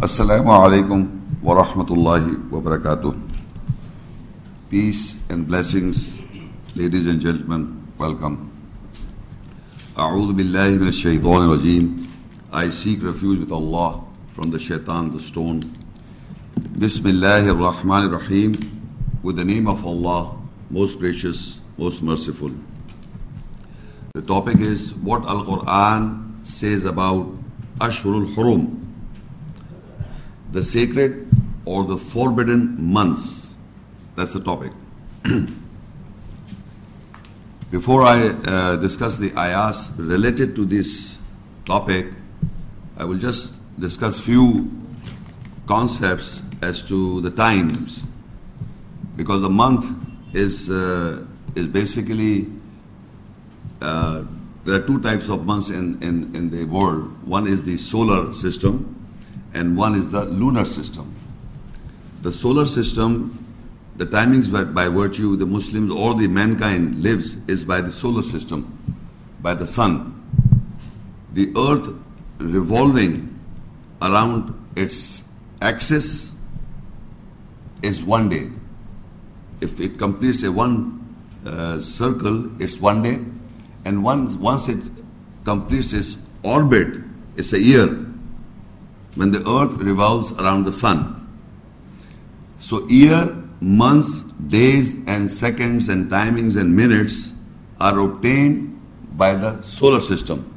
Assalamu alaikum wa rahmatullahi wa barakatuh. Peace and blessings, ladies and gentlemen, welcome. A'udhu billahi min shaitan rajim. I seek refuge with Allah from the shaitan, the stone. Bismillahir Rahmanir Rahim. With the name of Allah, most gracious, most merciful. The topic is what Al Quran says about Ashurul Hurum, the sacred or the forbidden months. That's the topic. Before I uh, discuss the ayahs related to this topic, I will just discuss few concepts as to the times, because the month is uh, is basically uh, there are two types of months in, in, in the world. One is the solar system, and one is the lunar system. The solar system, the timings by, by virtue the Muslims or the mankind lives is by the solar system, by the sun. The earth revolving around its axis is one day. If it completes a one uh, circle, it's one day, and once once it completes its orbit, it's a year when the earth revolves around the sun. So, year, months, days, and seconds, and timings and minutes are obtained by the solar system,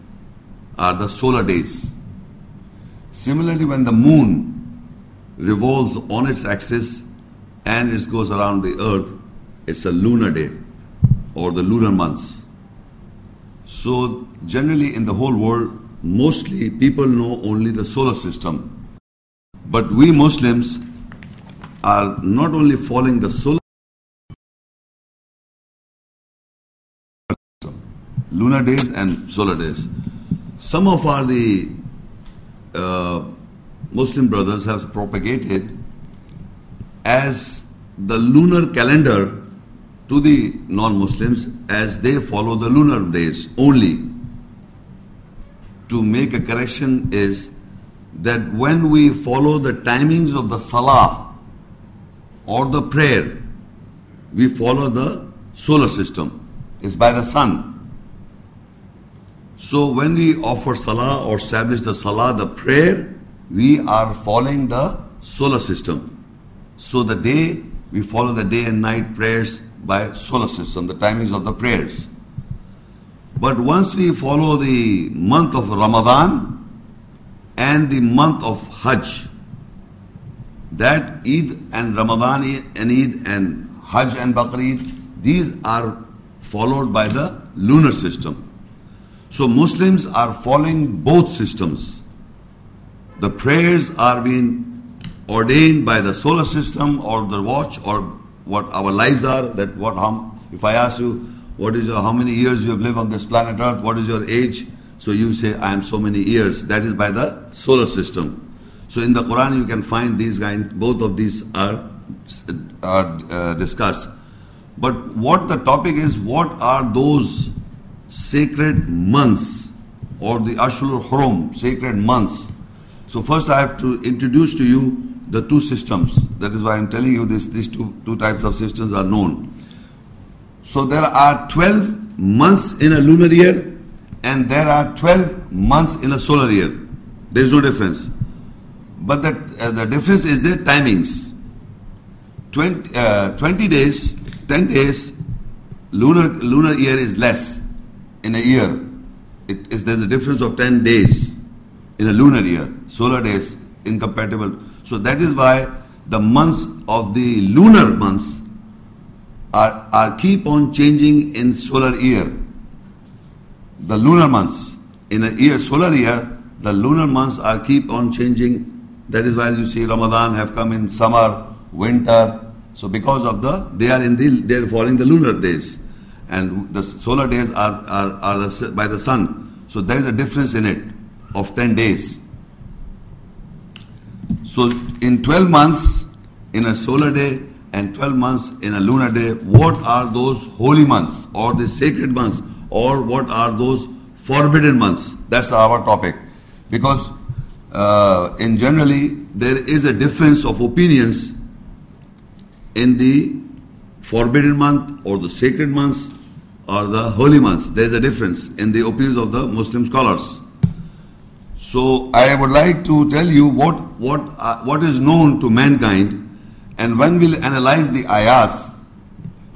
are the solar days. Similarly, when the moon revolves on its axis and it goes around the earth, it's a lunar day or the lunar months. So, generally, in the whole world, mostly people know only the solar system. But we Muslims are not only following the solar system, lunar days and solar days. Some of our the uh, Muslim brothers have propagated as the lunar calendar to the non-Muslims as they follow the lunar days only to make a correction is that when we follow the timings of the salah or the prayer, we follow the solar system. It's by the sun. So when we offer salah or establish the salah, the prayer, we are following the solar system. So the day, we follow the day and night prayers by solar system, the timings of the prayers. But once we follow the month of Ramadan and the month of Hajj, that Eid and Ramadan and Eid and Hajj and Baqreed, these are followed by the lunar system. So Muslims are following both systems. The prayers are being ordained by the solar system or the watch or what our lives are, that what if I ask you what is your, how many years you have lived on this planet Earth? What is your age? So you say, I am so many years. That is by the solar system. So in the Quran, you can find these kind, both of these are, are uh, discussed. But what the topic is, what are those sacred months or the Ashur Hurum, sacred months? So first I have to introduce to you the two systems. That is why I'm telling you this, these two, two types of systems are known. So there are 12 months in a lunar year and there are 12 months in a solar year. There is no difference. But the, uh, the difference is the timings. 20, uh, 20 days, 10 days, lunar, lunar year is less in a year. It is, there's a difference of 10 days in a lunar year. Solar days incompatible. So that is why the months of the lunar months are, are keep on changing in solar year. The lunar months in a year, solar year, the lunar months are keep on changing. That is why you see Ramadan have come in summer, winter. So because of the they are in the they are following the lunar days, and the solar days are are, are the, by the sun. So there is a difference in it of ten days. So in twelve months, in a solar day, and 12 months in a lunar day, what are those holy months or the sacred months or what are those forbidden months? That's our topic. Because uh, in generally, there is a difference of opinions in the forbidden month or the sacred months or the holy months. There is a difference in the opinions of the Muslim scholars. So I would like to tell you what what uh, what is known to mankind, and when we'll analyze the ayahs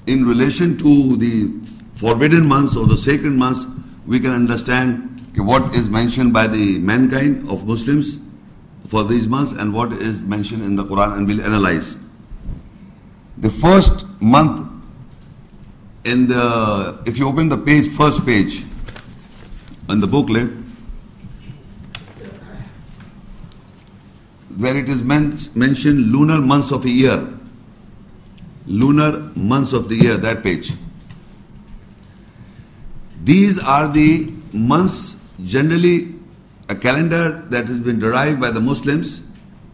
in relation to the forbidden months or the sacred months, we can understand what is mentioned by the mankind of Muslims for these months and what is mentioned in the Quran, and we'll analyze. The first month in the if you open the page, first page in the booklet, where it is men- mentioned lunar months of a year. Lunar months of the year, that page. These are the months, generally a calendar that has been derived by the Muslims.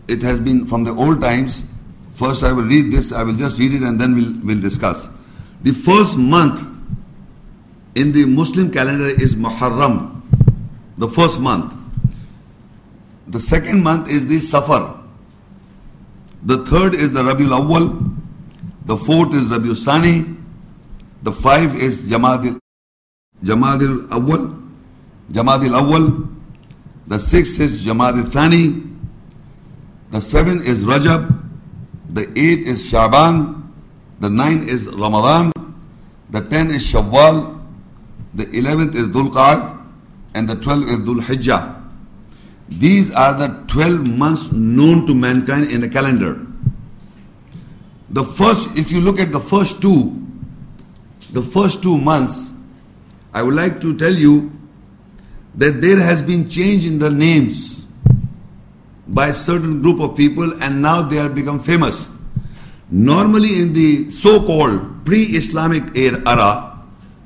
It has been from the old times. First, I will read this, I will just read it and then we'll, we'll discuss. The first month in the Muslim calendar is Muharram, the first month. The second month is the Safar. The third is the Rabiul Awwal. The fourth is Rabiul Sani. The five is Jamadil Jamadil Awwal. Jamadil Awwal. The sixth is Jamadil Thani. The seven is Rajab. The eight is Shaban. The nine is Ramadan. The ten is Shawwal. The eleventh is Dhul Qa'ad. And the twelfth is Dhul Hijjah. These are the 12 months known to mankind in a calendar. The first, if you look at the first two, the first two months, I would like to tell you that there has been change in the names by a certain group of people and now they have become famous. Normally in the so-called pre-Islamic era,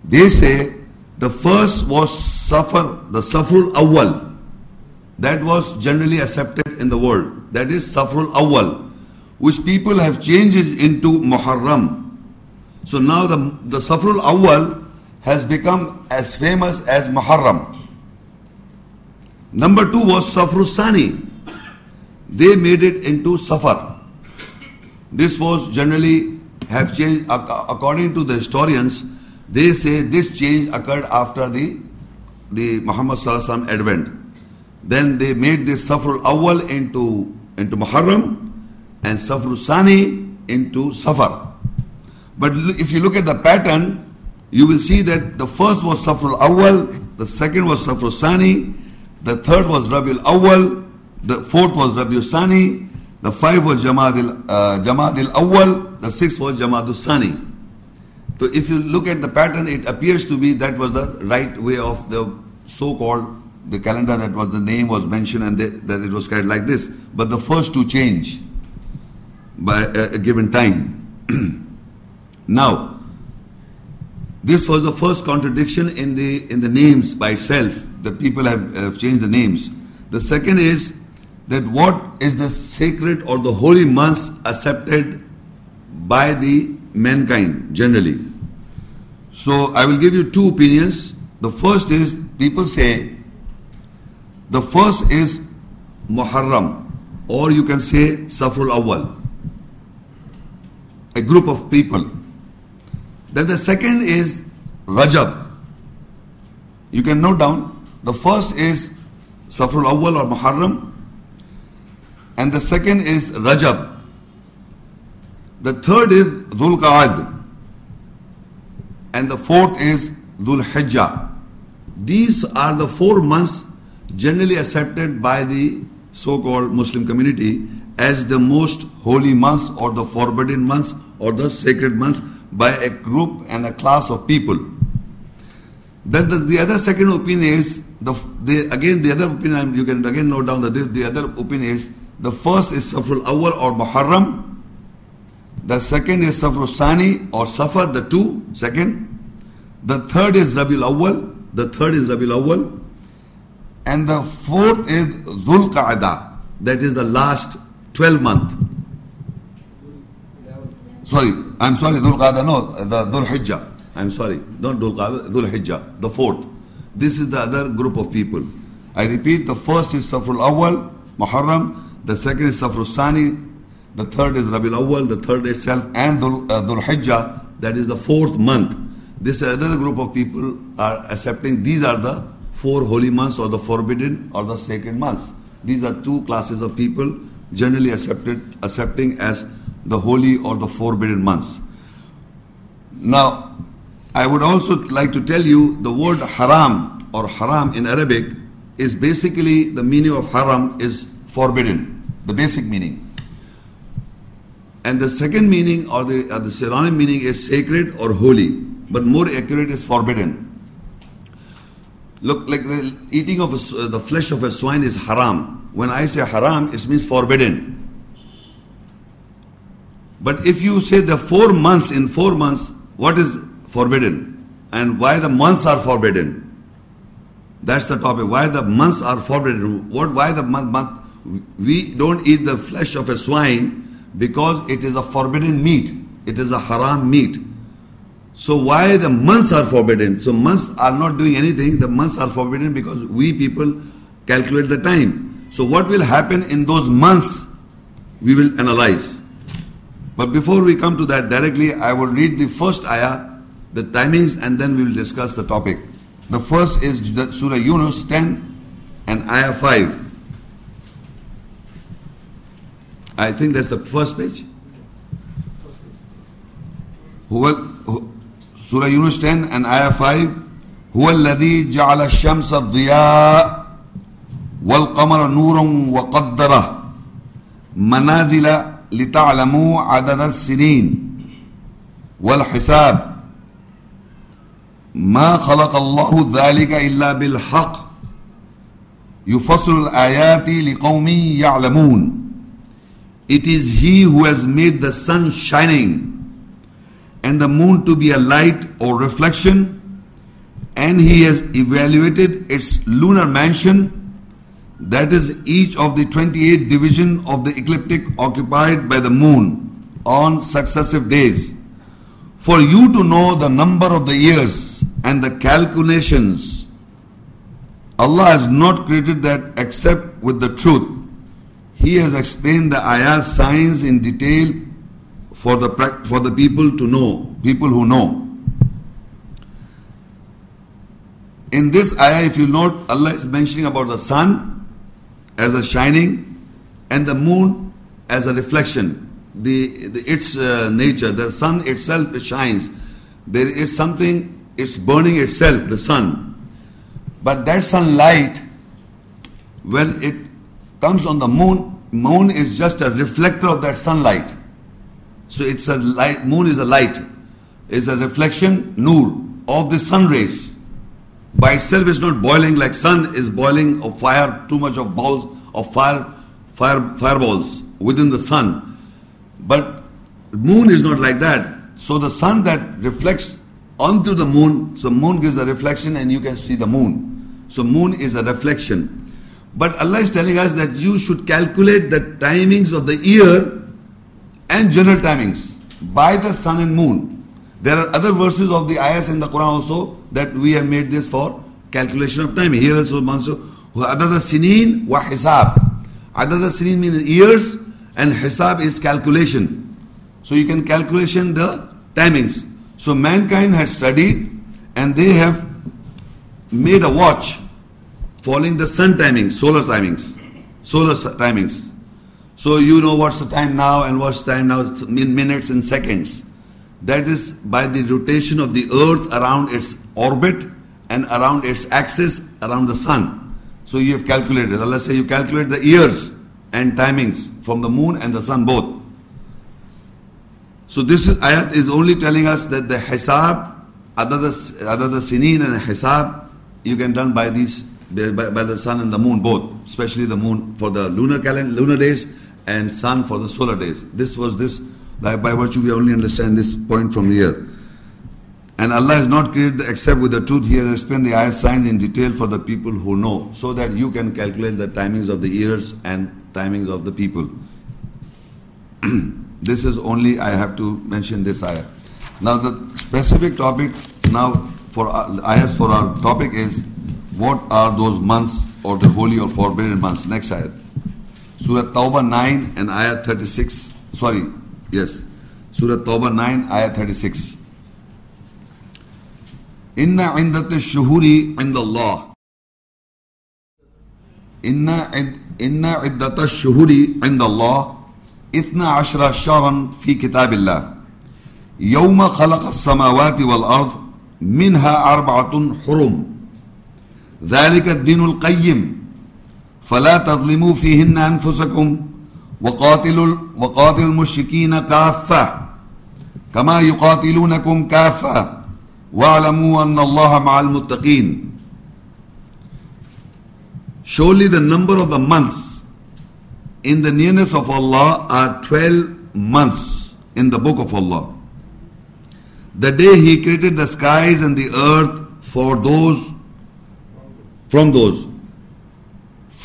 they say the first was Safar, the Safrul Awwal, that was generally accepted in the world. That is Safrul Awwal, which people have changed into Muharram. So now the, the Safrul Awwal has become as famous as Muharram. Number two was Safrul Sani. They made it into Safar. This was generally have changed according to the historians. They say this change occurred after the the Muhammad Sallallahu advent. Then they made this Safrul Awal into, into Muharram and Safrul Sani into Safar. But if you look at the pattern, you will see that the first was Safrul Awal, the second was Safrul Sani, the third was Rabiul Awal, the fourth was Rabiul Sani, the five was Jamadil, uh, Jamadil Awwal, the sixth was Jamadul Sani. So if you look at the pattern, it appears to be that was the right way of the so-called the calendar that was the name was mentioned and they, that it was carried like this. But the first to change by a, a given time. now, this was the first contradiction in the in the names by itself that people have, have changed the names. The second is that what is the sacred or the holy months accepted by the mankind generally. So I will give you two opinions. The first is people say the first is Muharram, or you can say Safrul Awal, a group of people. Then the second is Rajab. You can note down the first is Safrul Awal or Muharram, and the second is Rajab. The third is Dhul Qa'ad, and the fourth is Dhul Hijjah. These are the four months generally accepted by the so-called Muslim community as the most holy months or the forbidden months or the sacred months by a group and a class of people. Then the, the other second opinion is the, the again the other opinion you can again note down the, the other opinion is the first is Safrul Awal or Muharram, the second is Safrul Sani or Safar, the two second, the third is Rabiul Awal. the third is Rabiul Awwal, and the fourth is Dhul Qa'dah, that is the last 12 month. Sorry, I'm sorry, Dhul Qa'dah, no, the Dhul Hijjah. I'm sorry, not Dhul Qa'dah, Dhul Hijjah, the fourth. This is the other group of people. I repeat, the first is Safrul Awal, Muharram, The second is Safrul Sani, The third is Rabil Awal, The third itself and Dhul, uh, Dhul Hijjah. That is the fourth month. This another group of people are accepting. These are the four holy months or the forbidden or the sacred months. These are two classes of people generally accepted accepting as the holy or the forbidden months. Now, I would also like to tell you the word haram or haram in Arabic is basically the meaning of haram is forbidden, the basic meaning. And the second meaning or the, or the synonym meaning is sacred or holy, but more accurate is forbidden. Look, like the eating of a, uh, the flesh of a swine is haram. When I say haram, it means forbidden. But if you say the four months, in four months, what is forbidden? And why the months are forbidden? That's the topic. Why the months are forbidden? What? Why the month? month we don't eat the flesh of a swine because it is a forbidden meat. It is a haram meat. So why the months are forbidden? So months are not doing anything. The months are forbidden because we people calculate the time. So what will happen in those months? We will analyze. But before we come to that directly, I will read the first ayah, the timings, and then we will discuss the topic. The first is Surah Yunus 10 and ayah 5. I think that's the first page. Surah Yunus 10 and ayah 5 هو الذي جعل الشمس ضياء والقمر نورا وقدره منازل لتعلموا عدد السنين والحساب. ما خلق الله ذلك إلا بالحق. يفصل الآيات لقوم يعلمون. It is He who has made the sun shining. And the moon to be a light or reflection and He has evaluated its lunar mansion that is each of the 28 division of the ecliptic occupied by the moon on successive days. For you to know the number of the years and the calculations, Allah has not created that except with the truth. He has explained the ayah signs in detail for the, for the people to know, people who know. In this ayah, if you note, Allah is mentioning about the sun, as a shining and the moon as a reflection. The, the its uh, nature, the sun itself it shines. There is something, it's burning itself, the sun. But that sunlight, when it comes on the moon, moon is just a reflector of that sunlight. So it's a light, moon is a light, is a reflection, nur, of the sun rays by itself it's not boiling like sun is boiling of fire, too much of balls of fire, fire fireballs within the sun. But moon is not like that. So the sun that reflects onto the moon, so moon gives a reflection and you can see the moon. So moon is a reflection. But Allah is telling us that you should calculate the timings of the year and general timings by the sun and moon. There are other verses of the ayahs in the Quran also that we have made this for calculation of time. Here also, the sinin wa hisab. the sinin means years and hisab is calculation. So you can calculation the timings. So mankind had studied and they have made a watch following the sun timings, solar timings, solar timings. So you know what's the time now and what's the time now in minutes and seconds. That is by the rotation of the earth around its orbit and around its axis around the sun. So you have calculated. Let's say you calculate the years and timings from the moon and the sun both. So this ayat is only telling us that the hisab, other the, other the sinin and hisab, you can done by these by, by, the sun and the moon both, especially the moon for the lunar calendar, lunar days and sun for the solar days. This was this by, by virtue we only understand this point from here. And Allah has not created except with the truth. He has explained the ayat signs in detail for the people who know, so that you can calculate the timings of the years and timings of the people. this is only I have to mention this ayah. Now the specific topic now for uh, ayahs for our topic is what are those months or the holy or forbidden months? Next ayah. Surah Tawbah 9 and Ayah 36. Sorry, yes. Surah Tawbah 9, Ayah 36. إن عدة الشهور عند الله إن عد إن عدة الشهور عند الله اثنا عشر شهرا في كتاب الله يوم خلق السماوات والأرض منها أربعة حرم ذلك الدين القيم فلا تظلموا فيهن أنفسكم وقاتلوا وقاتلوا المشركين كافة كما يقاتلونكم كافة واعلموا أن الله مع المتقين Surely the number of the months in the nearness of Allah are 12 months in the book of Allah. The day He created the skies and the earth for those, from those.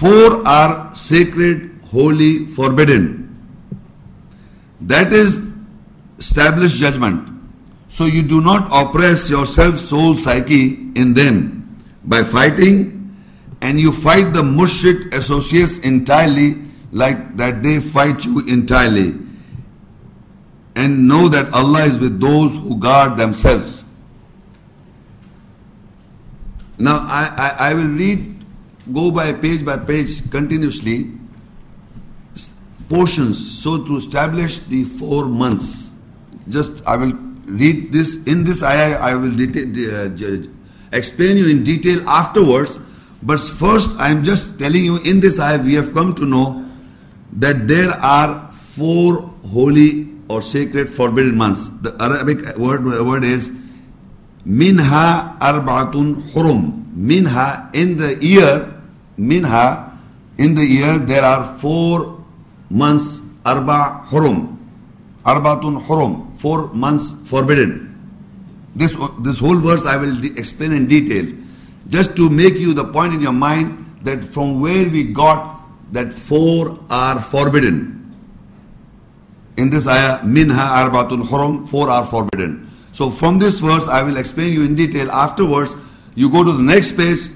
Four are sacred, holy, forbidden. That is established judgment. So you do not oppress yourself, soul, psyche in them by fighting and you fight the mushrik associates entirely like that they fight you entirely. And know that Allah is with those who guard themselves. Now I, I, I will read, go by page by page continuously, portions, so to establish the four months. Just I will read this, in this ayah I will detail, uh, explain you in detail afterwards but first, I am just telling you in this i we have come to know that there are four holy or sacred forbidden months. The Arabic word, word is minha arbaatun hurum. Minha in the year, minha in the year there are four months arba hurum. Arbaatun hurum. Four months forbidden. This, this whole verse I will explain in detail. Just to make you the point in your mind that from where we got that four are forbidden. In this ayah, minha arbatun hurum, four are forbidden. So from this verse, I will explain you in detail. Afterwards, you go to the next page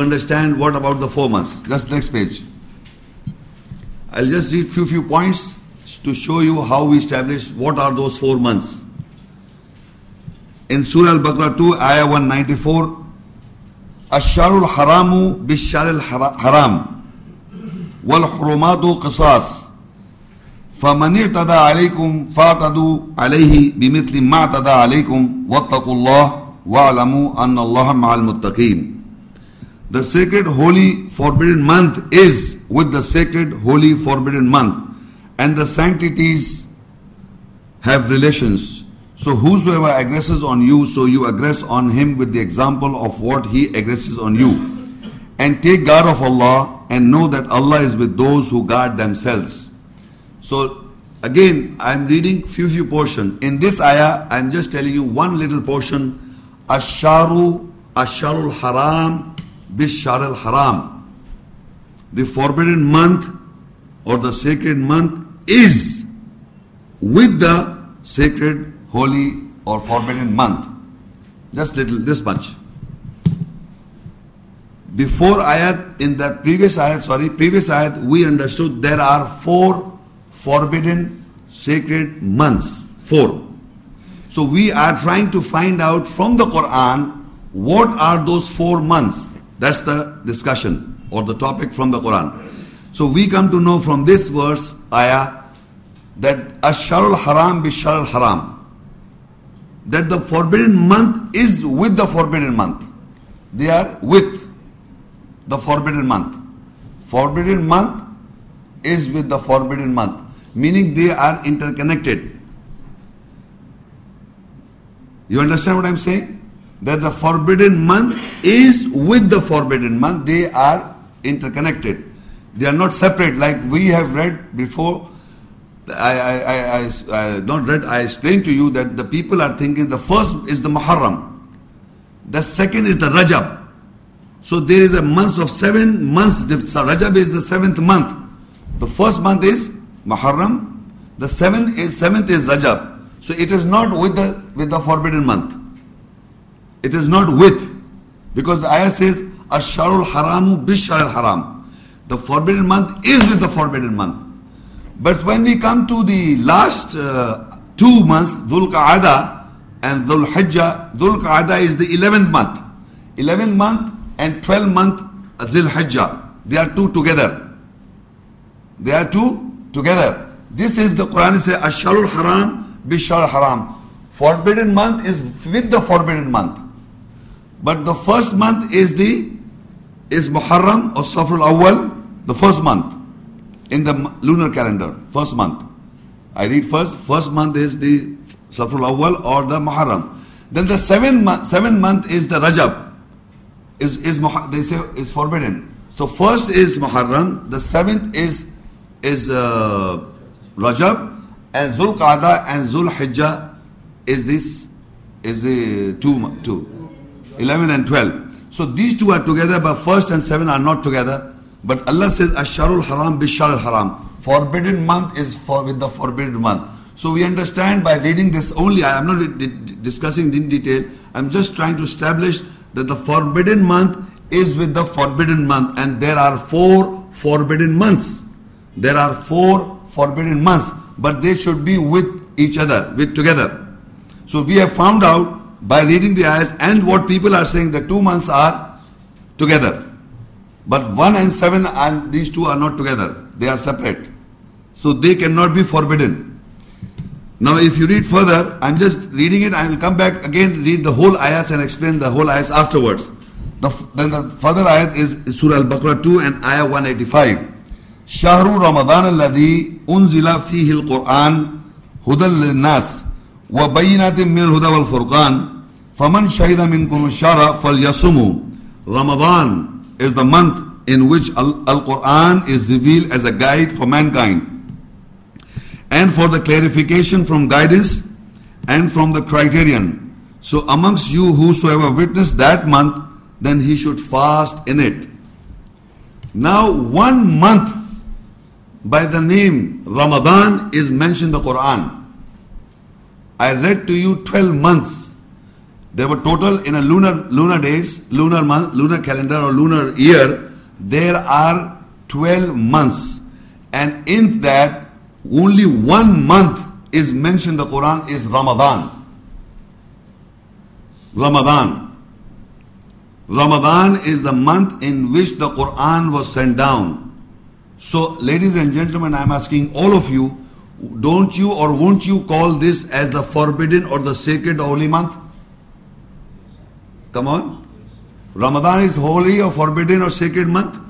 انڈرسٹینڈ واٹ اباؤٹ پیج آئیڈ فیو فیو پوائنٹس The sacred holy forbidden month is with the sacred holy forbidden month and the sanctities have relations So whosoever aggresses on you, so you aggress on him with the example of what he aggresses on you. And take guard of Allah and know that Allah is with those who guard themselves. So again, I'm reading few few portion. In this ayah, I'm just telling you one little portion. Asharu Asharul Haram Bisharul Haram. The forbidden month or the sacred month is with the sacred holy or forbidden month. Just little, this much. Before ayat, in that previous ayat, sorry, previous ayat, we understood there are four forbidden sacred months. Four. So we are trying to find out from the Quran what are those four months. That's the discussion or the topic from the Quran. So we come to know from this verse, ayah, that Asharul Haram Bisharul Haram that the forbidden month is with the forbidden month. They are with the forbidden month. Forbidden month is with the forbidden month, meaning they are interconnected. You understand what I'm saying? That the forbidden month is with the forbidden month, they are interconnected. They are not separate like we have read before I, I, I, I, not read, I explained to you that the people are thinking the first is the Muharram, the second is the Rajab. So there is a month of seven months. Rajab is the seventh month. The first month is Muharram, the seventh is, seventh is Rajab. So it is not with the with the forbidden month. It is not with, because the ayah says Asharul Haramu Bishar Haram. The forbidden month is with the forbidden month. But when we come to the last uh, two months, Dhul Qa'ada and Dhul Hijjah, Dhul Qa'ada is the 11th month. 11th month and 12th month Dhul Hijjah. They are two together. They are two together. This is the Quran says Asharul Haram Bishar Haram. Forbidden month is with the forbidden month. But the first month is the is Muharram or Safrul Awwal, the first month in the lunar calendar, first month. I read first, first month is the Safrul Awwal or the Muharram. Then the seventh month, seventh month is the Rajab. Is, is they say is forbidden. So first is Muharram, the seventh is is uh, Rajab, and Zul Qada and Zul Hijjah is this is the two two. 11 and 12. So these two are together, but first and seven are not together. But Allah says, Asharul Haram Bishar Haram. Forbidden month is for with the forbidden month. So we understand by reading this only, I am not discussing in detail, I'm just trying to establish that the forbidden month is with the forbidden month and there are four forbidden months. There are four forbidden months, but they should be with each other, with together. So we have found out by reading the ayahs and what people are saying, the two months are together. But one and seven and these two are not together. They are separate. So they cannot be forbidden. Now if you read further, I'm just reading it, I will come back again, read the whole ayahs and explain the whole ayahs afterwards. The, then the further ayat is Surah Al-Baqarah 2 and ayah 185. شهر رمضان الذي أنزل فيه القرآن هدى للناس وبينات من الهدى والفرقان فَمَنْ شَهِدَ مِنْكُمُ الشَّهْرَ فَلْيَصُمُوا Ramadan is the month in which Al-Quran is revealed as a guide for mankind and for the clarification from guidance and from the criterion. So amongst you whosoever witnessed that month, then he should fast in it. Now one month by the name Ramadan is mentioned in the Quran. I read to you 12 months there were total in a lunar lunar days, lunar month, lunar calendar or lunar year, there are 12 months. And in that, only one month is mentioned the Quran is Ramadan. Ramadan. Ramadan is the month in which the Quran was sent down. So, ladies and gentlemen, I'm asking all of you, don't you or won't you call this as the forbidden or the sacred holy month? Come on. Ramadan is holy or forbidden or sacred month?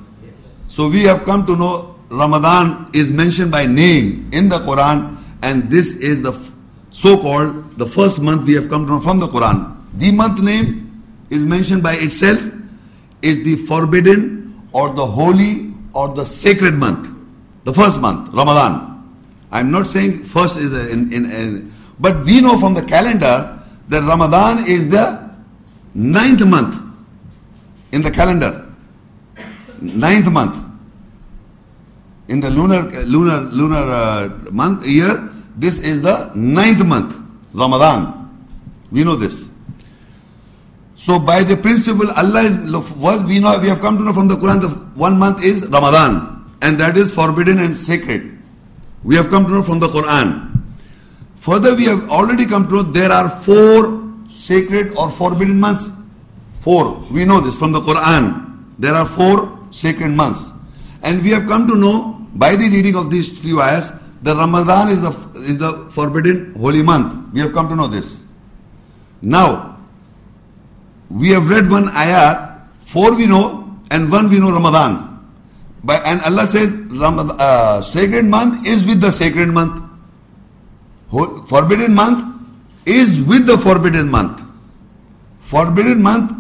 So we have come to know Ramadan is mentioned by name in the Quran and this is the so-called the first month we have come to from the Quran. The month name is mentioned by itself is the forbidden or the holy or the sacred month. The first month, Ramadan. I'm not saying first is in, in, in but we know from the calendar that Ramadan is the ninth month in the calendar. Ninth month. In the lunar lunar lunar uh, month year, this is the ninth month, Ramadan. We know this. So by the principle, Allah is what we know we have come to know from the Quran. The one month is Ramadan, and that is forbidden and sacred. We have come to know from the Quran. Further, we have already come to know there are four sacred or forbidden months? Four. We know this from the Quran. There are four sacred months. And we have come to know by the reading of these few ayahs that Ramadan is the, is the forbidden holy month. We have come to know this. Now, we have read one ayah, four we know, and one we know Ramadan. By, and Allah says, Ramadan, uh, sacred month is with the sacred month. Forbidden month is with the forbidden month. Forbidden month,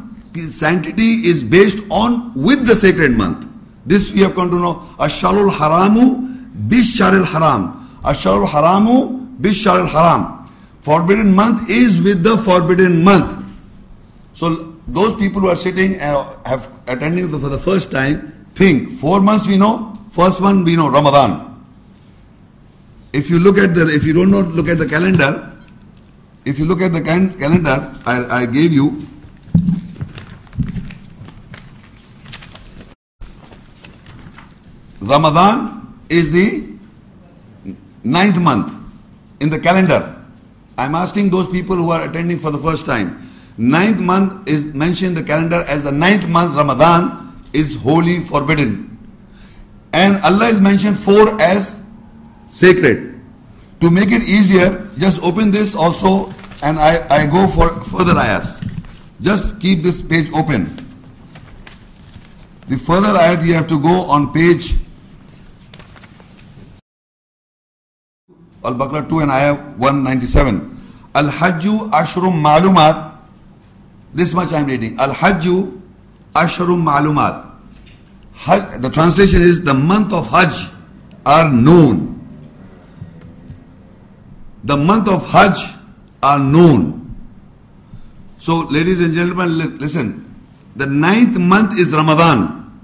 sanctity is based on with the sacred month. This we have come to know. Asharul haramu bisharil haram. Asharul haramu bisharil haram. Forbidden month is with the forbidden month. So those people who are sitting and have attending for the first time think four months we know. First one we know Ramadan. If you look at the if you don't know look at the calendar, if you look at the calendar I, I gave you, Ramadan is the ninth month in the calendar. I'm asking those people who are attending for the first time. Ninth month is mentioned in the calendar as the ninth month, Ramadan is holy, forbidden. And Allah is mentioned four as sacred. To make it easier, just open this also and I, I go for further ayahs. Just keep this page open. The further ayat you have to go on page Al-Baqarah 2 and ayah 197. Al-Hajju Ashrum Malumat. This much I am reading. Al-Hajju Ashrum Malumat. the translation is the month of Hajj are known. The month of Hajj are known. So, ladies and gentlemen, listen. The ninth month is Ramadan.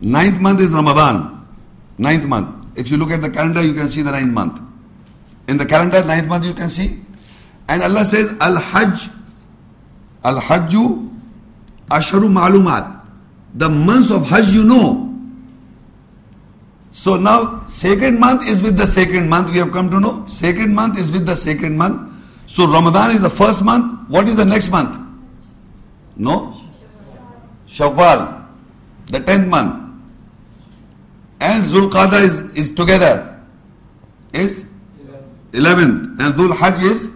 Ninth month is Ramadan. Ninth month. If you look at the calendar, you can see the ninth month. In the calendar, ninth month you can see. And Allah says, Al Hajj, Al Hajju Asharu Malumat. The months of Hajj you know. So now, sacred month is with the sacred month, we have come to know. Sacred month is with the sacred month. So Ramadan is the first month. What is the next month? No? Shawwal, the tenth month and Zulqada is, is together is 11th and Dhul Hajj is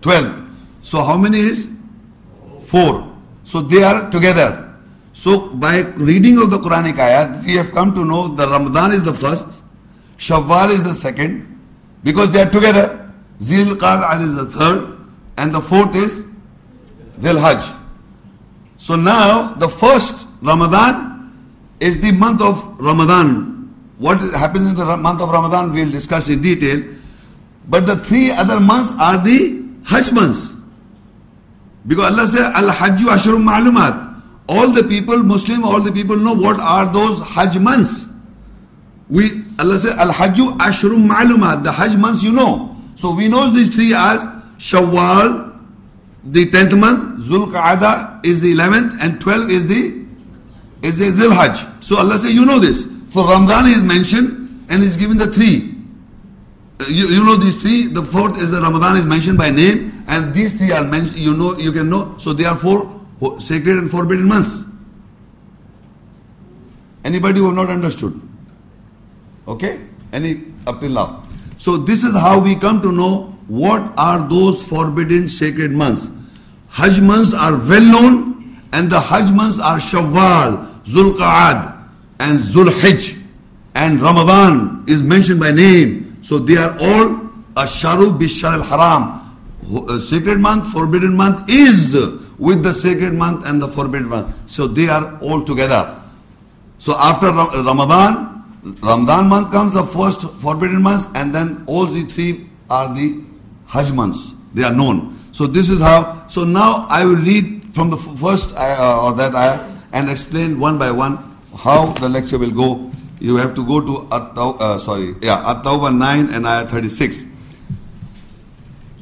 12. So how many is? 4. So they are together. So by reading of the Quranic ayat, we have come to know the Ramadan is the first, Shawwal is the second, because they are together. Zil Qadr is the third, and the fourth is Dhul Hajj. So now the first Ramadan is the month of Ramadan. What happens in the month of Ramadan we'll discuss in detail. But the three other months are the Hajj months. Because Allah says, Al Hajju Ashrum Ma'lumat. All the people, Muslim, all the people know what are those Hajj months. We Allah says, Al Hajju Ashrum Ma'lumat. The Hajj months you know. So we know these three as Shawwal, the 10th month, Zulqa'ada is the 11th, and 12 is the is a Zil Hajj. So Allah says, you know this. For Ramadan is mentioned and is given the three. Uh, you, you know these three. The fourth is the Ramadan is mentioned by name, and these three are mentioned. You know, you can know. So they are four sacred and forbidden months. Anybody who have not understood? Okay? Any up till now. So this is how we come to know what are those forbidden sacred months. Hajj months are well known, and the Hajj months are Shawwal, Zulqa'ad and Zulhijj and Ramadan is mentioned by name. So they are all Asharu Bishar al Haram. Uh, sacred month, forbidden month is with the sacred month and the forbidden month. So they are all together. So after Ramadan, Ramadan month comes the first forbidden month, and then all the three are the Hajj months. They are known. So this is how, so now I will read from the first uh, or that ayah and explain one by one how the lecture will go. You have to go to at uh, sorry, yeah, At-Tawbah 9 and Ayah 36.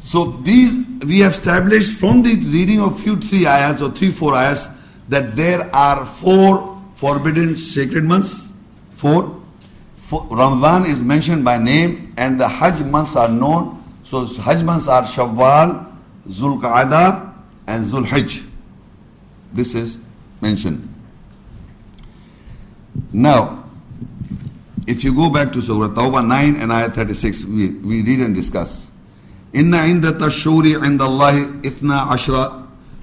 So these we have established from the reading of few three ayahs or three four ayahs that there are four forbidden sacred months. Four. four. Ramadan is mentioned by name and the Hajj months are known. So Hajj months are Shawwal, Zulqa'ada and Zulhijj. This is mentioned. Now, if you go back to Surah Tawbah 9 and Ayah 36, we, we read and discuss. إن عدة الشهور عند الله إثنى عشر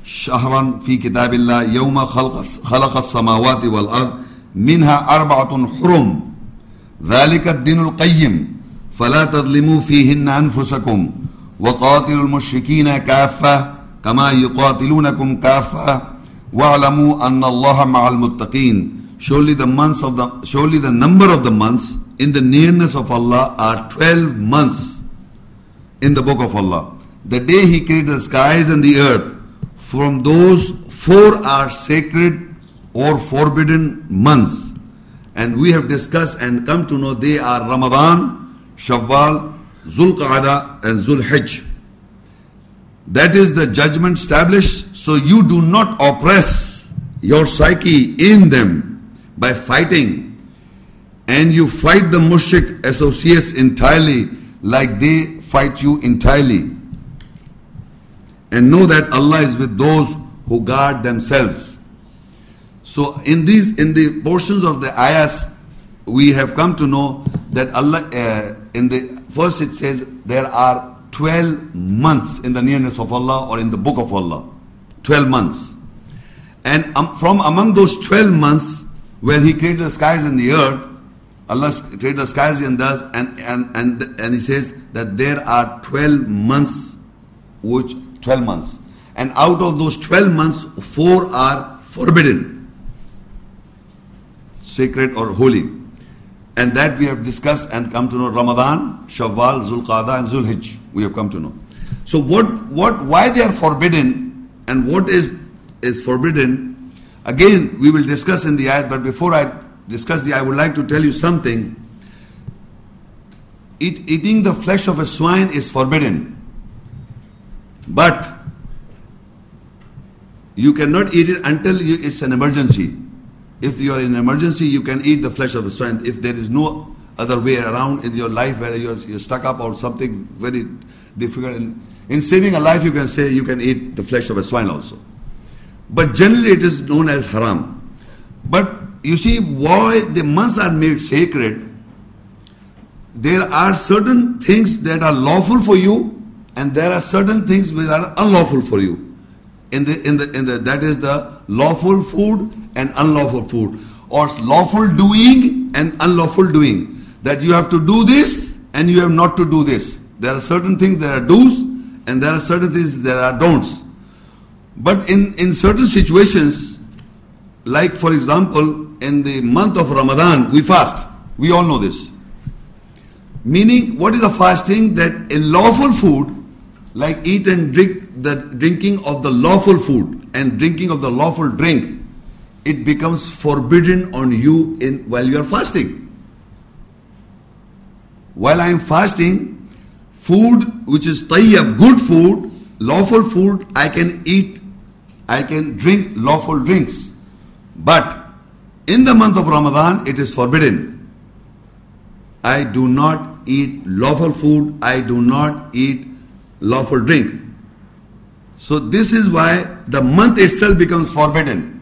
شهرا في كتاب الله يوم خلق خلق السماوات والأرض منها أربعة حرم. ذلك الدين القيم. فلا تظلموا فيهن أنفسكم. وقاتلوا المشركين كافة كما يقاتلونكم كافة. وَاعْلَمُوا أَنَّ اللَّهَ مَعَ الْمُتَّقِينَ. Surely the months of the surely the number of the months in the nearness of Allah are 12 months. In the book of Allah. The day He created the skies and the earth, from those four are sacred or forbidden months. And we have discussed and come to know they are Ramadan, Shawwal, Zulqa'ada and Zulhijj. That is the judgment established so you do not oppress your psyche in them by fighting. and you fight the mushrik associates entirely like they fight you entirely. And know that Allah is with those who guard themselves. So in these in the portions of the ayahs, we have come to know that Allah uh, in the first it says there are 12 months in the nearness of Allah or in the book of Allah. 12 months. And um, from among those 12 months where He created the skies and the earth, Allah created the skies and does, and, and, and, and He says that there are 12 months, which 12 months. And out of those 12 months, four are forbidden, sacred or holy. And that we have discussed and come to know Ramadan, Shawwal, Zulqada, and Zulhijj. We have come to know. So what, what, why they are forbidden and what is, is forbidden, again we will discuss in the ayat, but before I discuss the, I would like to tell you something. Eat, eating the flesh of a swine is forbidden. But you cannot eat it until you, it's an emergency. If you are in an emergency, you can eat the flesh of a swine. If there is no other way around in your life where you're, you're stuck up or something very difficult, in, in saving a life, you can say you can eat the flesh of a swine also. But generally, it is known as haram. But you see, why the months are made sacred, there are certain things that are lawful for you, and there are certain things which are unlawful for you. In the in the in the that is the lawful food and unlawful food, or lawful doing and unlawful doing. That you have to do this and you have not to do this. There are certain things that are do's and there are certain things that are don'ts. But in, in certain situations, like for example, in the month of Ramadan, we fast. We all know this. Meaning, what is the fasting? That a lawful food, like eat and drink, the drinking of the lawful food and drinking of the lawful drink, it becomes forbidden on you in while you are fasting. While I am fasting, food which is tayyab, good food, lawful food, I can eat, I can drink lawful drinks. But in the month of Ramadan, it is forbidden. I do not eat lawful food, I do not eat lawful drink. So, this is why the month itself becomes forbidden.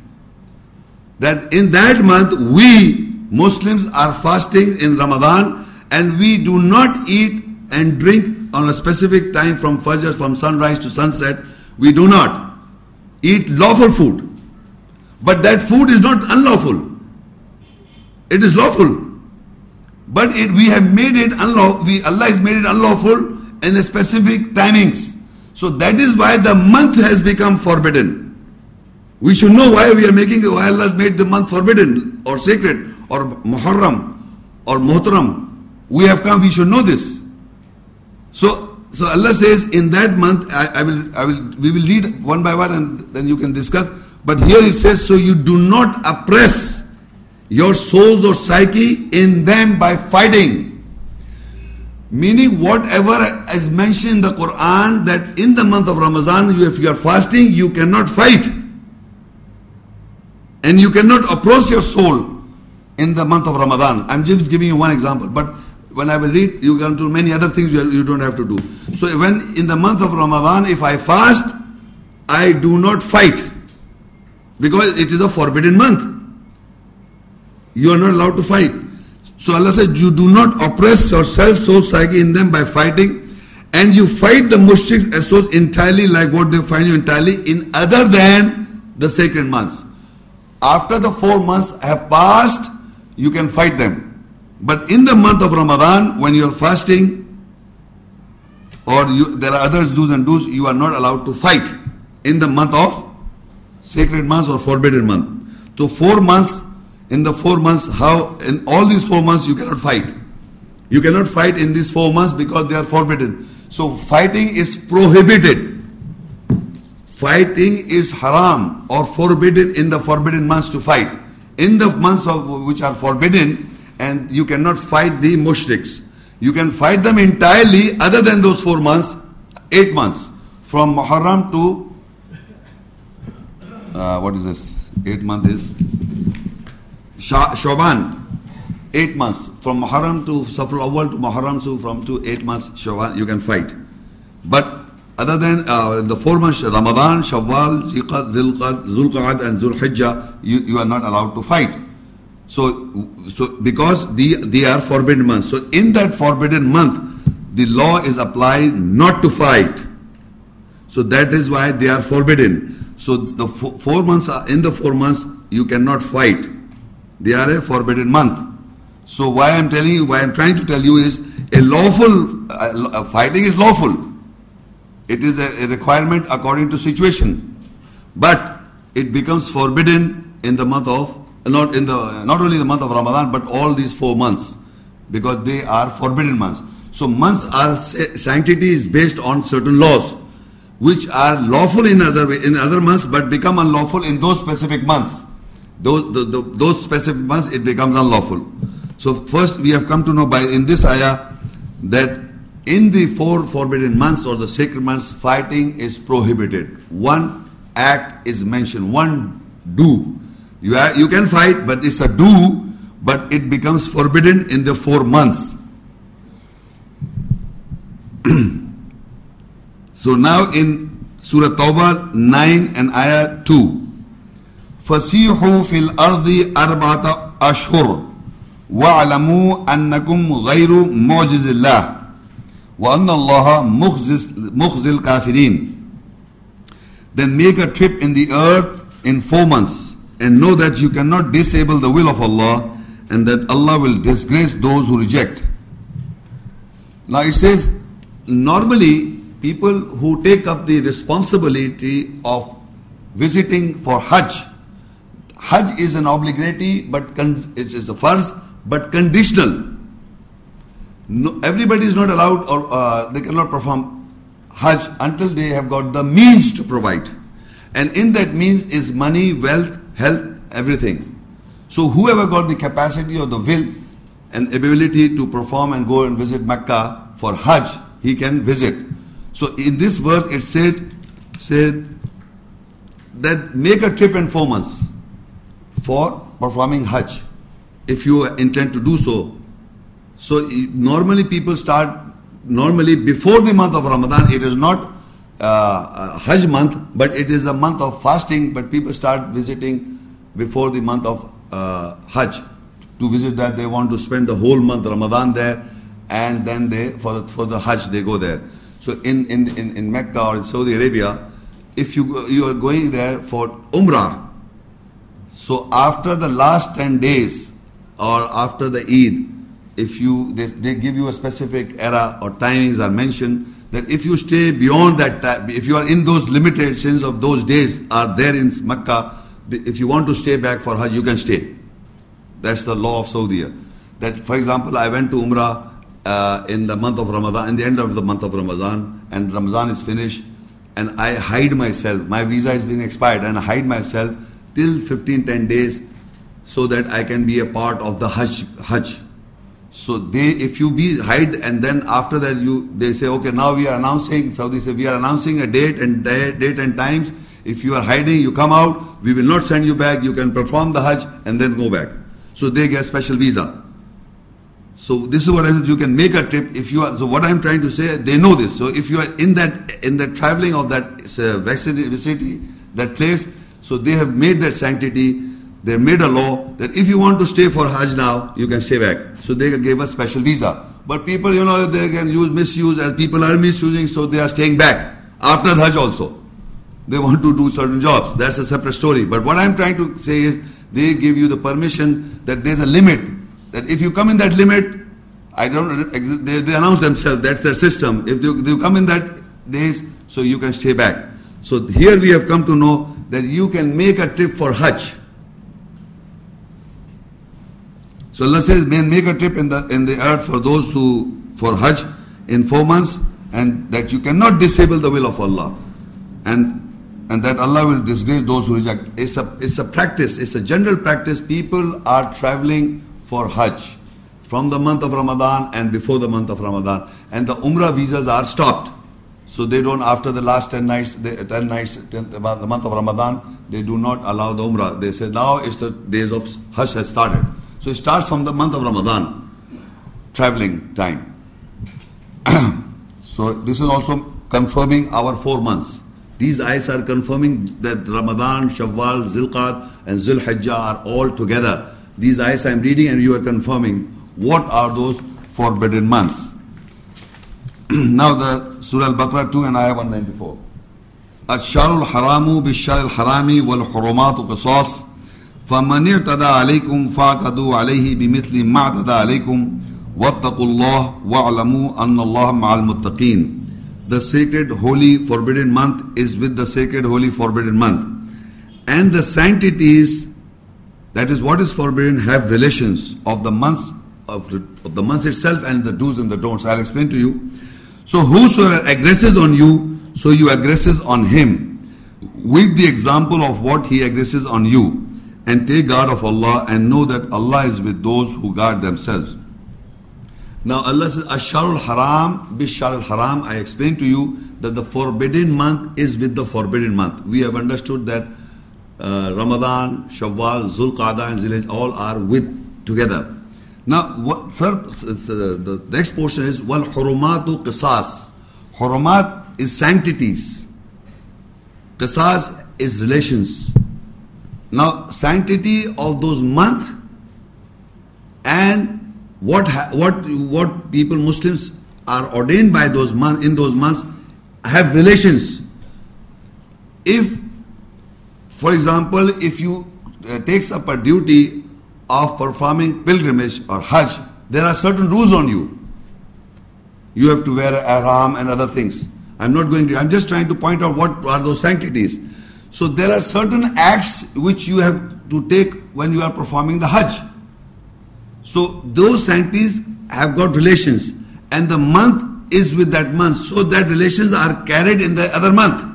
That in that month, we Muslims are fasting in Ramadan and we do not eat and drink on a specific time from Fajr, from sunrise to sunset. We do not eat lawful food. But that food is not unlawful. It is lawful. But it, we have made it unlawful. Allah has made it unlawful in a specific timings. So that is why the month has become forbidden. We should know why we are making why Allah has made the month forbidden or sacred or Muharram or Muhtaram. We have come, we should know this. So so Allah says in that month I, I will I will we will read one by one and then you can discuss. But here it says, so you do not oppress your souls or psyche in them by fighting. Meaning, whatever is mentioned in the Quran that in the month of Ramadan, if you are fasting, you cannot fight. And you cannot oppress your soul in the month of Ramadan. I'm just giving you one example. But when I will read, you can do many other things you don't have to do. So, when in the month of Ramadan, if I fast, I do not fight because it is a forbidden month. You are not allowed to fight. So Allah said, You do not oppress yourself, so psyche in them by fighting, and you fight the mushriks as so entirely like what they find you entirely in other than the sacred months. After the four months have passed, you can fight them. But in the month of Ramadan, when you are fasting, or you, there are others do's and do's, you are not allowed to fight in the month of sacred months or forbidden month. So four months in the four months, how in all these four months you cannot fight. You cannot fight in these four months because they are forbidden. So fighting is prohibited. Fighting is haram or forbidden in the forbidden months to fight. In the months of which are forbidden, and you cannot fight the mushriks. You can fight them entirely other than those four months, eight months. From Muharram to uh, what is this? Eight month is Shaban. eight months. From Muharram to Safar Awal to Muharram, so from to eight months, Shawwal, you can fight. But other than uh, the four months, Ramadan, Shawwal, Zilqad, Zulqa'ad and Zulhijjah, you, you are not allowed to fight. So, so because the, they are forbidden months. So in that forbidden month, the law is applied not to fight. So that is why they are forbidden. So the four months, are, in the four months, you cannot fight. They are a forbidden month. So why I'm telling you, why I'm trying to tell you is a lawful, uh, fighting is lawful. It is a, a requirement according to situation. But it becomes forbidden in the month of, not in the, not only the month of Ramadan, but all these four months. Because they are forbidden months. So months are, sanctity is based on certain laws which are lawful in other in other months but become unlawful in those specific months. Those, the, the, those specific months it becomes unlawful. So first we have come to know by in this ayah that in the four forbidden months or the sacred months fighting is prohibited. One act is mentioned, one do. You, are, you can fight but it's a do but it becomes forbidden in the four months. so now in Surah Tawbah 9 and Ayah 2 فَسِيحُوا فِي الْأَرْضِ أَرْبَعَةَ أَشْهُرٍ واعلموا أنكم غير معجز الله وأن الله مخزي الكافرين Then make a trip in the earth in four months and know that you cannot disable the will of Allah and that Allah will disgrace those who reject. Now it says, normally people who take up the responsibility of visiting for Hajj, Hajj is an obligatory, but it is a first, but conditional. No, everybody is not allowed or uh, they cannot perform Hajj until they have got the means to provide. And in that means is money, wealth, health, everything. So whoever got the capacity or the will and ability to perform and go and visit Mecca for Hajj, he can visit. So in this verse it said, said that make a trip in four months for performing Hajj if you intend to do so. So normally people start, normally before the month of Ramadan, it is not uh, Hajj month, but it is a month of fasting, but people start visiting before the month of uh, Hajj. To visit that, they want to spend the whole month Ramadan there, and then they for the, for the Hajj they go there. So in, in, in, in Mecca or in Saudi Arabia, if you you are going there for Umrah, so after the last 10 days, or after the Eid, if you they, they give you a specific era or timings are mentioned, that if you stay beyond that time, if you are in those limited sense of those days are there in Mecca, if you want to stay back for Hajj, you can stay. That's the law of Saudi. That, for example, I went to Umrah uh, in the month of Ramadan, in the end of the month of Ramadan, and Ramadan is finished, and I hide myself. My visa is being expired, and I hide myself till 15, 10 days so that I can be a part of the Hajj. Hajj. So they, if you be hide, and then after that you, they say, okay, now we are announcing. Saudi say we are announcing a date and date, date and times. If you are hiding, you come out. We will not send you back. You can perform the Hajj and then go back. So they get special visa. So this is what I said. You can make a trip if you are. So what I am trying to say, they know this. So if you are in that in the traveling of that uh, vicinity, that place, so they have made that sanctity they made a law that if you want to stay for Hajj now, you can stay back. So they gave us special visa. But people, you know, they can use misuse as people are misusing, so they are staying back after the Hajj also. They want to do certain jobs. That's a separate story. But what I'm trying to say is they give you the permission that there's a limit. That if you come in that limit, I don't. They, they announce themselves. That's their system. If they, come in that days, so you can stay back. So here we have come to know that you can make a trip for Hajj So Allah says, make a trip in the in the earth for those who for Hajj in four months, and that you cannot disable the will of Allah, and and that Allah will disgrace those who reject. It's a it's a practice. It's a general practice. People are traveling for Hajj from the month of Ramadan and before the month of Ramadan, and the Umrah visas are stopped. So they don't after the last ten nights, the ten nights, ten, the month of Ramadan, they do not allow the Umrah. They say now it's the days of Hajj has started. So it starts from the month of Ramadan, traveling time. so this is also confirming our four months. These ayahs are confirming that Ramadan, Shawwal, Zilqad, and Zulhijjah are all together. These ayahs I am reading and you are confirming what are those forbidden months. now the Surah Al-Baqarah 2 and ayah 194. الشهر الحرام بالشهر الحرام والحرمات قصاص فمن اعتدى عليكم فاعتدوا عليه بمثل ما اعتدى عليكم واتقوا الله واعلموا أن الله مع المتقين The sacred holy forbidden month is with the sacred holy forbidden month and the sanctities that is what is forbidden have relations of the months of the, of the months itself and the do's and the don'ts I'll explain to you so whosoever aggresses on you so you aggresses on him with the example of what he aggresses on you and take guard of Allah and know that Allah is with those who guard themselves. Now Allah says, Asharul Haram, Bisharul Haram. I explained to you that the forbidden month is with the forbidden month. We have understood that uh, Ramadan, Shawwal, Zulqada and Zilhijjah all are with together. Now, what, first, the, the next portion is Wal Hurumatu Qisas. Hurumat is sanctities. Qisas is relations. Now, sanctity of those months and what what what people Muslims are ordained by those months in those months have relations. If, for example, if you uh, takes up a duty of performing pilgrimage or Hajj, there are certain rules on you. You have to wear a ihram and other things. I'm not going to. I'm just trying to point out what are those sanctities. So there are certain acts which you have to take when you are performing the Hajj. So those sanctities have got relations, and the month is with that month, so that relations are carried in the other month.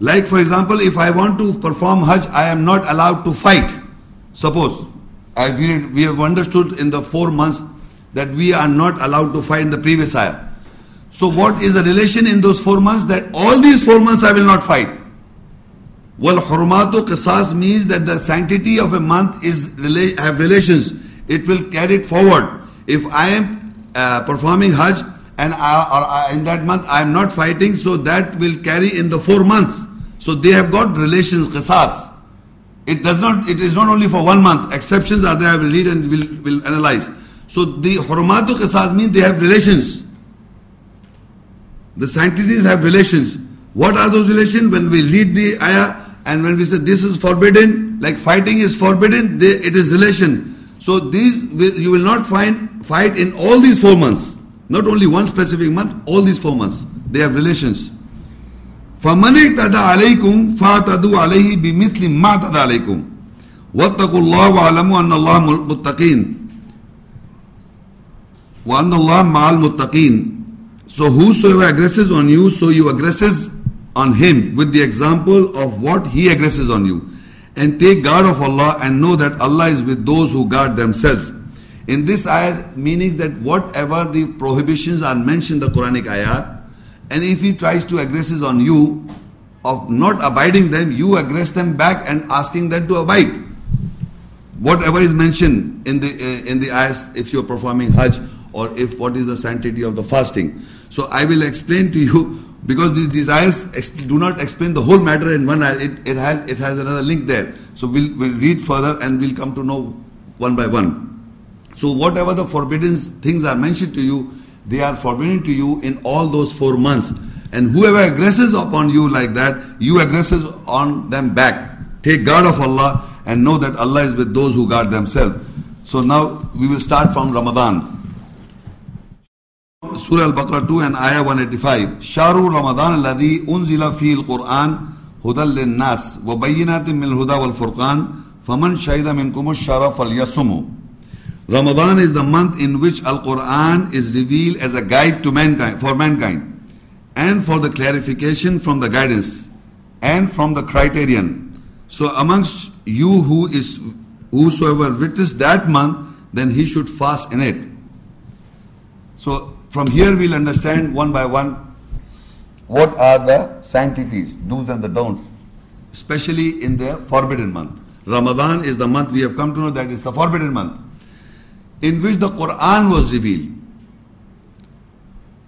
Like for example, if I want to perform Hajj, I am not allowed to fight. Suppose I, we have understood in the four months that we are not allowed to fight in the previous ayah. So what is the relation in those four months? That all these four months I will not fight. Well, hurmatu qisas means that the sanctity of a month is have relations. It will carry it forward. If I am uh, performing Hajj and I, or in that month I am not fighting, so that will carry in the four months. So they have got relations qisas. It does not. It is not only for one month. Exceptions are there. I will read and will will analyze. So the hurmatu qisas means they have relations. The sanctities have relations. What are those relations? When we read the ayah and when we say this is forbidden, like fighting is forbidden, they, it is relation. So these you will not find fight in all these four months. Not only one specific month, all these four months. They have relations فَمَنِ اِقْتَدَى عَلَيْكُمْ فَاعْتَدُوا عَلَيْهِ بِمِثْلِ مَا اعْتَدَى عَلَيْكُمْ وَاتَّقُوا اللَّهَ وَاعْلَمُوا أَنَّ اللَّهَ مُتَّقِينَ وَأَنَّ اللَّهَ مَعَ الْمُتَّقِينَ so whosoever aggresses on you, so you aggresses on him with the example of what he aggresses on you. And take guard of Allah and know that Allah is with those who guard themselves. In this ayah, meaning that whatever the prohibitions are mentioned in the Quranic ayah, and if he tries to aggresses on you of not abiding them, you aggress them back and asking them to abide. Whatever is mentioned in the uh, in the ayahs, if you are performing Hajj or if what is the sanctity of the fasting. So I will explain to you because these ayahs do not explain the whole matter in one ayah. It, it, has, it has another link there. So we'll, we'll read further and we'll come to know one by one. So whatever the forbidden things are mentioned to you, they are forbidden to you in all those four months. And whoever aggresses upon you like that, you aggresses on them back. Take guard of Allah and know that Allah is with those who guard themselves. So now we will start from Ramadan. Surah Al-Baqarah 2 and Ayah 185. Sharu Ramadan alladhi unzila fi al-Quran hudal lin-nas wa bayyinatin min al-huda wal-furqan faman shahida minkum ash-shara falyasumhu. Ramadan is the month in which Al-Quran is revealed as a guide to mankind, for mankind and for the clarification from the guidance and from the criterion. So amongst you who is whosoever witness that month, then he should fast in it. So from here we'll understand one by one what are the sanctities, do's and the don'ts, especially in the forbidden month. Ramadan is the month we have come to know that it's a forbidden month, in which the Quran was revealed.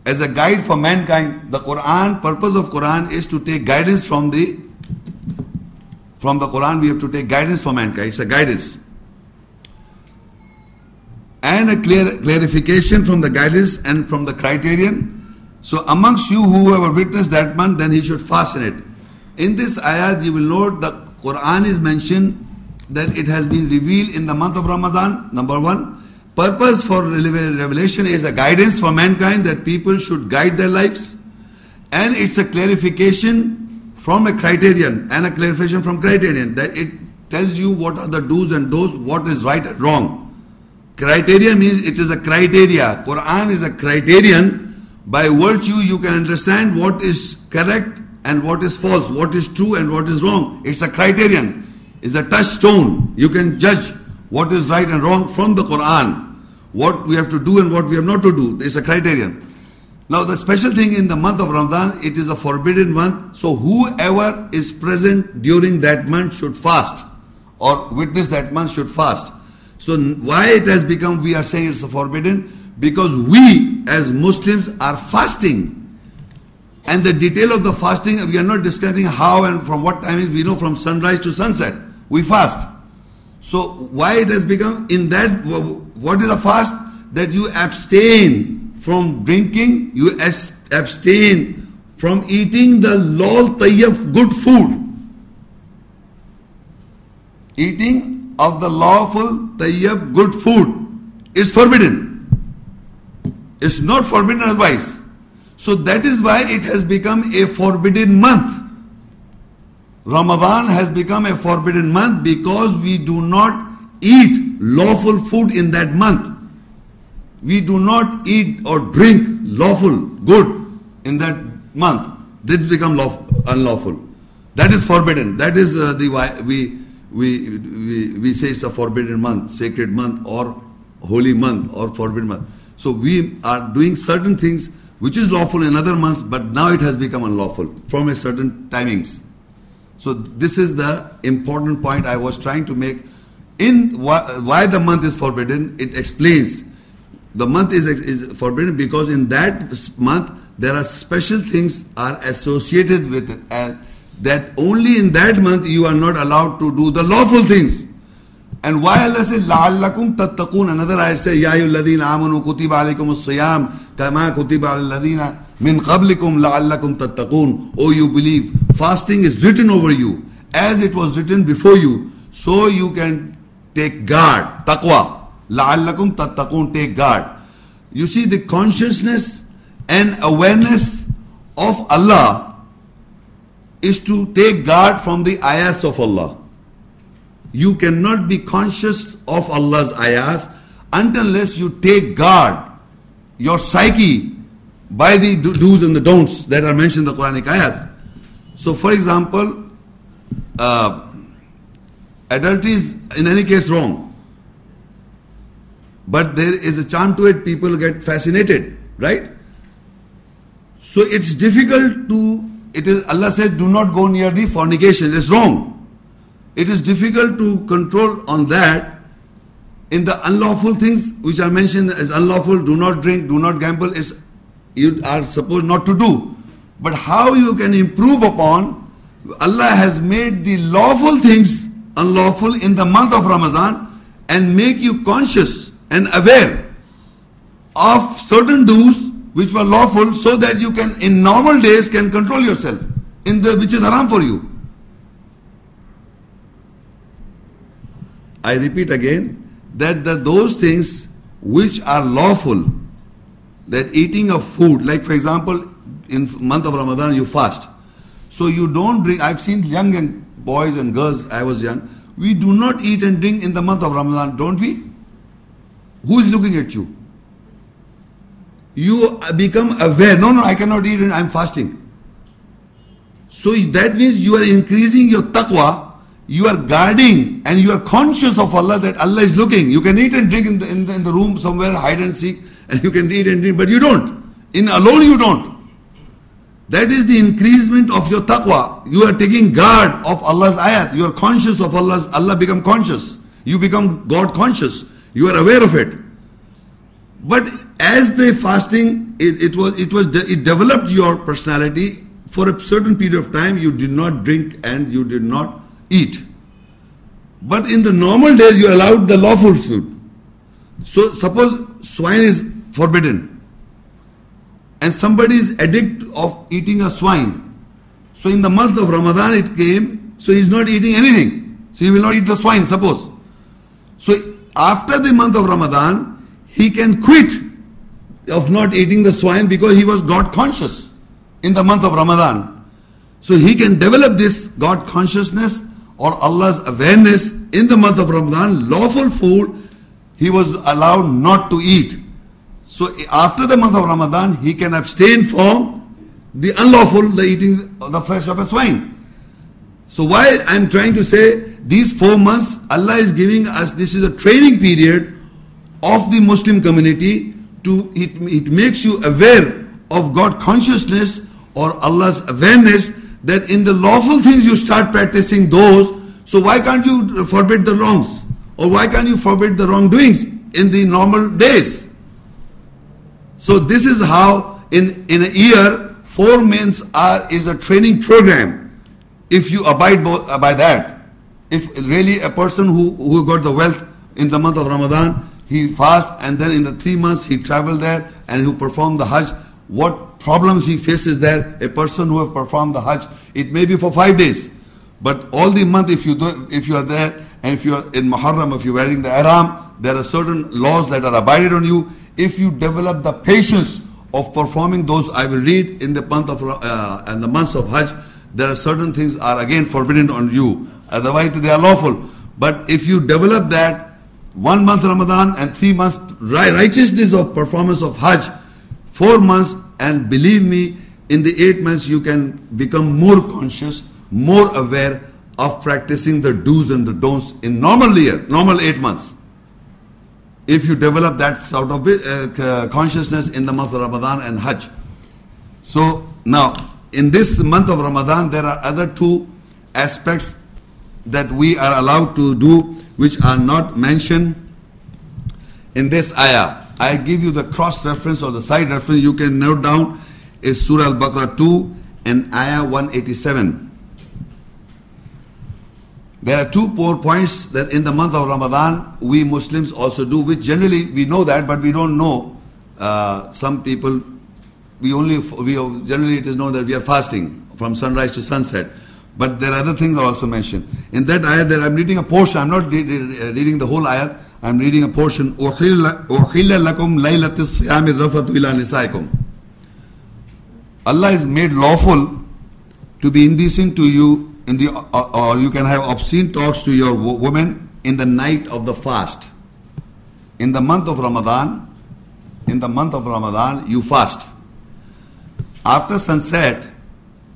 As a guide for mankind, the Quran, purpose of Quran is to take guidance from the from the Quran, we have to take guidance for mankind. It's a guidance. And a clear clarification from the guidance and from the criterion. So amongst you who have witnessed that month, then he should fast in it. In this ayat, you will note the Quran is mentioned that it has been revealed in the month of Ramadan, number one. Purpose for revelation is a guidance for mankind that people should guide their lives. And it's a clarification from a criterion and a clarification from criterion that it tells you what are the do's and don'ts, what is right and wrong. Criterion means it is a criteria. Quran is a criterion by virtue you can understand what is correct and what is false, what is true and what is wrong. It's a criterion. It's a touchstone. You can judge what is right and wrong from the Quran. What we have to do and what we have not to do. It's a criterion. Now, the special thing in the month of Ramadan, it is a forbidden month. So, whoever is present during that month should fast or witness that month should fast. So, why it has become, we are saying it's forbidden? Because we as Muslims are fasting. And the detail of the fasting, we are not discussing how and from what time, we know from sunrise to sunset. We fast. So, why it has become in that, what is a fast? That you abstain from drinking, you abstain from eating the lol tayyib good food. Eating of the lawful tayyib good food is forbidden. It's not forbidden otherwise. So that is why it has become a forbidden month. Ramadan has become a forbidden month because we do not eat lawful food in that month we do not eat or drink lawful good in that month, this become lawful, unlawful. That is forbidden. That is uh, the why we, we we we say it's a forbidden month, sacred month, or holy month, or forbidden month. So we are doing certain things which is lawful in other months, but now it has become unlawful from a certain timings. So this is the important point I was trying to make. In why, why the month is forbidden, it explains the month is, is forbidden because in that month there are special things are associated with it and that only in that month you are not allowed to do the lawful things. And why Allah says, لَعَلَّكُمْ تَتَّقُونَ Another ayat says, يَا أَيُّ الَّذِينَ آمَنُوا كُتِبَ عَلَيْكُمُ الصِّيَامِ كَمَا كُتِبَ عَلَى الَّذِينَ مِنْ قَبْلِكُمْ لَعَلَّكُمْ تَتَّقُونَ Oh you believe, fasting is written over you as it was written before you so you can take guard, taqwa. لَعَلَّكُمْ تَتَّقُونَ Take guard. You see the consciousness and awareness of Allah is to take guard from the ayahs of Allah. You cannot be conscious of Allah's ayahs unless you take guard your psyche by the do's and the don'ts that are mentioned in the Quranic ayats. So, for example, uh, adultery is in any case wrong but there is a charm to it, people get fascinated, right? So it's difficult to, it is, Allah said, do not go near the fornication, it's wrong. It is difficult to control on that. In the unlawful things which are mentioned as unlawful, do not drink, do not gamble, is you are supposed not to do. But how you can improve upon, Allah has made the lawful things unlawful in the month of Ramadan and make you conscious and aware of certain do's which were lawful so that you can in normal days can control yourself in the which is haram for you i repeat again that the, those things which are lawful that eating of food like for example in month of ramadan you fast so you don't drink i've seen young boys and girls i was young we do not eat and drink in the month of ramadan don't we who is looking at you? You become aware. No, no, I cannot eat and I'm fasting. So that means you are increasing your taqwa, you are guarding and you are conscious of Allah that Allah is looking. You can eat and drink in the, in the, in the room somewhere, hide and seek, and you can eat and drink, but you don't. In alone you don't. That is the increasement of your taqwa. You are taking guard of Allah's ayat. You are conscious of Allah's, Allah become conscious. You become God conscious. You are aware of it. But as the fasting, it, it was, it was, it developed your personality for a certain period of time. You did not drink and you did not eat. But in the normal days, you are allowed the lawful food. So suppose swine is forbidden, and somebody is addict of eating a swine. So in the month of Ramadan it came, so he's not eating anything. So he will not eat the swine, suppose. So after the month of Ramadan, he can quit of not eating the swine because he was God conscious in the month of Ramadan. So he can develop this God consciousness or Allah's awareness in the month of Ramadan, lawful food he was allowed not to eat. So after the month of Ramadan, he can abstain from the unlawful, the eating the flesh of a swine. So why I'm trying to say these four months, Allah is giving us, this is a training period of the Muslim community to, it, it makes you aware of God consciousness or Allah's awareness that in the lawful things you start practicing those. So why can't you forbid the wrongs? Or why can't you forbid the wrongdoings in the normal days? So this is how in, in a year, four months are is a training program. If you abide by that. If really a person who, who got the wealth in the month of Ramadan, he fast and then in the three months he travel there and who perform the Hajj, what problems he faces there. A person who have performed the Hajj, it may be for five days, but all the month if you do, if you are there and if you are in Muharram, if you are wearing the Ihram, there are certain laws that are abided on you. If you develop the patience of performing those, I will read in the month of uh, and the months of Hajj. There are certain things are again forbidden on you. Otherwise, they are lawful. But if you develop that one month Ramadan and three months righteousness of performance of Hajj, four months and believe me, in the eight months you can become more conscious, more aware of practicing the do's and the don'ts in normal year, normal eight months. If you develop that sort of uh, consciousness in the month of Ramadan and Hajj. So now, in this month of Ramadan, there are other two aspects that we are allowed to do which are not mentioned in this ayah. I give you the cross reference or the side reference you can note down is Surah Al-Baqarah 2 and Ayah 187. There are two more points that in the month of Ramadan we Muslims also do, which generally we know that, but we don't know. Uh, some people, we only, we generally it is known that we are fasting from sunrise to sunset. But there are other things also mentioned. In that ayah, that I'm reading a portion, I'm not reading the whole ayah. I'm reading a portion. Allah is made lawful to be indecent to you in the uh, or you can have obscene talks to your woman in the night of the fast. In the month of Ramadan, in the month of Ramadan, you fast. After sunset,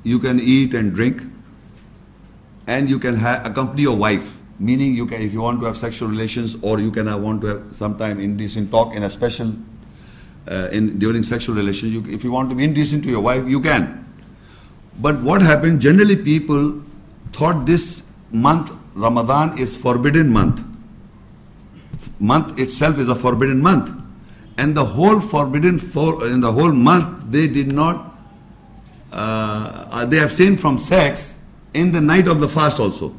you can eat and drink, and you can ha- accompany your wife meaning you can if you want to have sexual relations or you can want to have sometime indecent talk in a special uh, in during sexual relations you, if you want to be indecent to your wife you can. But what happened generally people thought this month ramadan is forbidden month. Month itself is a forbidden month. And the whole forbidden for in the whole month they did not uh, they abstained from sex in the night of the fast also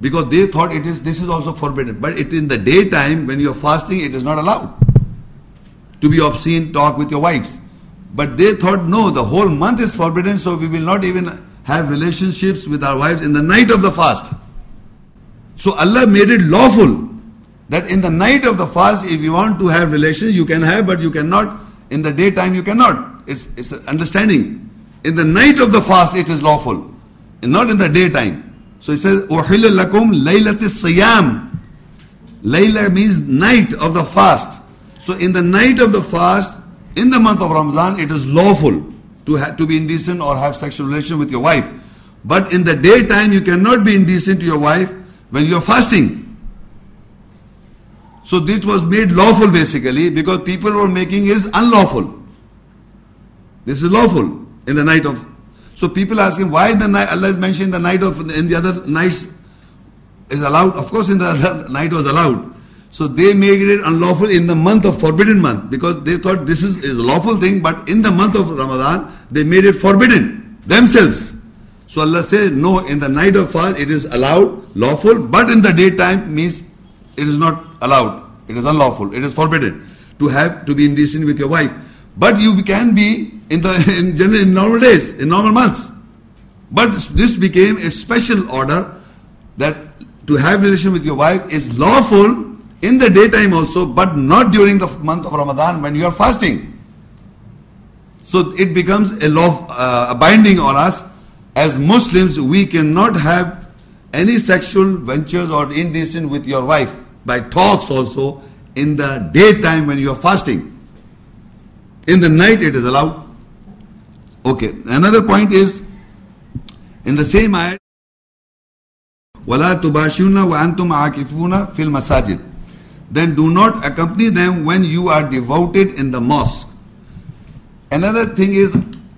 because they thought it is this is also forbidden. But it in the daytime when you are fasting, it is not allowed to be obscene talk with your wives. But they thought no, the whole month is forbidden, so we will not even have relationships with our wives in the night of the fast. So Allah made it lawful that in the night of the fast, if you want to have relations, you can have, but you cannot in the daytime. You cannot. It's it's understanding. In the night of the fast, it is lawful, not in the daytime. So he says, Uhilla lakum laylati siyam. Layla means night of the fast. So in the night of the fast, in the month of Ramadan, it is lawful to, ha- to be indecent or have sexual relation with your wife. But in the daytime, you cannot be indecent to your wife when you are fasting. So this was made lawful basically because people were making is unlawful. This is lawful in the night of so people ask him why the night Allah is mentioning the night of in the other nights is allowed. Of course, in the other night was allowed. So they made it unlawful in the month of forbidden month because they thought this is, is a lawful thing, but in the month of Ramadan they made it forbidden themselves. So Allah says, no, in the night of fast it is allowed, lawful, but in the daytime means it is not allowed. It is unlawful. It is forbidden to have to be indecent with your wife. But you can be in the in general in normal days, in normal months. But this became a special order that to have relation with your wife is lawful in the daytime also, but not during the month of Ramadan when you are fasting. So it becomes a law, uh, binding on us. As Muslims, we cannot have any sexual ventures or indecent with your wife by talks also in the daytime when you are fasting. In the night it is allowed. Okay, another point is in the same ayat وَلَا تُبَاشِرُونَ وَأَنْتُمْ عَاكِفُونَ فِي الْمَسَاجِدِ Then do not accompany them when you are devoted in the mosque. Another thing is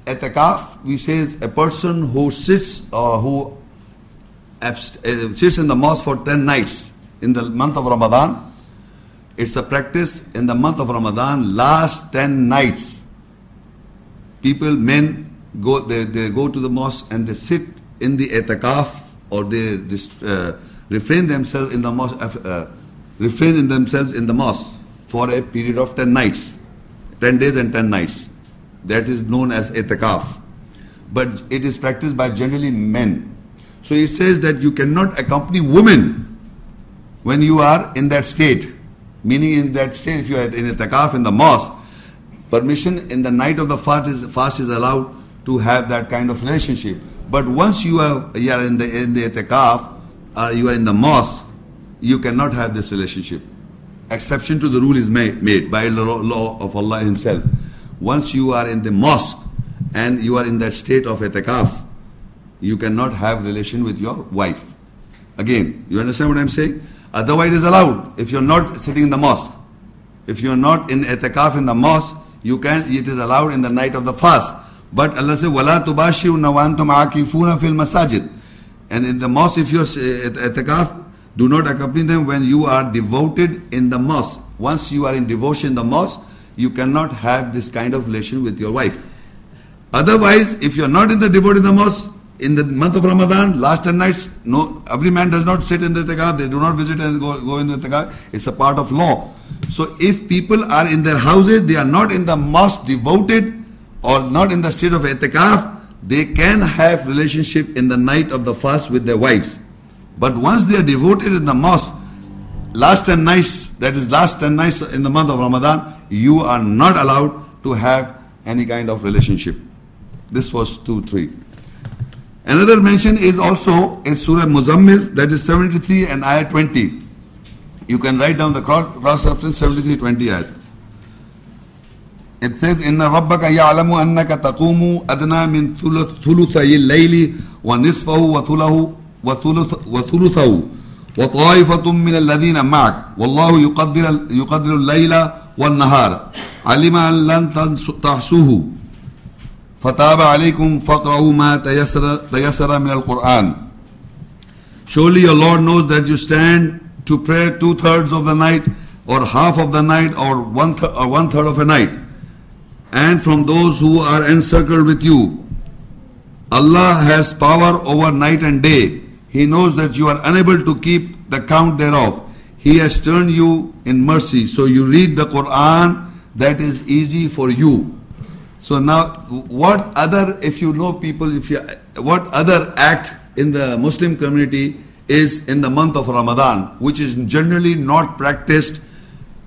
etikaf, we say is a person who sits or who sits in the mosque for 10 nights in the month of Ramadan. It's a practice in the month of Ramadan, last 10 nights. People, men, go they, they go to the mosque and they sit in the etikaf or they uh, refrain themselves in the mosque, uh, refrain in themselves in the mosque for a period of 10 nights, 10 days and 10 nights. That is known as etikaf. But it is practiced by generally men. So it says that you cannot accompany women when you are in that state. Meaning in that state, if you are in etikaf in the mosque, permission in the night of the fast is, fast is allowed to have that kind of relationship. But once you are, you are in the in the etikaf, or uh, you are in the mosque, you cannot have this relationship. Exception to the rule is made, made by the law of Allah Himself. Once you are in the mosque and you are in that state of etikaf, you cannot have relation with your wife. Again, you understand what I'm saying? Otherwise, it is allowed if you're not sitting in the mosque. If you're not in etikaf in the mosque, you can. It is allowed in the night of the fast. But Allah says, "Wala tubashiru nawantum akifuna fil masajid." And in the mosque, if you're at eh, eh, etikaf, do not accompany them when you are devoted in the mosque. Once you are in devotion in the mosque, you cannot have this kind of relation with your wife. Otherwise, if you are not in the devoted in the mosque, in the month of Ramadan, last 10 nights, no, every man does not sit in the itikaf, they do not visit and go, go in the itikaf. It's a part of law. So if people are in their houses, they are not in the mosque devoted, or not in the state of itikaf, they can have relationship in the night of the fast with their wives. But once they are devoted in the mosque, last 10 nights, that is last 10 nights in the month of Ramadan, you are not allowed to have any kind of relationship. This was 2 3. Another mention is also in Surah Muzammil, that is 73 and ayah 20. You can write down the cross reference 73 20 ayah. It says, إن ربك يعلم أنك تقوم أدنى من ثلثي الليل ونصفه وثله وثلث وثلثه وطائفة من الذين معك والله يقدر يقدر الليل والنهار علم أن لن تحسوه فتاب عليكم فاقرأوا ما تيسر تيسر من القرآن Surely your Lord knows that you stand to pray two thirds of the night or half of the night or one, th- or one third of a night and from those who are encircled with you. Allah has power over night and day. He knows that you are unable to keep the count thereof. He has turned you in mercy. So you read the Quran, that is easy for you. So now, what other, if you know people, if you, what other act in the Muslim community is in the month of Ramadan, which is generally not practiced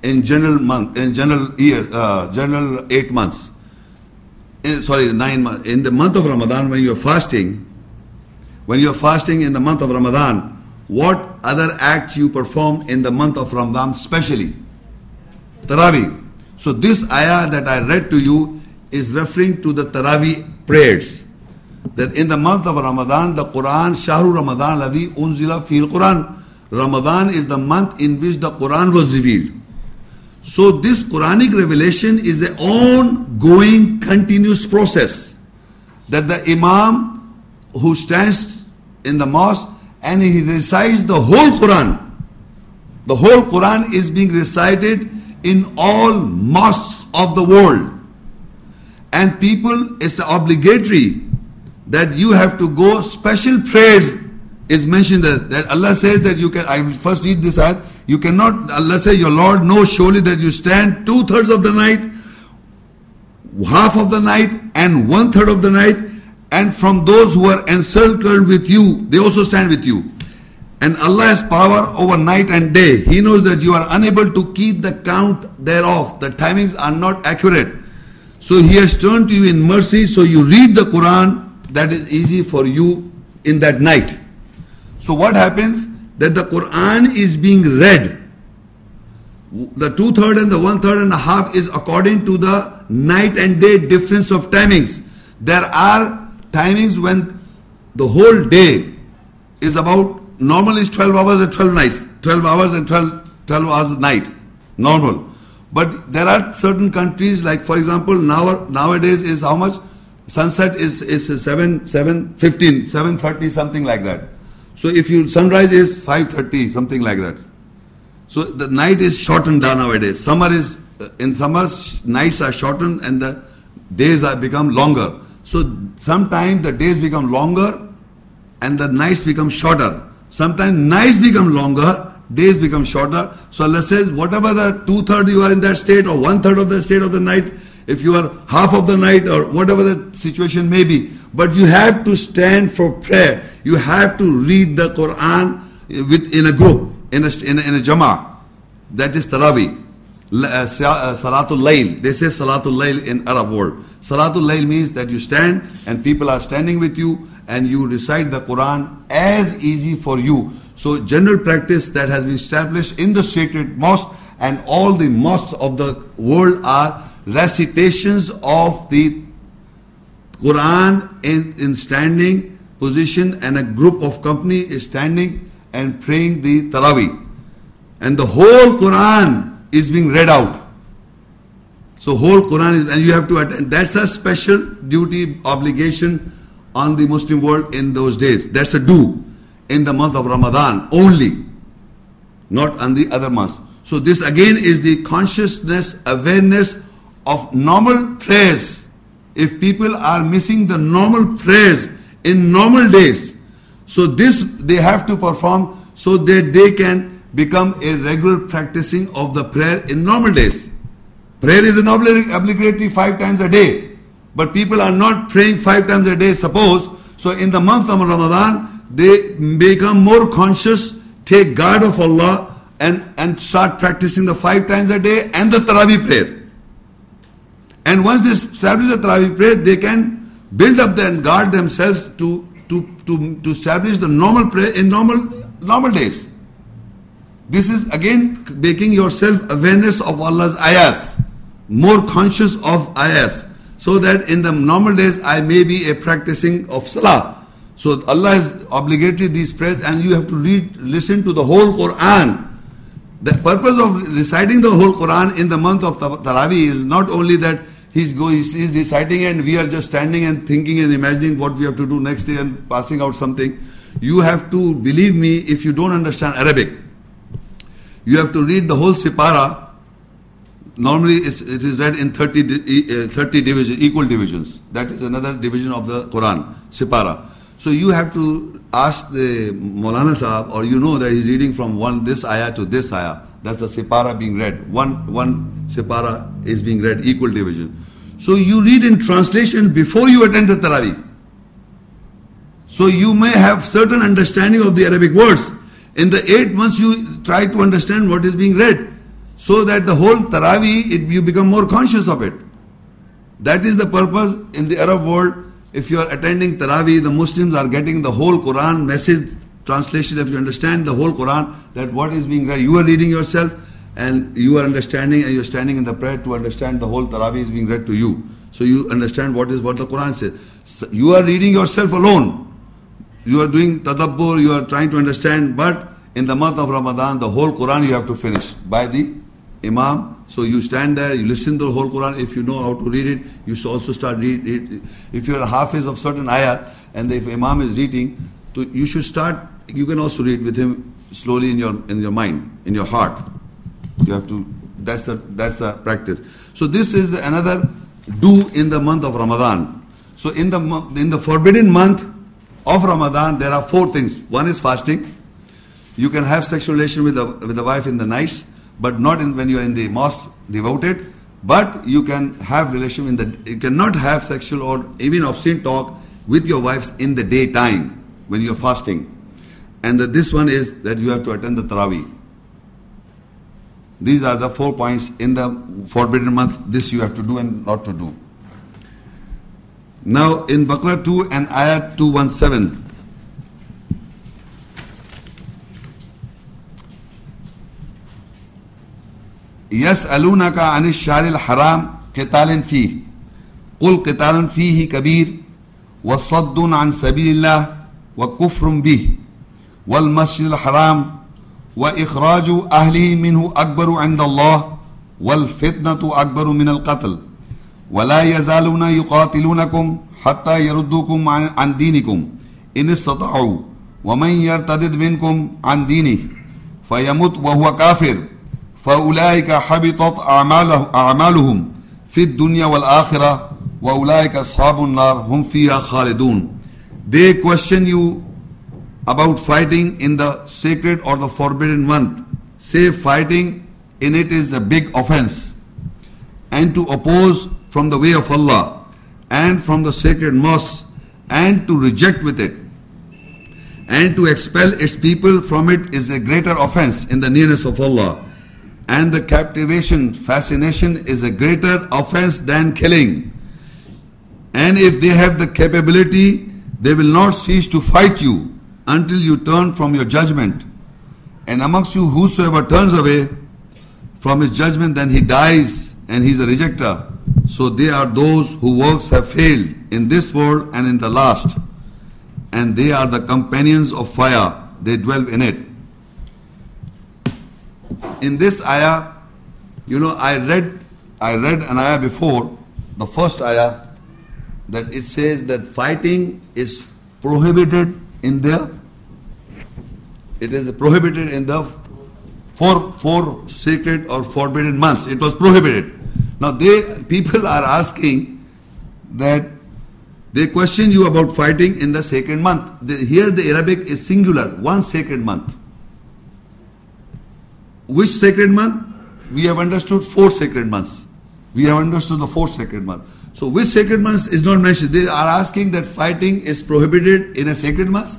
in general month, in general year, uh, general eight months. In, sorry, nine months. In the month of Ramadan, when you're fasting, when you're fasting in the month of Ramadan, what other acts you perform in the month of Ramadan, specially? Taraweeh. So this ayah that I read to you is referring to the Taraweeh prayers. That in the month of Ramadan, the Quran, Shahru Ramadan, Ladhi Unzila Fil Quran. Ramadan is the month in which the Quran was revealed. So this Quranic revelation is an ongoing, continuous process. that the Imam who stands in the mosque and he recites the whole Quran. The whole Quran is being recited in all mosques of the world. And people, it's obligatory that you have to go special prayers is mentioned that, that Allah says that you can, I will first read this ayat, you cannot, Allah says, your Lord knows surely that you stand two thirds of the night, half of the night, and one third of the night, and from those who are encircled with you, they also stand with you. And Allah has power over night and day. He knows that you are unable to keep the count thereof. The timings are not accurate. So He has turned to you in mercy, so you read the Quran that is easy for you in that night. So what happens? That the Quran is being read. The two third and the one third and a half is according to the night and day difference of timings. There are timings when the whole day is about normal is 12 hours and 12 nights 12 hours and 12, 12 hours a night normal but there are certain countries like for example now nowadays is how much? Sunset is is 7 7 15 7:30 something like that. So if you sunrise is 5:30 something like that. So the night is shortened down nowadays. Summer is in summer nights are shortened and the days are become longer. So sometimes the days become longer and the nights become shorter. Sometimes nights become longer days become shorter so allah says whatever the two-third you are in that state or one-third of the state of the night if you are half of the night or whatever the situation may be. But you have to stand for prayer. You have to read the Quran with, in a group, in a, in a, in a jama'ah. That is Taraweeh. Uh, uh, Salatul Layl. They say Salatul Layl in Arab world. Salatul Layl means that you stand and people are standing with you and you recite the Quran as easy for you. So general practice that has been established in the sacred mosque and all the mosques of the world are recitations of the Quran in, in standing position and a group of company is standing and praying the Taraweeh. And the whole Quran is being read out. So whole Quran is, and you have to attend. That's a special duty, obligation on the Muslim world in those days. That's a do in the month of Ramadan only, not on the other months. So this again is the consciousness, awareness of normal prayers, if people are missing the normal prayers in normal days, so this they have to perform so that they can become a regular practicing of the prayer in normal days. Prayer is an obligatory five times a day, but people are not praying five times a day. Suppose so in the month of Ramadan they become more conscious, take guard of Allah, and and start practicing the five times a day and the Taraweeh prayer. And once they establish the Taraweeh prayer, they can build up and guard themselves to, to, to, to establish the normal prayer in normal, normal days. This is again making yourself awareness of Allah's ayahs, more conscious of ayahs, so that in the normal days I may be a practicing of salah. So Allah has obligated these prayers and you have to read, listen to the whole Quran. The purpose of reciting the whole Quran in the month of Taraweeh is not only that He's, go, he's, reciting and we are just standing and thinking and imagining what we have to do next day and passing out something. You have to believe me if you don't understand Arabic. You have to read the whole Sipara. Normally it is read in 30, uh, 30 division, equal divisions. That is another division of the Quran, Sipara. So you have to ask the Maulana Sahab or you know that he's reading from one this ayah to this ayah. That's the Sipara being read. One, one Sipara is being read, equal division. So you read in translation before you attend the Taraweeh. So you may have certain understanding of the Arabic words. In the eight months you try to understand what is being read. So that the whole Taraweeh, it, you become more conscious of it. That is the purpose in the Arab world. If you are attending Taraweeh, the Muslims are getting the whole Quran message translation, if you understand the whole Quran, that what is being read, you are reading yourself and you are understanding and you're standing in the prayer to understand the whole Taraweeh is being read to you. So you understand what is what the Quran says. So you are reading yourself alone. You are doing tadabbur, you are trying to understand, but in the month of Ramadan, the whole Quran you have to finish by the Imam So you stand there, you listen to the whole Quran. If you know how to read it, you should also start read it. If you're a hafiz of certain ayah, and if Imam is reading, you should start. You can also read with him slowly in your in your mind, in your heart. You have to. That's the that's the practice. So this is another do in the month of Ramadan. So in the in the forbidden month of Ramadan, there are four things. One is fasting. You can have sexual relation with the with the wife in the nights but not in, when you are in the mosque devoted. But you can have relation in the you cannot have sexual or even obscene talk with your wives in the daytime when you are fasting. And the, this one is that you have to attend the Taraweeh. These are the four points in the forbidden month. This you have to do and not to do. Now in Baqarah 2 and Ayat 217. يسألونك عن الشهر الحرام قتال فيه. قل قتال فيه كبير وصد عن سبيل الله وكفر به. والمسجد الحرام وإخراج أهله منه أكبر عند الله والفتنة أكبر من القتل. ولا يزالون يقاتلونكم حتى يردوكم عن دينكم. إن استطاعوا ومن يرتد منكم عن دينه فيمت وهو كافر. فأولئك حبطت أعمالهم في الدنيا والآخرة وأولئك أصحاب النار هم فيها خالدون They question you about fighting in the sacred or the forbidden month. Say fighting in it is a big offense. And to oppose from the way of Allah and from the sacred mosque and to reject with it and to expel its people from it is a greater offense in the nearness of Allah and the captivation, fascination is a greater offense than killing. And if they have the capability, they will not cease to fight you until you turn from your judgment. And amongst you, whosoever turns away from his judgment, then he dies and he is a rejecter. So they are those whose works have failed in this world and in the last. And they are the companions of fire, they dwell in it in this ayah, you know, I read, I read an ayah before, the first ayah, that it says that fighting is prohibited in the, it is prohibited in the four, four sacred or forbidden months. It was prohibited. Now they, people are asking that they question you about fighting in the sacred month. The, here the Arabic is singular, one sacred month. Which sacred month? We have understood four sacred months. We have understood the four sacred months. So which sacred months is not mentioned? They are asking that fighting is prohibited in a sacred month.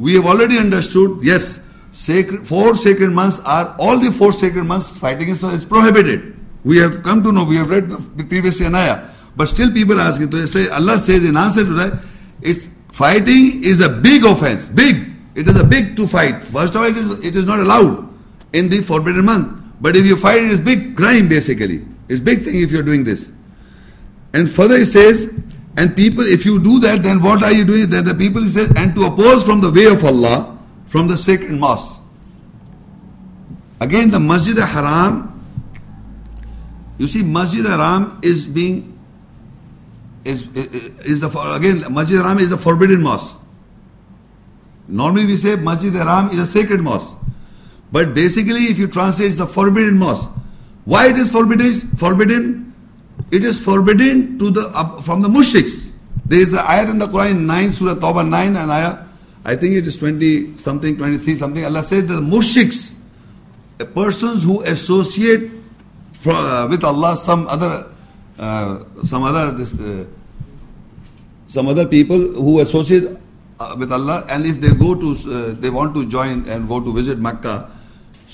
We have already understood, yes, sacred, four sacred months are all the four sacred months fighting is, is prohibited. We have come to know, we have read the previous ayah. But still people are asking, so say, Allah says in answer to that, it's fighting is a big offense, big. It is a big to fight. First of all, it is, it is not allowed in the forbidden month. But if you fight it is big crime basically. It's big thing if you're doing this. And further he says, and people, if you do that, then what are you doing? Then the people he says, and to oppose from the way of Allah, from the sacred mosque. Again, the Masjid al-Haram, you see, Masjid al-Haram is being is, is the again Masjid Haram is a forbidden mosque. Normally we say Masjid Haram is a sacred mosque. But basically, if you translate, it's a forbidden mosque. Why it is forbidden? Forbidden. It is forbidden to the uh, from the mushriks. There is an ayat in the Quran, 9, Surah Tawbah 9, and ayah, I think it is 20 something, 23 something. Allah says that the mushriks, persons who associate uh, with Allah some other, uh, some other, this, uh, some other people who associate uh, with Allah, and if they go to, uh, they want to join and go to visit Mecca,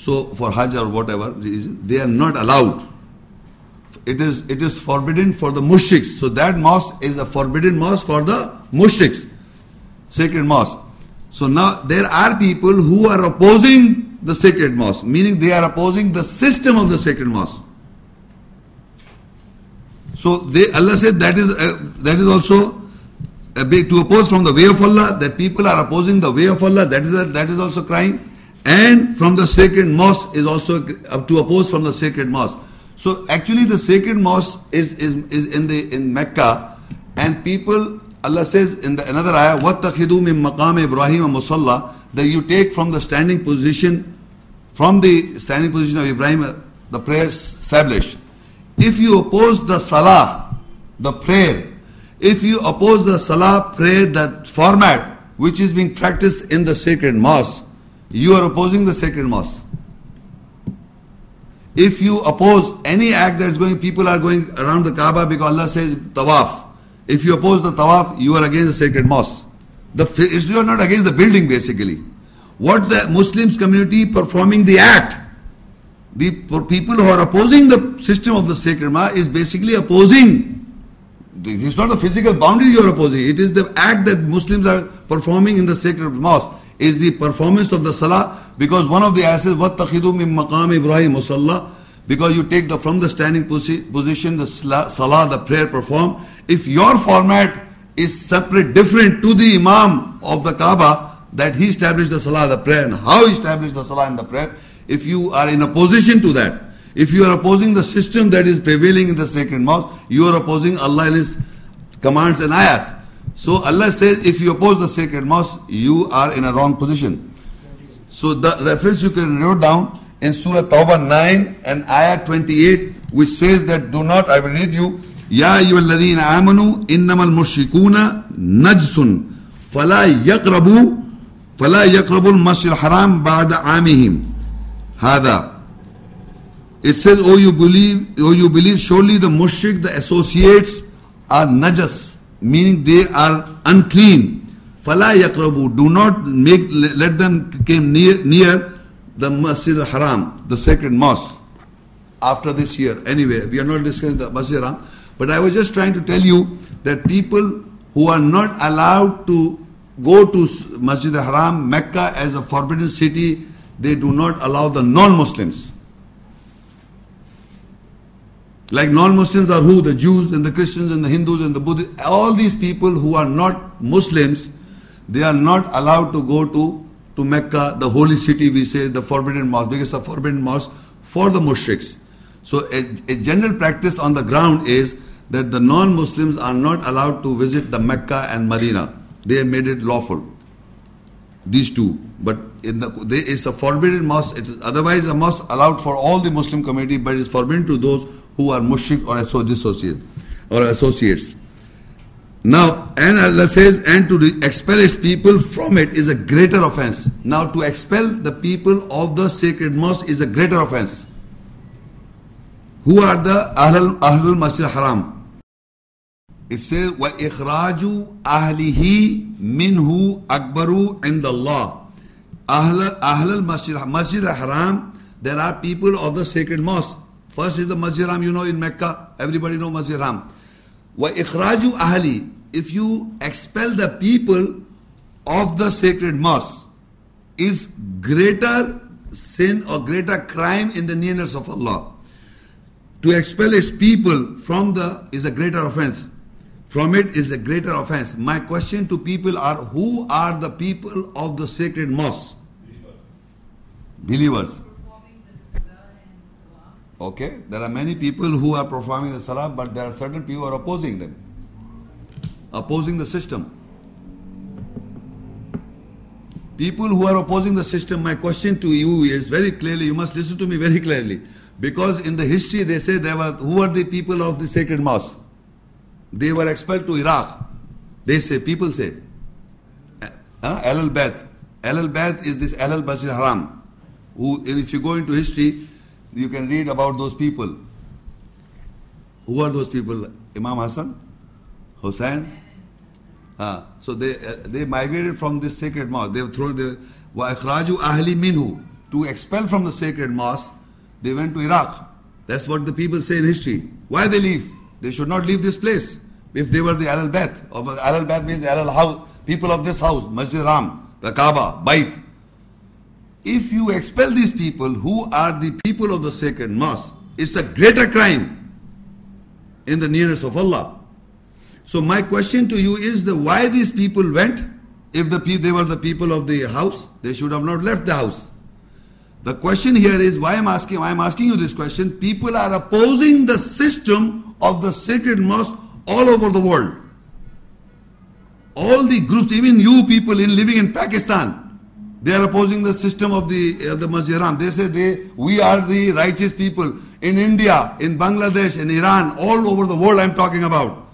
so for Hajj or whatever they are not allowed. It is it is forbidden for the mushriks. So that mosque is a forbidden mosque for the mushriks, sacred mosque. So now there are people who are opposing the sacred mosque, meaning they are opposing the system of the sacred mosque. So they, Allah said that is uh, that is also a big, to oppose from the way of Allah. That people are opposing the way of Allah. That is a, that is also crime and from the sacred mosque is also to oppose from the sacred mosque. So actually the sacred mosque is, is, is in the in Mecca and people Allah says in the, another ayah وَاتَّخِذُوا مِن مَقَامِ إِبْرَاهِيمَ مُصَلَّى that you take from the standing position from the standing position of Ibrahim the prayer established. If you oppose the salah, the prayer, if you oppose the salah prayer, that format which is being practiced in the sacred mosque, you are opposing the sacred mosque. If you oppose any act that is going, people are going around the Kaaba because Allah says tawaf. If you oppose the tawaf, you are against the sacred mosque. The, you are not against the building basically. What the Muslims community performing the act, the people who are opposing the system of the sacred mosque is basically opposing. It's not the physical boundary you are opposing. It is the act that Muslims are performing in the sacred mosque is the performance of the salah because one of the ayahs وَاتَّخِذُوا مِن مَقَامِ إِبْرَاهِيمَ مُصَلَّى because you take the from the standing position the salah the prayer perform if your format is separate different to the imam of the kaaba that he established the salah the prayer and how he established the salah and the prayer if you are in opposition to that if you are opposing the system that is prevailing in the sacred mosque you are opposing allah and his commands and ayahs So Allah says, if you oppose the sacred mosque, you are in a wrong position. So the reference you can note down in Surah Tawbah 9 and Ayah 28, which says that do not, I will read you, Ya ayyuhalladhina amanu innamal mushrikuna najsun fala yakrabu fala yakrabu al-masjid haram ba'da amihim hada. It says, oh you believe, oh you believe, surely the mushrik, the associates are najas meaning they are unclean. Fala yakrabu, do not make, let them come near, near the Masjid al-Haram, the sacred mosque, after this year. Anyway, we are not discussing the Masjid al-Haram, but I was just trying to tell you that people who are not allowed to go to Masjid al-Haram, Mecca as a forbidden city, they do not allow the non-Muslims. Like non-Muslims are who? The Jews and the Christians and the Hindus and the Buddhists. All these people who are not Muslims, they are not allowed to go to, to Mecca, the holy city we say, the forbidden mosque, because a forbidden mosque for the mushriks. So a, a general practice on the ground is that the non-Muslims are not allowed to visit the Mecca and Medina. They have made it lawful. These two. But in the, there is a forbidden mosque. It is otherwise a mosque allowed for all the Muslim community, but it is forbidden to those who are mushrik or associate or associates. Now, and Allah says, and to expel its people from it is a greater offense. Now, to expel the people of the sacred mosque is a greater offense. Who are the Ahlul, Ahlul Masjid Haram? It says, وَإِخْرَاجُ أَهْلِهِ مِنْهُ أَكْبَرُ عِنْدَ اللَّهِ Ahlul, Ahlul Masjid, Masjid Haram, there are people of the sacred mosque. First is the Masjid you know in Mecca, everybody know Masjid Haram. Wa ikhraju ahli, if you expel the people of the sacred mosque, is greater sin or greater crime in the nearness of Allah. To expel its people from the is a greater offense. From it is a greater offense. My question to people are who are the people of the sacred mosque? Believers. Believers. Okay, there are many people who are performing the salah, but there are certain people who are opposing them, opposing the system. People who are opposing the system, my question to you is very clearly, you must listen to me very clearly. Because in the history they say there were, who are the people of the sacred mosque? They were expelled to Iraq. They say, people say, uh, Al Beth. Al Beth is this Al Basir Haram. Who, if you go into history, you can read about those people. Who are those people? Imam Hassan? Hussain? Uh, so they uh, they migrated from this sacred mosque. They threw the Waikhraju Ahli Minhu to expel from the sacred mosque. They went to Iraq. That's what the people say in history. Why they leave? They should not leave this place. If they were the Al Bayt, or Al Bayt means Al House, people of this house, Masjid Ram, the Kaaba, Bait, if you expel these people who are the people of the sacred mosque, it's a greater crime in the nearness of Allah. So my question to you is the why these people went? If the they were the people of the house, they should have not left the house. The question here is why I'm asking why I'm asking you this question. People are opposing the system of the sacred mosque all over the world. All the groups, even you people in living in Pakistan, they are opposing the system of the uh, the Masjid They say they we are the righteous people in India, in Bangladesh, in Iran, all over the world. I'm talking about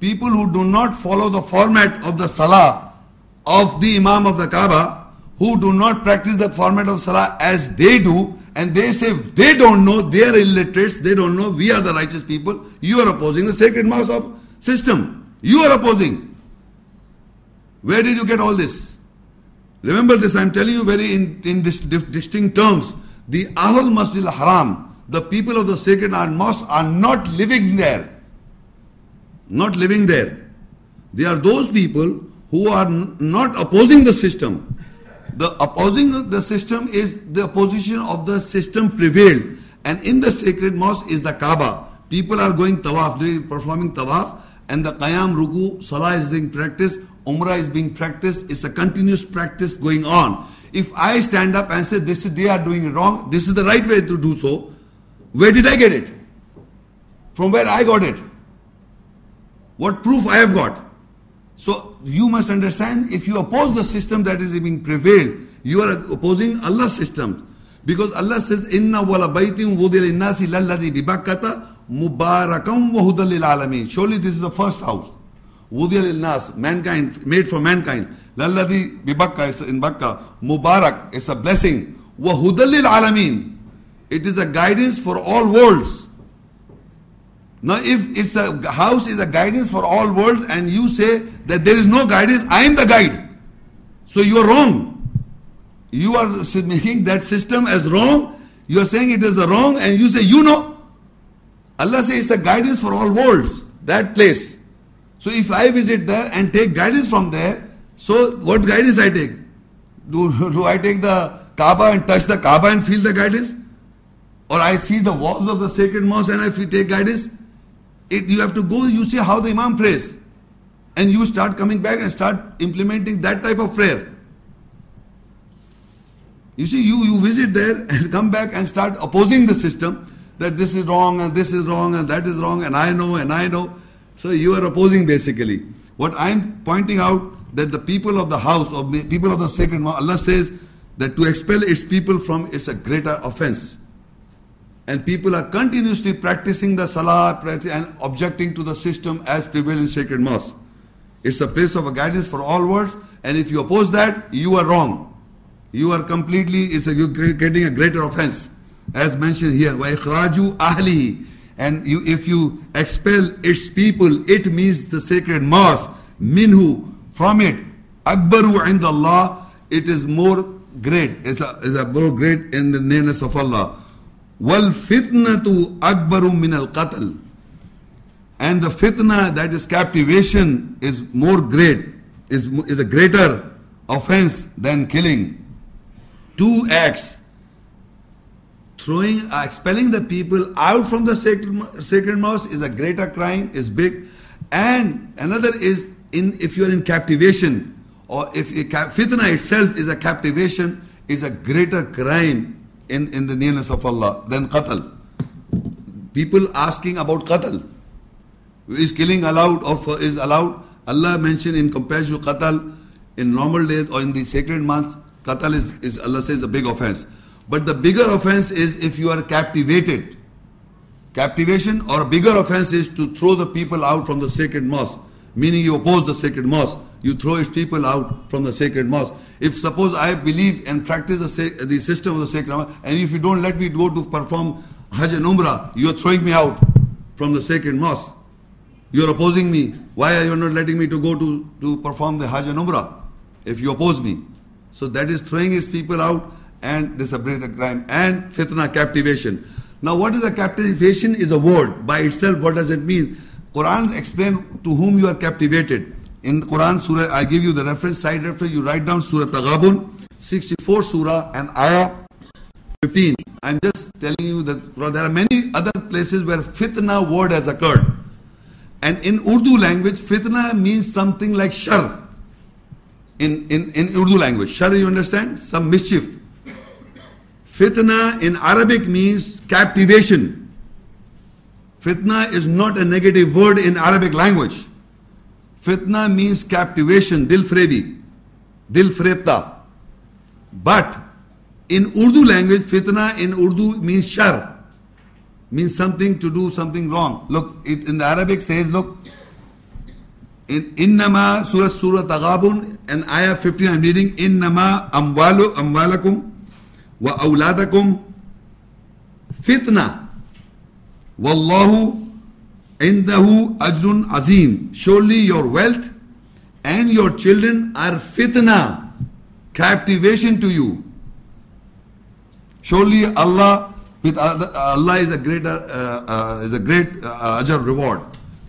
people who do not follow the format of the Salah of the Imam of the Kaaba, who do not practice the format of Salah as they do, and they say they don't know, they are illiterates, they don't know, we are the righteous people. You are opposing the sacred mass of system. You are opposing. Where did you get all this? Remember this, I'm telling you very in, in distinct terms. The Ahl Masjid al-Haram, the people of the sacred mosque are not living there. Not living there. They are those people who are not opposing the system. The opposing the system is the opposition of the system prevailed. And in the sacred mosque is the Kaaba. People are going tawaf, doing, performing tawaf, and the Qiyam, Ruku, Salah is being practiced, Umrah is being practiced. It's a continuous practice going on. If I stand up and say this is they are doing it wrong, this is the right way to do so, where did I get it? From where I got it? What proof I have got? So you must understand if you oppose the system that is being prevailed, you are opposing Allah's system. Because Allah says, Inna wala baytim wudil innasi lalladhi bibakkata mubarakam wa hudal alamin. Surely this is the first house. Wudil nas, mankind, made for mankind. Lalladhi bibakka is in Bakka. Mubarak is a blessing. Wa hudal alamin. It is a guidance for all worlds. Now, if it's a house is a guidance for all worlds, and you say that there is no guidance, I am the guide. So you are wrong. You are making that system as wrong. You are saying it is a wrong, and you say you know. Allah says it's a guidance for all worlds. That place. So if I visit there and take guidance from there, so what guidance I take? Do, do I take the Kaaba and touch the Kaaba and feel the guidance? Or I see the walls of the sacred mosque and I take guidance? It, you have to go, you see how the Imam prays. And you start coming back and start implementing that type of prayer. You see, you, you visit there and come back and start opposing the system that this is wrong and this is wrong and that is wrong and I know and I know. So you are opposing basically. What I'm pointing out that the people of the house or people of the sacred Allah says that to expel its people from it's a greater offense and people are continuously practicing the salah and objecting to the system as prevail in sacred mosque. It's a place of a guidance for all worlds, and if you oppose that, you are wrong. You are completely, it's a, you're getting a greater offense. As mentioned here, وَإِخْرَاجُ أَهْلِهِ and you, if you expel its people, it means the sacred mosque. Minhu, from it. Akbaru indallah, it is more great. It's a, it's a more great in the nearness of Allah. Wal fitnatu akbaru min al qatl. And the fitna, that is captivation, is more great, is, is a greater offense than killing. Two acts Throwing, uh, expelling the people out from the sacred, sacred mosque is a greater crime, is big. And another is in if you are in captivation, or if fitna itself is a captivation, is a greater crime in, in the nearness of Allah than qatl. People asking about qatl. Is killing allowed or is allowed? Allah mentioned in comparison to qatl in normal days or in the sacred months, qatl is, is Allah says a big offense. But the bigger offense is if you are captivated. Captivation or a bigger offense is to throw the people out from the sacred mosque, meaning you oppose the sacred mosque you throw its people out from the sacred mosque. If suppose I believe and practice the, the system of the sacred mosque, and if you don't let me go to perform Hajj and Umrah, you are throwing me out from the sacred mosque. You are opposing me. Why are you not letting me to go to, to perform the Hajj and Umrah? If you oppose me. So that is throwing his people out and a greater crime. And fitna, captivation. Now what is a captivation is a word. By itself, what does it mean? Quran explain to whom you are captivated. In Quran Surah, I give you the reference, side reference, you write down Surah Taghabun, 64 Surah and Ayah 15. I'm just telling you that there are many other places where fitna word has occurred. And in Urdu language, fitna means something like shar. In, in, in Urdu language, shar you understand? Some mischief. Fitna in Arabic means captivation. Fitna is not a negative word in Arabic language. Fitna means captivation, dil frebi, dil frebta. But in Urdu language, fitna in Urdu means shar, means something to do something wrong. Look, it in the Arabic says, look, in Innama Surah Surah Taghabun and Ayah 15 I'm reading Innama amwalu amwalakum awladakum fitna wallahu indahu ajrun azim surely your wealth and your children are fitna captivation to you surely Allah with Allah is a greater uh, uh, is a great uh, ajr reward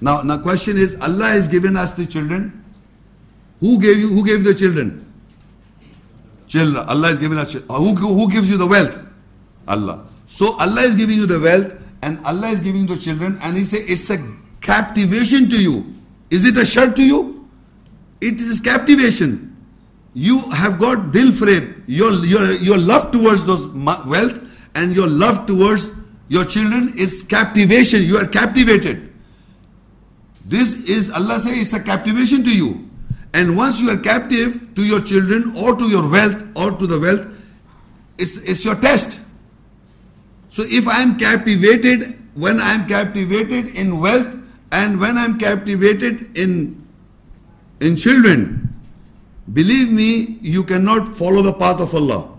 now, now question is, Allah has given us the children. Who gave you? Who gave the children? Children. Allah has given us. Who, who gives you the wealth? Allah. So Allah is giving you the wealth, and Allah is giving you the children, and He say it's a captivation to you. Is it a shart to you? It is captivation. You have got dil frame. Your your your love towards those wealth and your love towards your children is captivation. You are captivated. This is, Allah says, it's a captivation to you. And once you are captive to your children or to your wealth or to the wealth, it's, it's your test. So if I am captivated, when I am captivated in wealth and when I am captivated in, in children, believe me, you cannot follow the path of Allah.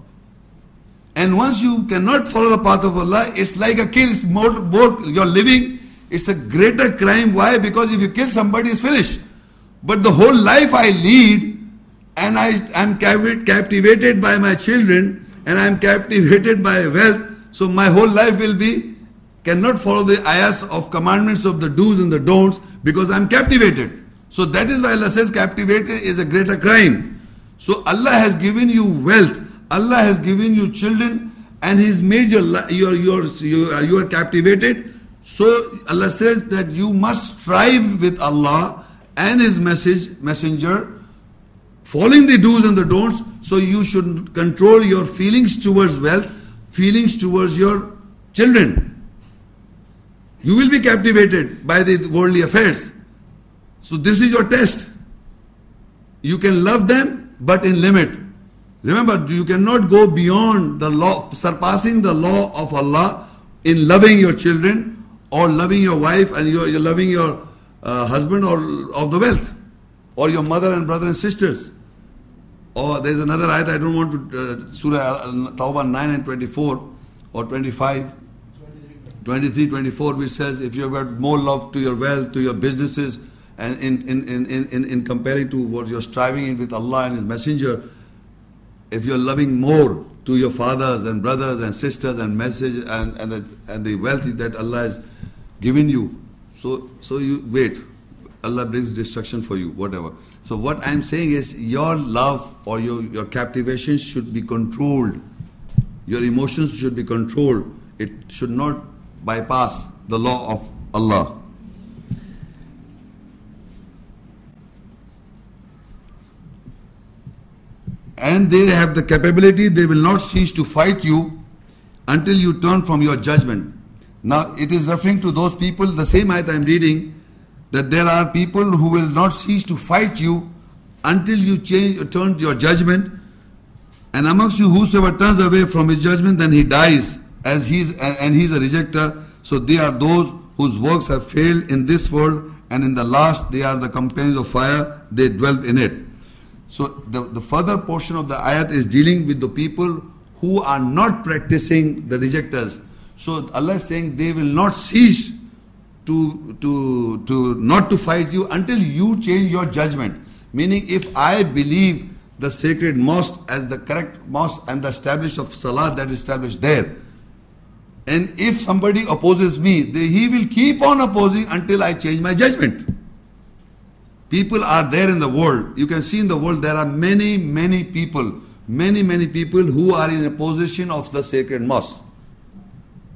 And once you cannot follow the path of Allah, it's like a kill. It's more, more you're living it's a greater crime. Why? Because if you kill somebody, it's finished. But the whole life I lead, and I am captivated by my children, and I am captivated by wealth, so my whole life will be cannot follow the ayahs of commandments of the do's and the don'ts because I am captivated. So that is why Allah says captivated is a greater crime. So Allah has given you wealth, Allah has given you children, and He's made your your your you are, you are captivated. So Allah says that you must strive with Allah and His message, messenger, following the do's and the don'ts. So you should control your feelings towards wealth, feelings towards your children. You will be captivated by the worldly affairs. So this is your test. You can love them, but in limit. Remember, you cannot go beyond the law, surpassing the law of Allah in loving your children or loving your wife and you're, you're loving your uh, husband or of the wealth or your mother and brother and sisters or there's another ayat I don't want to uh, Surah Tawbah 9 and 24 or 25 23 24 which says if you've got more love to your wealth to your businesses and in, in, in, in, in comparing to what you're striving in with Allah and His Messenger if you're loving more to your fathers and brothers and sisters and message and, and, the, and the wealth that Allah has given you. So, so you wait. Allah brings destruction for you, whatever. So what I'm saying is your love or your, your captivation should be controlled. Your emotions should be controlled. It should not bypass the law of Allah. And they have the capability, they will not cease to fight you until you turn from your judgment. Now it is referring to those people, the same ayat I am reading, that there are people who will not cease to fight you until you change turn your judgment. And amongst you whosoever turns away from his judgment, then he dies, as he is and he is a rejecter. So they are those whose works have failed in this world, and in the last they are the companions of fire, they dwell in it. So the, the further portion of the ayat is dealing with the people who are not practicing the rejectors. So Allah is saying they will not cease to, to, to not to fight you until you change your judgment. Meaning if I believe the sacred mosque as the correct mosque and the established of salah that is established there. And if somebody opposes me, they, he will keep on opposing until I change my judgment. People are there in the world. You can see in the world there are many, many people, many, many people who are in a position of the sacred mosque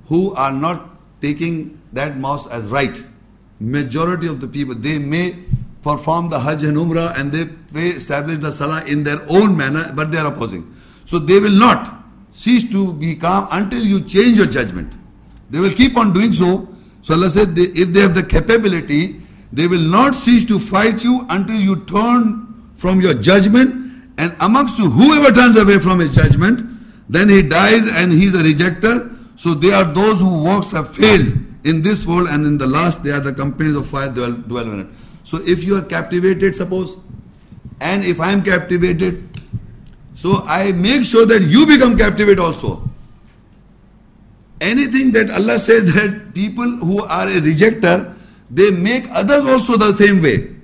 who are not taking that mosque as right. Majority of the people, they may perform the Hajj and Umrah and they may establish the Salah in their own manner, but they are opposing. So they will not cease to be calm until you change your judgment. They will keep on doing so. So Allah said, they, if they have the capability, they will not cease to fight you until you turn from your judgment. And amongst you, whoever turns away from his judgment, then he dies and he's a rejecter. So they are those whose works have failed in this world and in the last they are the companies of fire dwell, dwell in it. So if you are captivated, suppose, and if I am captivated, so I make sure that you become captivated also. Anything that Allah says that people who are a rejecter, they make others also the same way.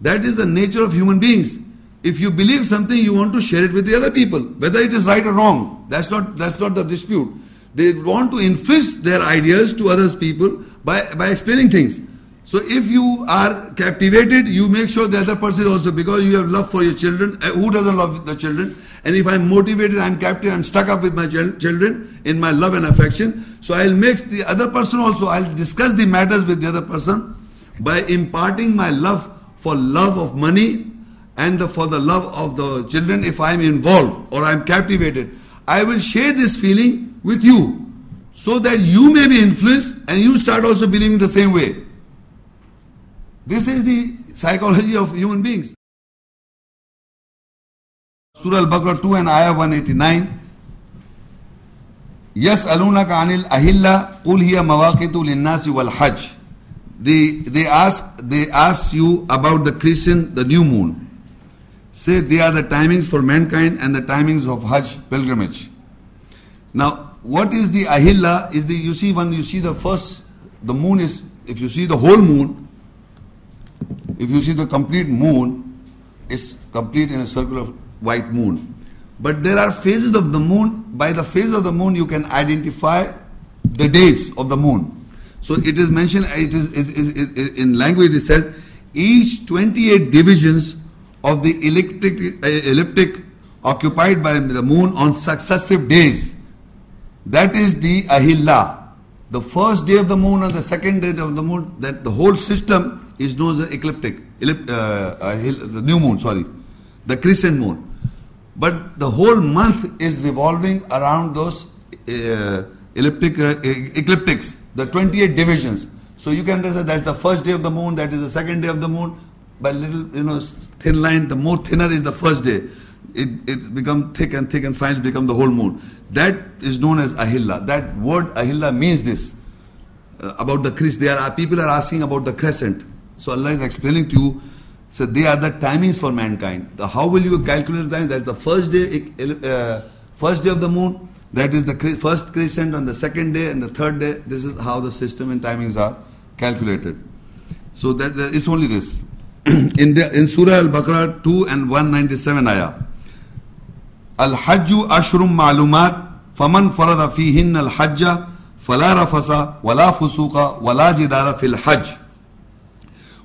That is the nature of human beings. If you believe something, you want to share it with the other people, whether it is right or wrong. That's not that's not the dispute. They want to influence their ideas to others people by, by explaining things. So if you are captivated, you make sure the other person also, because you have love for your children. Uh, who doesn't love the children? And if I'm motivated, I'm captive, I'm stuck up with my children in my love and affection. So I'll make the other person also, I'll discuss the matters with the other person by imparting my love for love of money and the, for the love of the children if I'm involved or I'm captivated. I will share this feeling with you so that you may be influenced and you start also believing the same way. This is the psychology of human beings. Surah Al-Baqarah 2 and Ayah 189. Yes, alunaka anil ahilla qul hiya mawaqitu linnasi wal hajj. They, they, ask, they ask you about the crescent, the new moon. Say they are the timings for mankind and the timings of Hajj pilgrimage. Now, what is the Ahilla? Is the you see when you see the first the moon is if you see the whole moon, if you see the complete moon, it's complete in a circle of white moon. But there are phases of the moon. By the phase of the moon, you can identify the days of the moon. So it is mentioned, it is, in language it says, each 28 divisions of the elliptic, eh, elliptic occupied by the moon on successive days. That is the Ahilla. The first day of the moon and the second day of the moon, that the whole system is known as the ecliptic, ellip, uh, uh, the new moon, sorry, the crescent moon. But the whole month is revolving around those uh, elliptic uh, ecliptics, the 28 divisions. So you can say that's the first day of the moon, that is the second day of the moon. By little, you know, thin line, the more thinner is the first day. It, it become thick and thick and finally become the whole moon. That is known as Ahilla. That word Ahilla means this. Uh, about the crescent. There are people are asking about the crescent. So Allah is explaining to you, so they are the timings for mankind. The, how will you calculate time? That's the first day, uh, first day of the moon. That is the first crescent on the second day and the third day. This is how the system and timings are calculated. So that uh, it's only this. in the in Surah Al-Baqarah 2 and 197 ayah. Al-Hajju ashrum ma'lumat faman farada fihin al-hajja fala rafasa wala fusuqa wala jidara fil hajj.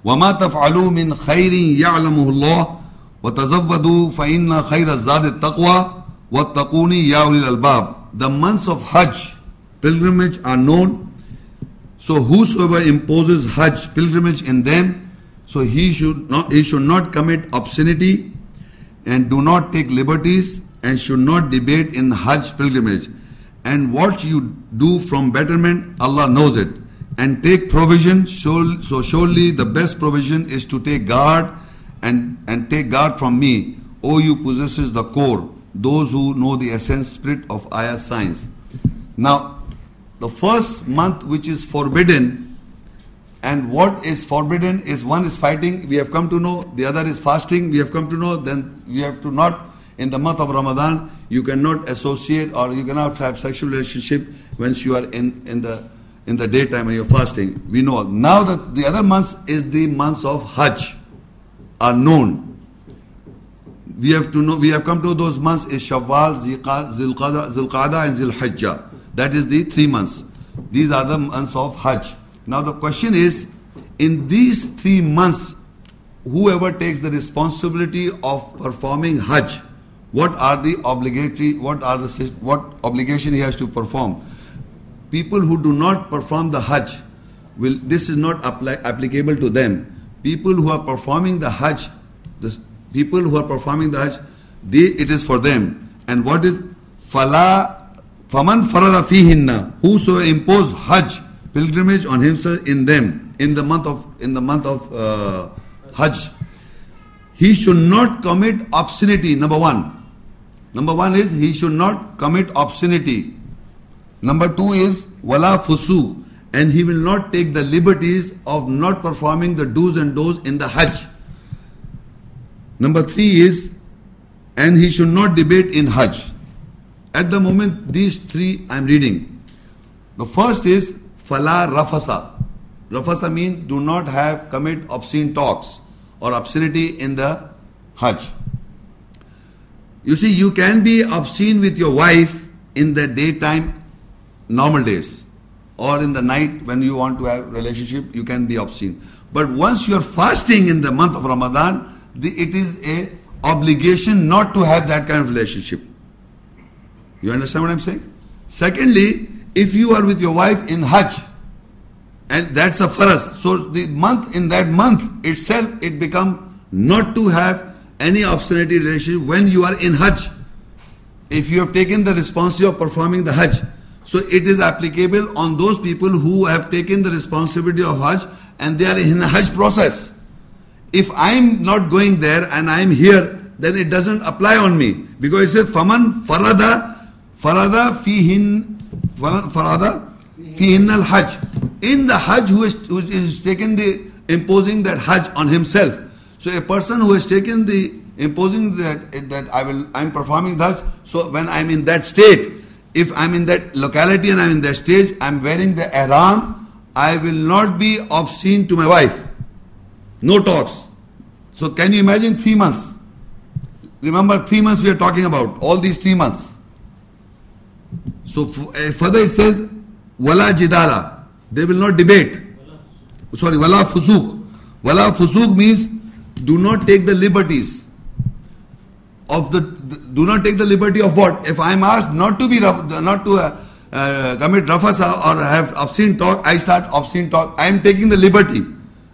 وما تفعلوا من خير يعلمه الله وتزودوا فإن خير الزاد التقوى واتقوني يا أولي الألباب The months of Hajj pilgrimage are known so whosoever imposes Hajj pilgrimage in them so he should not he should not commit obscenity and do not take liberties and should not debate in Hajj pilgrimage and what you do from betterment Allah knows it and take provision. So surely the best provision is to take guard and, and take guard from me, O you possesses the core, those who know the essence, spirit of ayah science. Now, the first month which is forbidden, and what is forbidden is one is fighting, we have come to know, the other is fasting, we have come to know, then we have to not, in the month of Ramadan, you cannot associate or you cannot have sexual relationship once you are in, in the in the daytime when you're fasting. We know. Now that the other months is the months of Hajj are known. We have to know, we have come to those months is Shawwal, Zilqada, and Zilhijjah. That is the three months. These are the months of Hajj. Now the question is, in these three months, whoever takes the responsibility of performing Hajj, what are the obligatory, what are the, what obligation he has to perform? people who do not perform the Hajj, will this is not apply, applicable to them. People who are performing the Hajj, the people who are performing the Hajj, they, it is for them. And what is Fala Faman farada fihinna, whosoever impose Hajj, pilgrimage on himself in them, in the month of in the month of uh, Hajj, he should not commit obscenity. Number one. Number one is he should not commit obscenity. Number two is wala fusu, and he will not take the liberties of not performing the do's and don'ts in the Hajj. Number three is, and he should not debate in Hajj. At the moment, these three I'm reading. The first is fala rafasa. Rafasa means do not have commit obscene talks or obscenity in the Hajj. You see, you can be obscene with your wife in the daytime, normal days, or in the night when you want to have relationship, you can be obscene. But once you are fasting in the month of Ramadan, the, it is a obligation not to have that kind of relationship. You understand what I'm saying? Secondly, if you are with your wife in Hajj, and that's a faras, so the month in that month itself it become not to have any obscenity relationship when you are in Hajj. If you have taken the responsibility of performing the Hajj, so it is applicable on those people who have taken the responsibility of Hajj and they are in a Hajj process. If I'm not going there and I'm here, then it doesn't apply on me because it says faman farada farada fihin farada fihin al hajj in the hajj who is, who is taken the imposing that hajj on himself so a person who has taken the imposing that that I will I'm performing thus so when I'm in that state if I'm in that locality and I'm in that stage I'm wearing the ihram I will not be obscene to my wife no talks so can you imagine three months remember three months we are talking about all these three months so further it says, wala jidala. They will not debate. Sorry, wala fusuk. Wala fusuk means do not take the liberties of the, do not take the liberty of what? If I am asked not to be rough, not to uh, uh, commit rafasa or have obscene talk, I start obscene talk. I am taking the liberty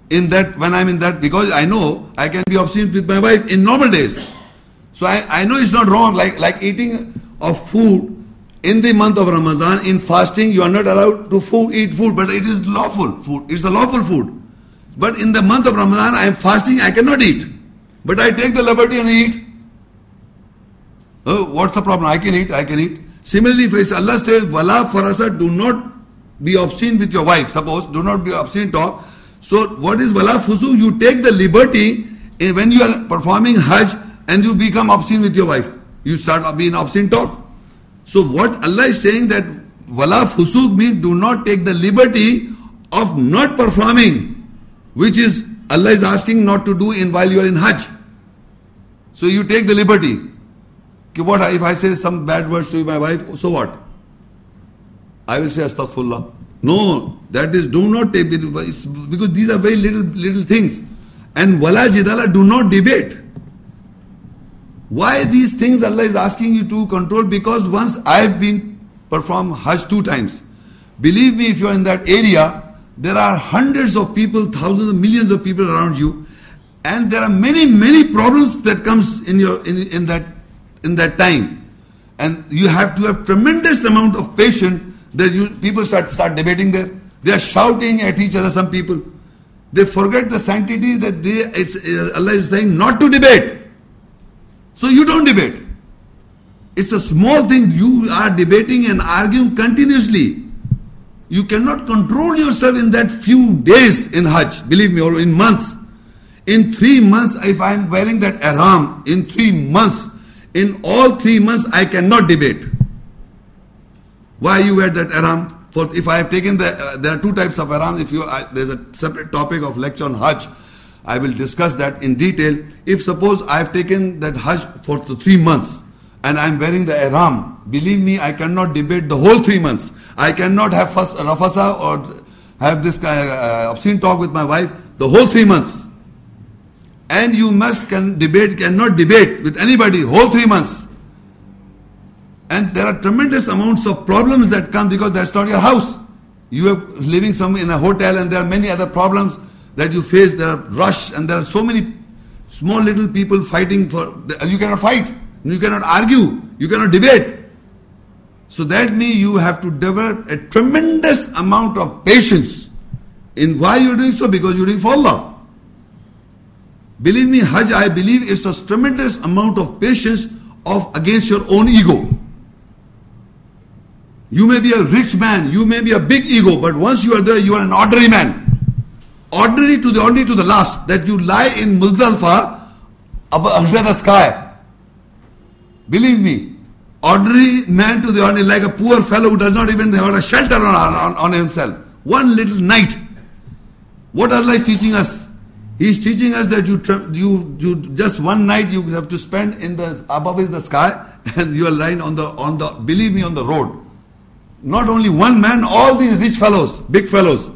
in that when I am in that because I know I can be obscene with my wife in normal days. So I, I know it's not wrong like like eating of food in the month of Ramadan, in fasting, you are not allowed to food, eat food, but it is lawful food. It's a lawful food. But in the month of Ramadan, I am fasting, I cannot eat. But I take the liberty and eat. Oh, what's the problem? I can eat, I can eat. Similarly, if Allah says, Wala farasa, do not be obscene with your wife. Suppose, do not be obscene talk. So, what is Wala fusu? You take the liberty eh, when you are performing Hajj and you become obscene with your wife. You start being obscene talk. So what Allah is saying that wala fusuk means do not take the liberty of not performing, which is Allah is asking not to do in while you are in Hajj. So you take the liberty. What if I say some bad words to my wife? So what? I will say astaghfirullah. No, that is do not take it because these are very little little things. And wala jidala do not debate. Why these things Allah is asking you to control? Because once I have been performed Hajj two times. Believe me, if you are in that area, there are hundreds of people, thousands millions of people around you, and there are many, many problems that comes in your in, in that in that time. And you have to have tremendous amount of patience that you people start start debating there. They are shouting at each other, some people. They forget the sanctity that they it's uh, Allah is saying not to debate. So you don't debate. It's a small thing. You are debating and arguing continuously. You cannot control yourself in that few days in Hajj, believe me, or in months. In three months, if I am wearing that ihram, in three months, in all three months, I cannot debate. Why you wear that ihram? For if I have taken the, uh, there are two types of ihram. If you, uh, there's a separate topic of lecture on Hajj. I will discuss that in detail. If suppose I have taken that Hajj for the three months and I am wearing the ihram, believe me, I cannot debate the whole three months. I cannot have rafasa or have this kind of uh, obscene talk with my wife the whole three months. And you must can debate, cannot debate with anybody whole three months. And there are tremendous amounts of problems that come because that's not your house. You are living somewhere in a hotel and there are many other problems that you face, there are rush and there are so many small little people fighting for, you cannot fight, you cannot argue, you cannot debate. So that means you have to develop a tremendous amount of patience. In why you're doing so? Because you're doing for Allah. Believe me, Hajj, I believe, is a tremendous amount of patience of against your own ego. You may be a rich man, you may be a big ego, but once you are there, you are an ordinary man. Ordinary to the ordinary to the last. That you lie in Muzdalfa under the sky. Believe me, ordinary man to the ordinary, like a poor fellow who does not even have a shelter on, on, on himself. One little night. What Allah is teaching us? He is teaching us that you, you, you just one night you have to spend in the above is the sky, and you are lying on the on the believe me on the road. Not only one man, all these rich fellows, big fellows.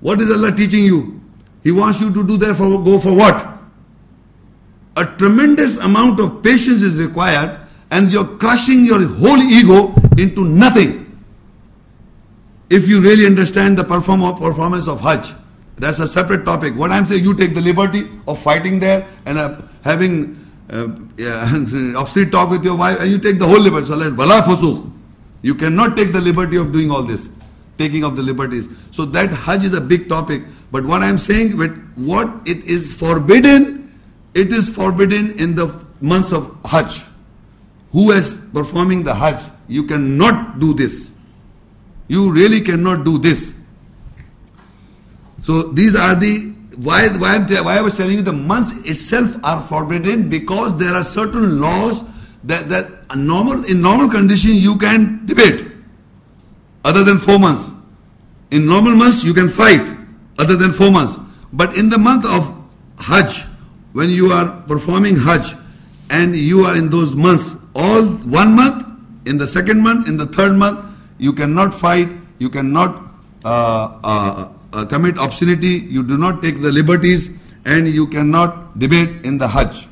What is Allah teaching you? He wants you to do that for go for what? A tremendous amount of patience is required, and you're crushing your whole ego into nothing. If you really understand the perform- performance of Hajj. That's a separate topic. What I'm saying, you take the liberty of fighting there and uh, having uh, yeah, obscene talk with your wife, and you take the whole liberty. So wala fusuq. You cannot take the liberty of doing all this, taking of the liberties. So that Hajj is a big topic. But what I'm saying, with what it is forbidden, it is forbidden in the months of Hajj. Who is performing the Hajj? You cannot do this. You really cannot do this. So these are the why why, why I was telling you the months itself are forbidden because there are certain laws that that normal in normal condition you can debate other than four months. In normal months you can fight other than four months. But in the month of Hajj, when you are performing Hajj and you are in those months, all one month, in the second month, in the third month, you cannot fight, you cannot uh, uh, uh, commit obscenity, you do not take the liberties, and you cannot debate in the Hajj.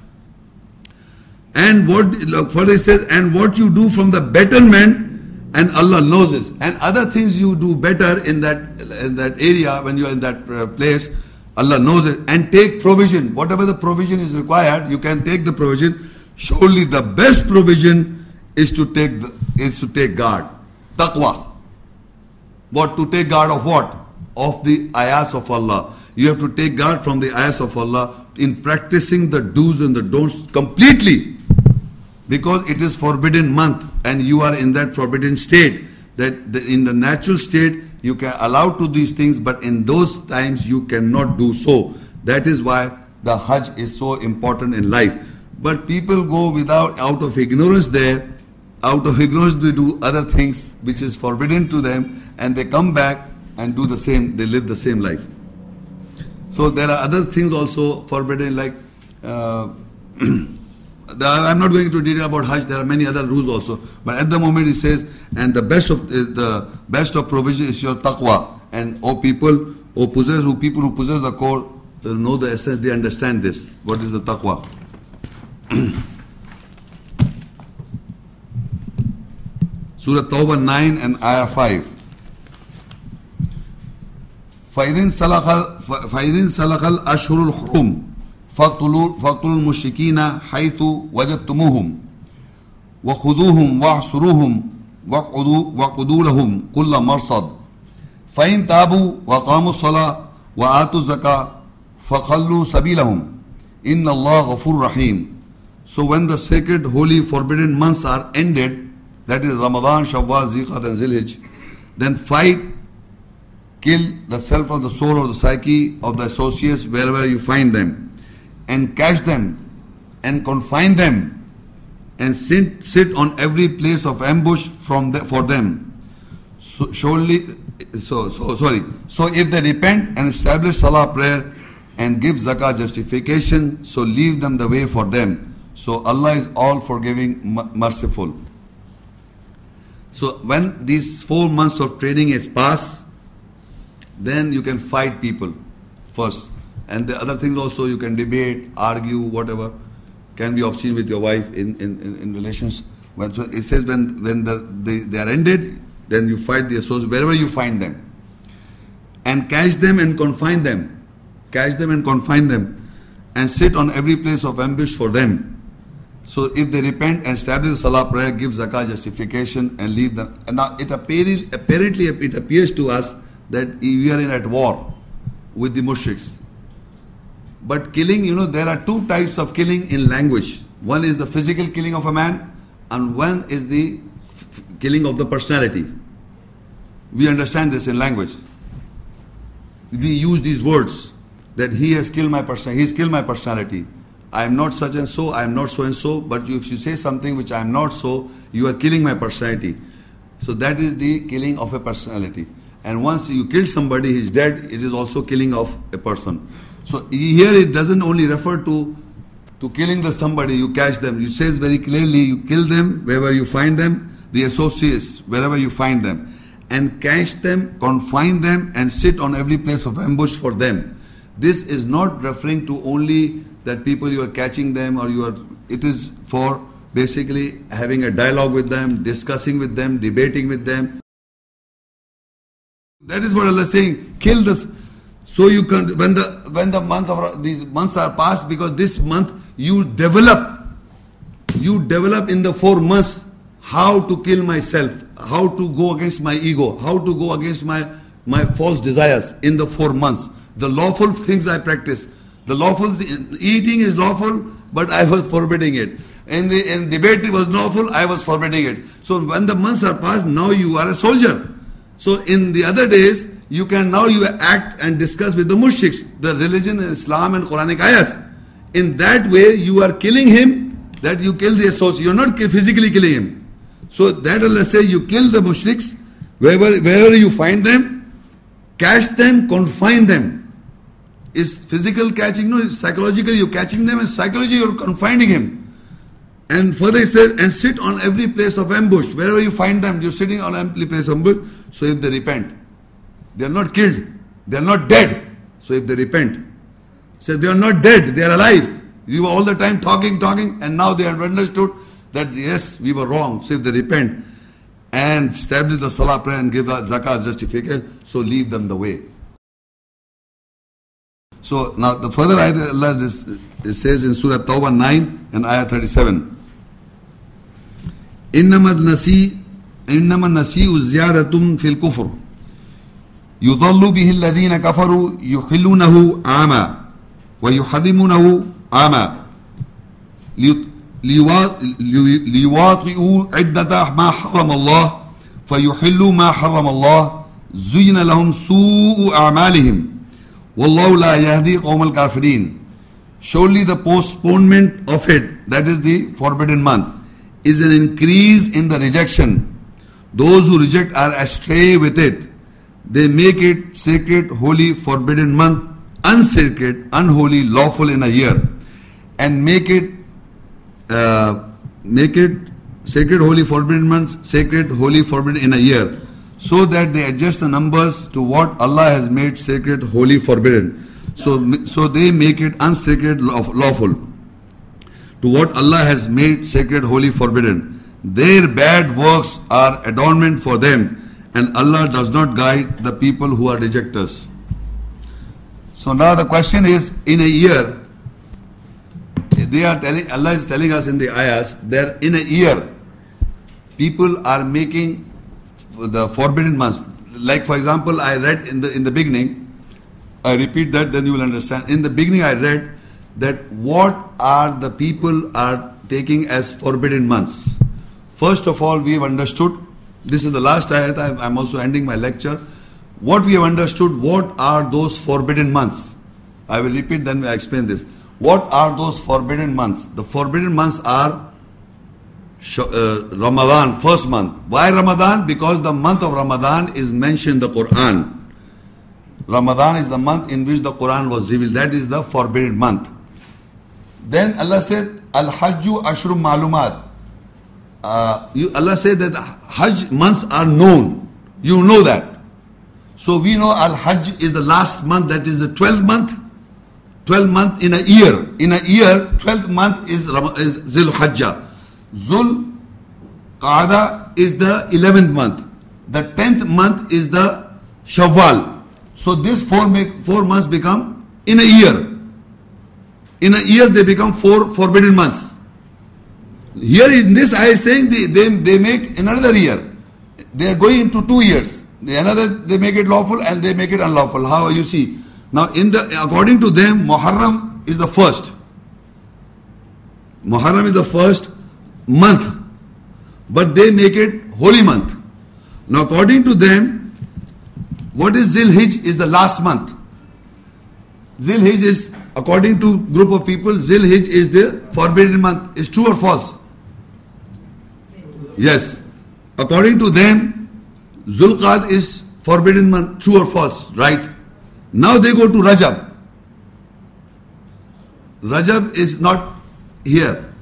And what look, further says, and what you do from the betterment, and Allah knows this, and other things you do better in that in that area when you are in that uh, place, Allah knows it, and take provision. Whatever the provision is required, you can take the provision. Surely the best provision is to take the, is to take guard, taqwa. What to take guard of what? of the ayahs of Allah. You have to take guard from the ayahs of Allah in practicing the do's and the don'ts completely. Because it is forbidden month and you are in that forbidden state. That in the natural state you can allow to these things, but in those times you cannot do so. That is why the Hajj is so important in life. But people go without out of ignorance there, out of ignorance they do other things which is forbidden to them, and they come back and do the same, they live the same life. So there are other things also forbidden, like uh, I'm not going into detail about Hajj. There are many other rules also, but at the moment he says, and the best of the best of provision is your taqwa. And O people, O possess, who people who possess the core, they know the essence. They understand this. What is the taqwa? Surah Tawbah 9 and Ayah 5. فإذن سلخ فإذن سلخ الأشهر الحرم فاقتلوا فاقتلوا المشركين حيث وجدتموهم وخذوهم واحصروهم واقعدوا واقعدوا لهم كل مرصد فإن تابوا وقاموا الصلاة وآتوا الزكاة فخلوا سبيلهم إن الله غفور رحيم So when the sacred, holy, forbidden months are ended, that is Ramadan, Shawwal, Zilqa'dah and Zilhijj, then fight kill the self or the soul or the psyche of the associates wherever you find them, and catch them and confine them, and sit, sit on every place of ambush from the, for them. So surely, so, so sorry. So if they repent and establish salah prayer and give zakah justification, so leave them the way for them. So Allah is all forgiving, merciful. So when these four months of training is passed, then you can fight people first. And the other things also you can debate, argue, whatever. Can be obscene with your wife in, in, in, in relations. When, so it says when, when the, they, they are ended, then you fight the associates wherever you find them. And catch them and confine them. Catch them and confine them. And sit on every place of ambush for them. So if they repent and establish the salah prayer, give zakah justification and leave them. And now it apparently, apparently it appears to us that we are in at war with the mushriks. But killing, you know, there are two types of killing in language. One is the physical killing of a man, and one is the f- killing of the personality. We understand this in language. We use these words that he has killed my person, he's killed my personality. I am not such and so, I am not so and so, but if you say something which I am not so, you are killing my personality. So that is the killing of a personality. And once you kill somebody, he is dead, it is also killing of a person. So here it doesn't only refer to to killing the somebody, you catch them. It says very clearly, you kill them wherever you find them, the associates, wherever you find them, and catch them, confine them, and sit on every place of ambush for them. This is not referring to only that people you are catching them or you are, it is for basically having a dialogue with them, discussing with them, debating with them. That is what Allah is saying. Kill this. So you can when the when the month of these months are passed because this month you develop you develop in the four months how to kill myself, how to go against my ego, how to go against my my false desires in the four months. The lawful things I practice. The lawful eating is lawful, but I was forbidding it. In the in debate was lawful, I was forbidding it. So when the months are passed, now you are a soldier. So in the other days, you can now you act and discuss with the mushriks, the religion, Islam and Quranic ayahs. In that way, you are killing him, that you kill the associate. You're not physically killing him. So that Allah say you kill the mushriks, wherever, wherever you find them, catch them, confine them. Is physical catching, no, it's psychological, you're catching them, and psychology, you're confining him. And further it says, and sit on every place of ambush. Wherever you find them, you're sitting on every place of ambush. So if they repent, they are not killed, they are not dead. So if they repent, say they are not dead, they are alive. You were all the time talking, talking, and now they have understood that yes, we were wrong. So if they repent and establish the salah prayer and give the zakah justification, so leave them the way. So now the further ayah Allah is, it says in Surah Tawbah 9 and ayah 37. إنما النسي إنما النسيء زيادة في الكفر يضل به الذين كفروا يحلونه عاما ويحرمونه عاما ليواطئوا عدة ما حرم الله فيحلوا ما حرم الله زين لهم سوء أعمالهم والله لا يهدي قوم الكافرين Surely the postponement of it, that is the forbidden month, is an increase in the rejection. Those who reject are astray with it. They make it sacred, holy, forbidden month, unsacred, unholy, lawful in a year, and make it uh, make it sacred, holy, forbidden month, sacred, holy, forbidden in a year, so that they adjust the numbers to what Allah has made sacred, holy, forbidden. So, so they make it unsacred, lawful to what Allah has made sacred, holy, forbidden. Their bad works are adornment for them, and Allah does not guide the people who are rejectors. So now the question is in a year, they are telling Allah is telling us in the ayahs that in a year people are making the forbidden months. Like for example, I read in the in the beginning, I repeat that, then you will understand. In the beginning, I read that what are the people are taking as forbidden months. First of all, we have understood, this is the last ayat, I'm also ending my lecture. What we have understood, what are those forbidden months? I will repeat, then I explain this. What are those forbidden months? The forbidden months are uh, Ramadan, first month. Why Ramadan? Because the month of Ramadan is mentioned in the Quran. Ramadan is the month in which the Quran was revealed. That is the forbidden month. Then Allah said, Al Hajju Ashrum Malumat uh, you, Allah said that Hajj months are known. You know that. So we know Al Hajj is the last month, that is the 12th month. 12th month in a year. In a year, 12th month is, is Hajjah. Zul Qada is the 11th month. The 10th month is the Shawwal. So these four, four months become in a year. In a year they become four forbidden months. Here in this I is saying they, they, they make another year. They are going into two years. The another they make it lawful and they make it unlawful. How you see? Now in the according to them, Muharram is the first. Muharram is the first month. But they make it holy month. Now according to them, what is Zilhij is the last month. Zilhij is according to group of people, Zilhij is the forbidden month. Is true or false? Yes. According to them, Zulqad is forbidden month. True or false? Right. Now they go to Rajab. Rajab is not here.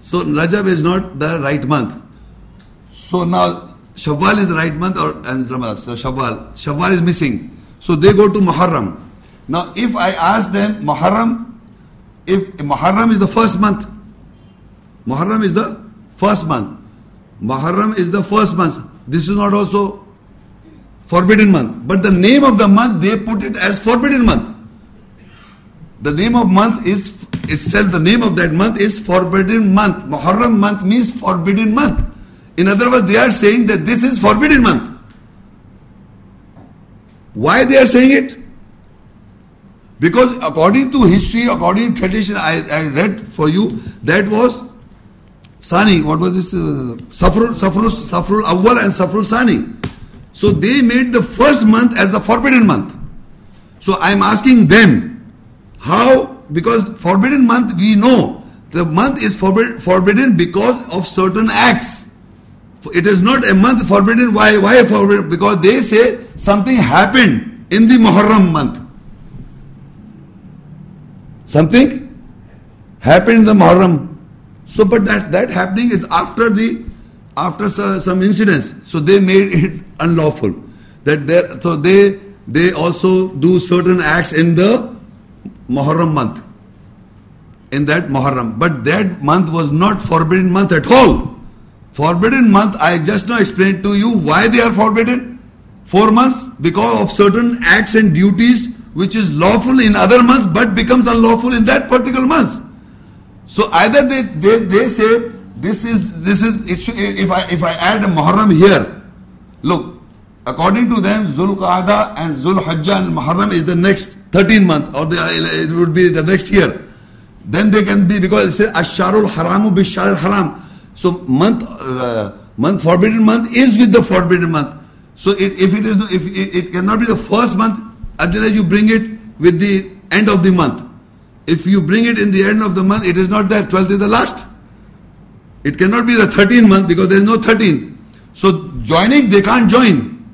So Rajab is not the right month. So now Shawwal is the right month or and Ramadan. So Shawwal. Shawwal is missing. So they go to Muharram. Now if I ask them Muharram, if Muharram is the first month, Muharram is the first month. Muharram is the first month. This is not also forbidden month. But the name of the month, they put it as forbidden month. The name of month is itself, the name of that month is forbidden month. Muharram month means forbidden month. In other words, they are saying that this is forbidden month. Why they are saying it? Because according to history, according to tradition, I, I read for you, that was Sani, what was this? Uh, Safrul, Safrul, Safrul Awwal and Safrul Sani. So they made the first month as the forbidden month. So I am asking them, how? Because forbidden month we know the month is forbid, forbidden because of certain acts. It is not a month forbidden. Why? Why forbidden? Because they say something happened in the Muharram month. Something happened in the Muharram so, but that, that happening is after the after some incidents. So they made it unlawful. That there, so they they also do certain acts in the Muharram month. In that Muharram, but that month was not forbidden month at all. Forbidden month, I just now explained to you why they are forbidden. Four months because of certain acts and duties which is lawful in other months but becomes unlawful in that particular month. So either they, they, they say this is this is should, if I if I add a Muharram here, look, according to them, Zulqa'ada and Zulhajjah and Muharram is the next 13 month or the, it would be the next year. Then they can be because it says Asharul Haramu Bisharul Haram. So month uh, month forbidden month is with the forbidden month. So it, if it is if it, it cannot be the first month until you bring it with the end of the month. If you bring it in the end of the month, it is not there. 12th is the last. It cannot be the 13th month because there is no 13. So joining, they can't join.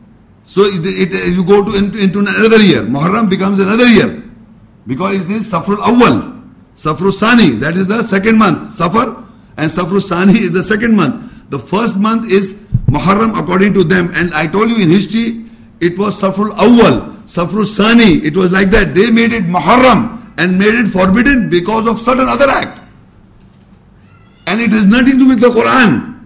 So it, it, you go to into, into, another year. Muharram becomes another year. Because it is Safrul Awwal. Safrul Sani, that is the second month. Safar and Safrul Sani is the second month. The first month is Muharram according to them. And I told you in history, it was Safrul Awwal. Safrul Sani, it was like that. They made it Muharram and made it forbidden because of certain other act. And it has nothing to do with the Quran.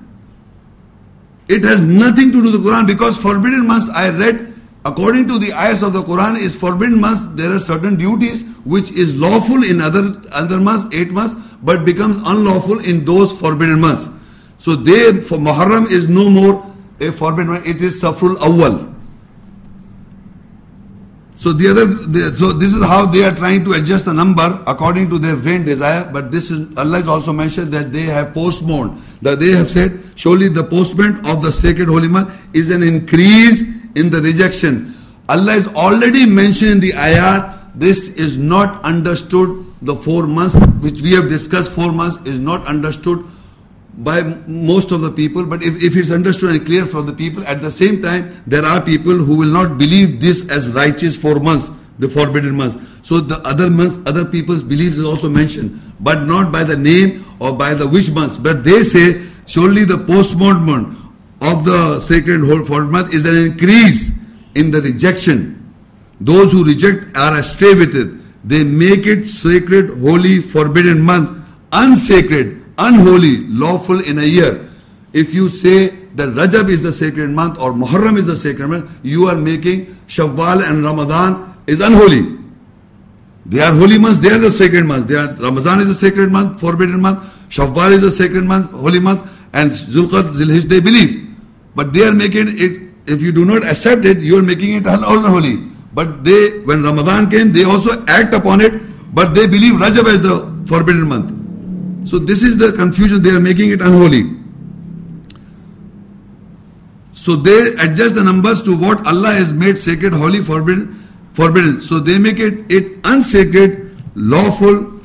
It has nothing to do with the Quran because forbidden months I read according to the ayahs of the Quran is forbidden months there are certain duties which is lawful in other other months, eight months, but becomes unlawful in those forbidden months. So they for Muharram is no more a forbidden month, it is Safrul Awwal. So the other, the, so this is how they are trying to adjust the number according to their vain desire. But this is Allah has also mentioned that they have postponed. That they have said, surely the postponement of the sacred holy month is an increase in the rejection. Allah is already mentioned in the ayah. This is not understood. The four months which we have discussed, four months is not understood by most of the people, but if, if it's understood and clear for the people, at the same time, there are people who will not believe this as righteous for months, the forbidden months. So the other months, other people's beliefs is also mentioned, but not by the name or by the which months. But they say, surely the postponement of the sacred whole forbidden month is an increase in the rejection. Those who reject are astray with it. They make it sacred, holy, forbidden month, unsacred, unholy, lawful in a year. If you say that Rajab is the sacred month or Muharram is the sacred month, you are making Shawwal and Ramadan is unholy. They are holy months, they are the sacred months. They are Ramadan is a sacred month, forbidden month. Shawwal is a sacred month, holy month, and Zulqad, Zilhij they believe. But they are making it, if you do not accept it, you are making it unholy. But they, when Ramadan came, they also act upon it, but they believe Rajab as the forbidden month. So this is the confusion, they are making it unholy. So they adjust the numbers to what Allah has made sacred, holy, forbidden, forbidden. So they make it, it unsacred, lawful,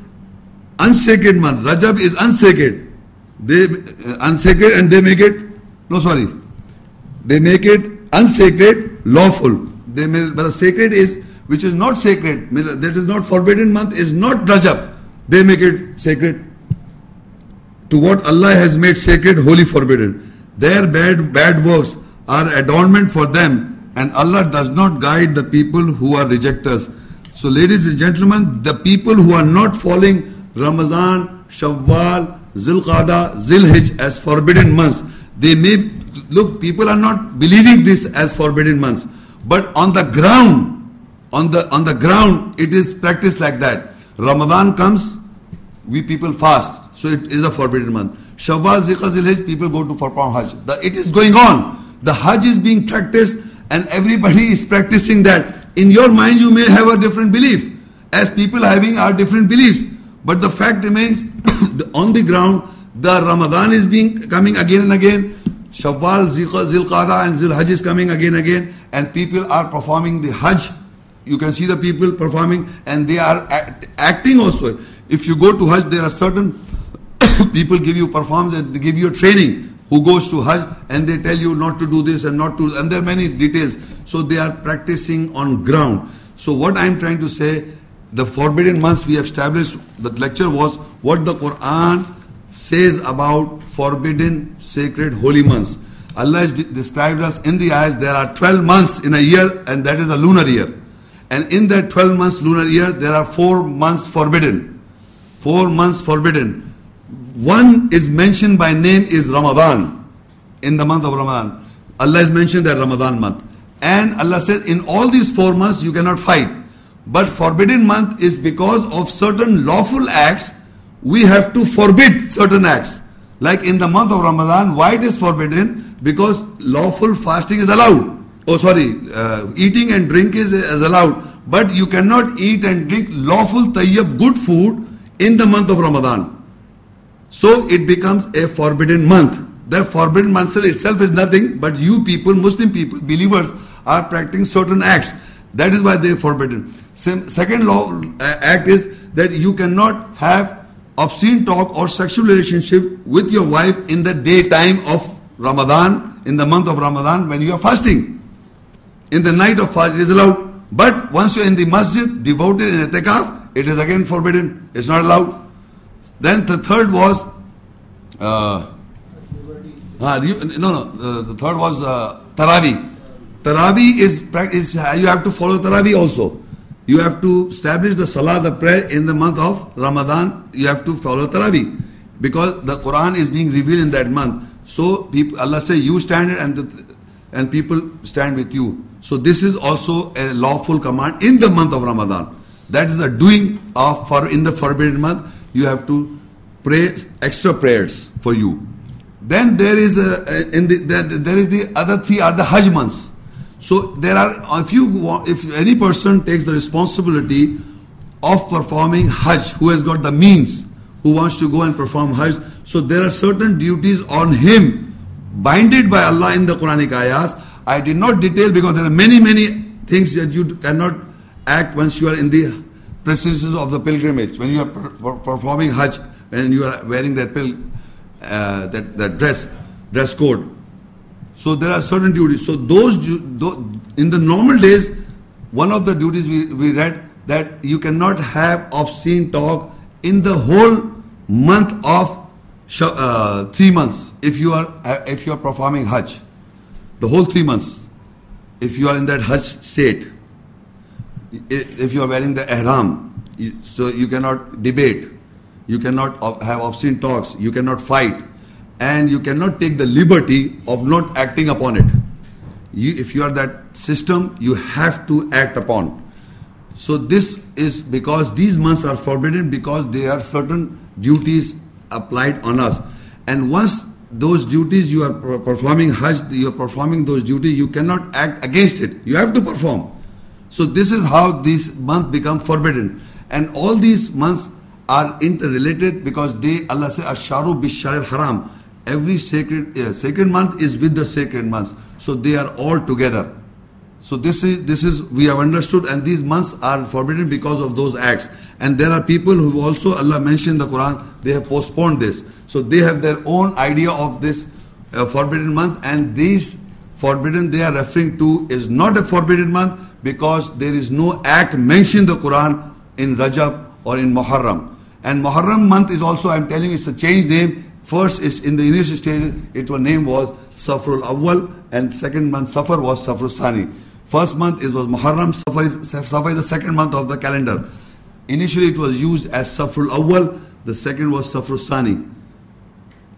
unsacred month. Rajab is unsacred. They uh, unsacred and they make it no sorry. They make it unsacred, lawful. They may, but sacred is which is not sacred, that is not forbidden month, is not Rajab. They make it sacred to what Allah has made sacred, holy, forbidden. Their bad bad works are adornment for them, and Allah does not guide the people who are rejectors. So, ladies and gentlemen, the people who are not following Ramazan, Shawwal, Zilqada, Zilhij as forbidden months, they may look, people are not believing this as forbidden months. But on the ground, on the on the ground, it is practiced like that. Ramadan comes, we people fast. So it is a forbidden month. Shawwal, Zilqada, Zilhij, people go to perform Hajj. The, it is going on. The Hajj is being practiced and everybody is practicing that. In your mind, you may have a different belief, as people having our different beliefs. But the fact remains, on the ground, the Ramadan is being coming again and again. Shawwal, Zilqada and Zilhajj is coming again and again. And people are performing the Hajj. You can see the people performing and they are act, acting also. If you go to Hajj, there are certain people give you performance and they give you a training who goes to Hajj and they tell you not to do this and not to, and there are many details. So they are practicing on ground. So what I am trying to say, the forbidden months we have established, the lecture was what the Quran says about forbidden, sacred, holy months. Allah has described us in the eyes, there are 12 months in a year and that is a lunar year. And in that 12 months lunar year, there are 4 months forbidden. 4 months forbidden. One is mentioned by name is Ramadan. In the month of Ramadan. Allah has mentioned that Ramadan month. And Allah says in all these 4 months you cannot fight. But forbidden month is because of certain lawful acts, we have to forbid certain acts. Like in the month of Ramadan, why it is forbidden? Because lawful fasting is allowed. Oh, sorry, uh, eating and drink is, is allowed. But you cannot eat and drink lawful tayyib, good food in the month of Ramadan. So it becomes a forbidden month. The forbidden month itself is nothing, but you people, Muslim people, believers, are practicing certain acts. That is why they are forbidden. Second law uh, act is that you cannot have obscene talk or sexual relationship with your wife in the daytime of Ramadan, in the month of Ramadan when you are fasting. In the night of fast it is allowed. But once you are in the masjid, devoted in itikaf, it is again forbidden. It's not allowed. Then the third was, uh, uh, no, no, the, the third was uh, Taravi. Taravi is, practice, you have to follow Taravi also. You have to establish the Salah, the prayer in the month of Ramadan. You have to follow Taravi because the Quran is being revealed in that month. So people, Allah say you stand and the, and people stand with you. So this is also a lawful command in the month of Ramadan. That is a doing of for in the forbidden month. You have to pray extra prayers for you. Then there is a, in the there, is the other three are the Hajj months. So there are, if you want, if any person takes the responsibility of performing Hajj, who has got the means, who wants to go and perform Hajj, so there are certain duties on him, binded by Allah in the Quranic ayahs. I did not detail because there are many, many things that you cannot act once you are in the precincts of the pilgrimage. When you are per- performing Hajj, when you are wearing that pil- uh, that, that dress, dress code. So there are certain duties. So those, in the normal days, one of the duties we, we read that you cannot have obscene talk in the whole month of uh, three months if you are uh, if you are performing Hajj, the whole three months. If you are in that Hajj state, if you are wearing the ihram, so you cannot debate, you cannot have obscene talks, you cannot fight, and you cannot take the liberty of not acting upon it. You, if you are that system, you have to act upon. So this is because these months are forbidden because there are certain duties applied on us. And once those duties you are performing Hajj, you are performing those duties, you cannot act against it. You have to perform. So this is how this month become forbidden. And all these months are interrelated because they, Allah says, Asharu Bishar Haram. Every sacred uh, sacred month is with the sacred months. So they are all together. So this is this is we have understood, and these months are forbidden because of those acts. And there are people who also Allah mentioned the Quran they have postponed this. So they have their own idea of this uh, forbidden month, and these forbidden they are referring to is not a forbidden month because there is no act mentioned in the Quran in Rajab or in Muharram. And Muharram month is also, I'm telling you, it's a changed name. First is in the initial stage, it was name was Safrul Awwal, and second month Safar was Safrul Sani. First month it was Muharram, Safar is, Safar is the second month of the calendar. Initially it was used as Safrul Awwal, the second was Safrul Sani.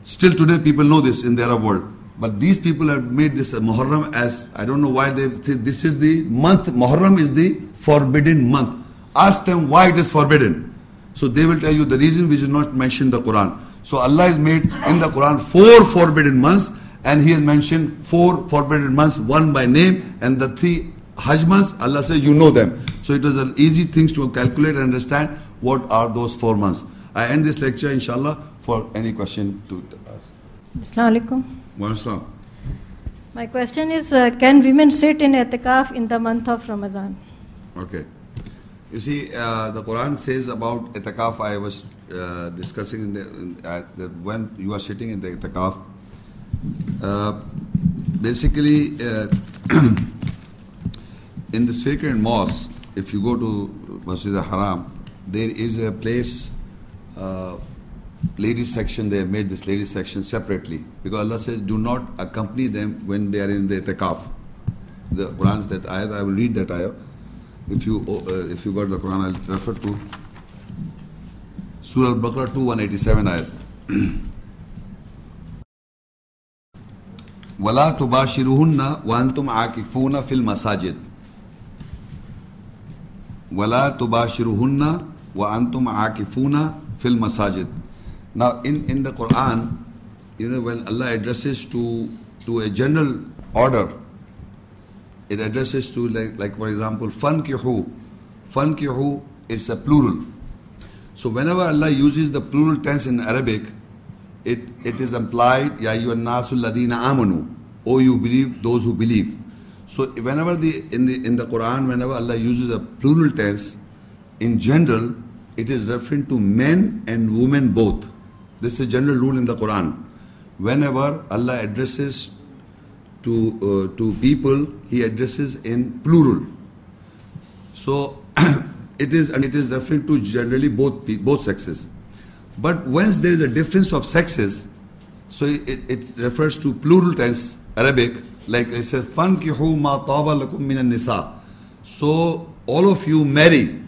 Still today people know this in the Arab world. But these people have made this Muharram as, I don't know why they say this is the month, Muharram is the forbidden month. Ask them why it is forbidden. So they will tell you the reason which is not mentioned in the Quran. So Allah has made in the Quran four forbidden months and He has mentioned four forbidden months, one by name and the three Hajj months, Allah says you know them. So it is an easy thing to calculate and understand what are those four months. I end this lecture inshallah for any question to ask. Assalamu. My question is uh, can women sit in etikaf in the month of Ramadan? Okay. You see, uh, the Quran says about itikaf. I was uh, discussing in the, in, uh, the, when you are sitting in the itikaf. Uh, basically, uh, in the sacred mosque, if you go to Masjid al-Haram, there is a place, uh, لیڈی سیکشن دے میڈ دس لیڈی سیکشن سیپریٹلی بیکاز اللہ سے ڈو ناٹ اکمپنی دیم وین دے آر ان دا اعتکاف دا قرآن دیٹ آئی آئی ول ریڈ دیٹ آئی اف یو اف یو گاٹ دا قرآن آئی ریفر ٹو سور بکرا ٹو ون ایٹی سیون آئے ولا تو با شروح اے بار شروع آ فلم Now in, in the Quran, you know, when Allah addresses to, to a general order, it addresses to like, like for example fankihu. Fankihu is a plural. So whenever allah uses the plural tense in arabic it, it is implied ya nasul ladina amanu. Oh you believe those who believe. So whenever the in the in the quran whenever allah uses a plural tense in general it is referring to men and women both this is a general rule in the quran whenever allah addresses to, uh, to people he addresses in plural. So it is and it is referring to generally both both sexes. But once there is a difference of sexes, so it, it refers to plural tense Arabic, like it says fankihu ma taba lakum minan nisa. So all of you marry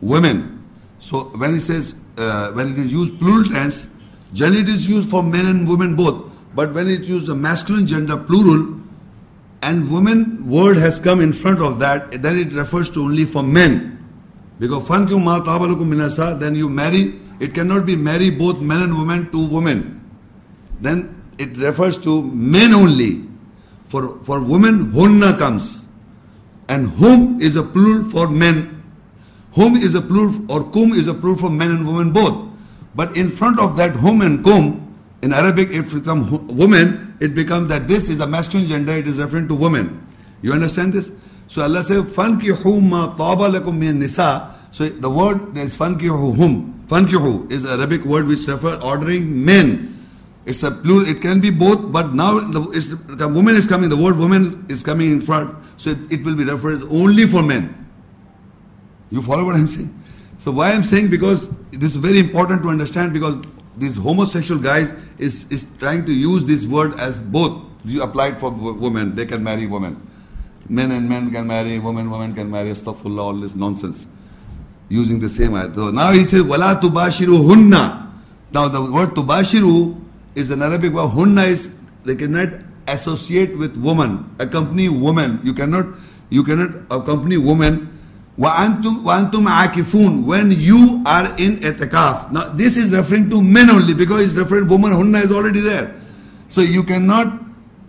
women. So when it says uh, when it is used plural tense, generally it is used for men and women both. But when it uses the masculine gender plural and women word has come in front of that, then it refers to only for men. Because ma tabalukum minasa, then you marry, it cannot be marry both men and women to women. Then it refers to men only. For, for women, hunna comes. And whom is a plural for men. Whom is a plural or kum is a plural for men and women both. But in front of that whom and kum, in Arabic it becomes woman, it becomes that this is the masculine gender, it is referring to woman. You understand this? So Allah says, Fankihu ma taba lakum min nisa. So the word there is fankihu hum. Fankihu is Arabic word which refer ordering men. It's a plural, it can be both, but now the, it's, the woman is coming, the word woman is coming in front, so it, it will be referred only for men. You follow what I'm saying? So why I'm saying because this is very important to understand because these homosexual guys is, is trying to use this word as both. You applied for women they can marry women. Men and men can marry women women can marry astaghfirullah all this nonsense. Using the same ayat. So now he says wala tubashiru hunna. Now the word tubashiru is an arabic word. Hunna is they cannot associate with woman. Accompany woman. You cannot you cannot accompany woman وَأَنْتُمْ, وَأَنْتُمْ عَاكِفُونَ When you are in etikaf. Now this is referring to men only because it's referring woman hunna is already there. So you cannot,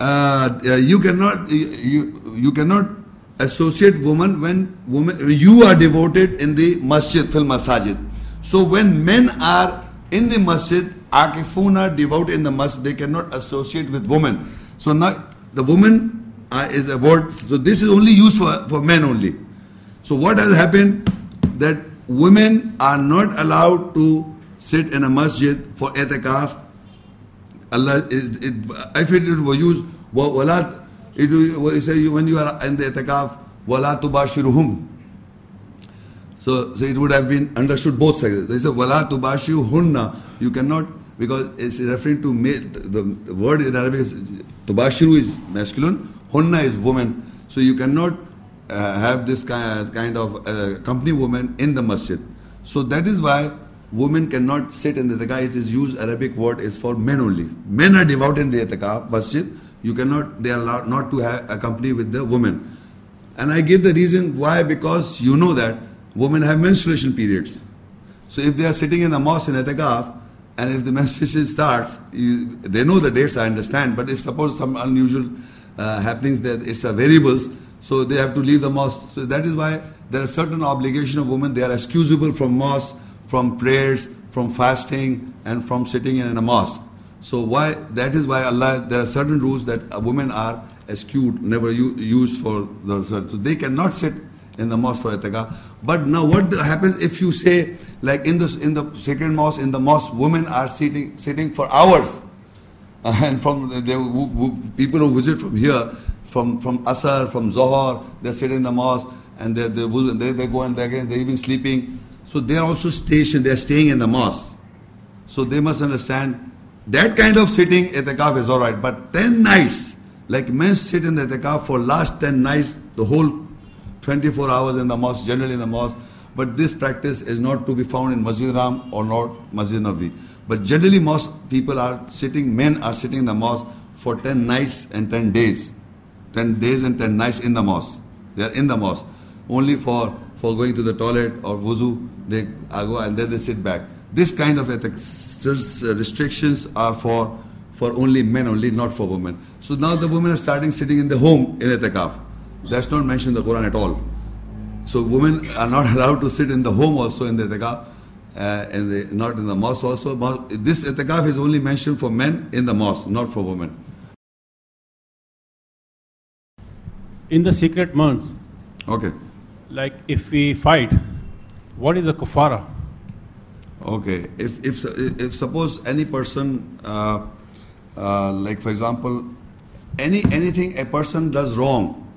uh, you cannot, you, you cannot associate woman when woman, you are devoted in the masjid, fil masajid. So when men are in the masjid, akifun are devout in the masjid, they cannot associate with women. So now the woman uh, is a word, so this is only used for, for men only. So what has happened? That women are not allowed to sit in a masjid for etikaf. Allah is, it, if it was used, wala, it will say when you are in the etikaf, wala tubashiruhum. So, so it would have been understood both sides. They say wala tubashiruhunna. You cannot because it's referring to male. The, the word in Arabic is tubashiru is masculine, hunna is woman. So you cannot uh, have this kind, kind of uh, company woman in the masjid. So that is why women cannot sit in the etikaf. It is used, Arabic word is for men only. Men are devout in the etikaf, masjid. You cannot, they are allowed not to have a company with the women. And I give the reason why, because you know that women have menstruation periods. So if they are sitting in the mosque in etikaf, and if the menstruation starts, you, they know the dates, I understand, but if suppose some unusual uh, happenings there, it's a variables, so they have to leave the mosque. So that is why there are certain obligation of women. They are excusable from mosque, from prayers, from fasting, and from sitting in a mosque. So why that is why Allah there are certain rules that women are excused, never used for the so they cannot sit in the mosque for etikaf. But now what happens if you say like in the in the sacred mosque in the mosque women are sitting sitting for hours, and from the, the people who visit from here from, from Asar, from Zohar, they sit in the mosque and they, they, they go and they again, they're even sleeping. So they're also stationed, they're staying in the mosque. So they must understand that kind of sitting etikaf is alright, but 10 nights, like men sit in the etikaf for last 10 nights, the whole 24 hours in the mosque, generally in the mosque. But this practice is not to be found in Masjid Ram or not Masjid Nabi. But generally, mosque people are sitting, men are sitting in the mosque for 10 nights and 10 days. 10 days and 10 nights in the mosque. They are in the mosque. Only for, for going to the toilet or wuzu, they go and then they sit back. This kind of ethics restrictions are for, for only men only, not for women. So now the women are starting sitting in the home in etikaf. That's not mentioned in the Quran at all. So women are not allowed to sit in the home also in the etikaf. Uh, and not in the mosque also. This etikaf is only mentioned for men in the mosque, not for women. In the secret months, okay, like if we fight, what is the kafara? Okay, if if if suppose any person, uh, uh, like for example, any anything a person does wrong,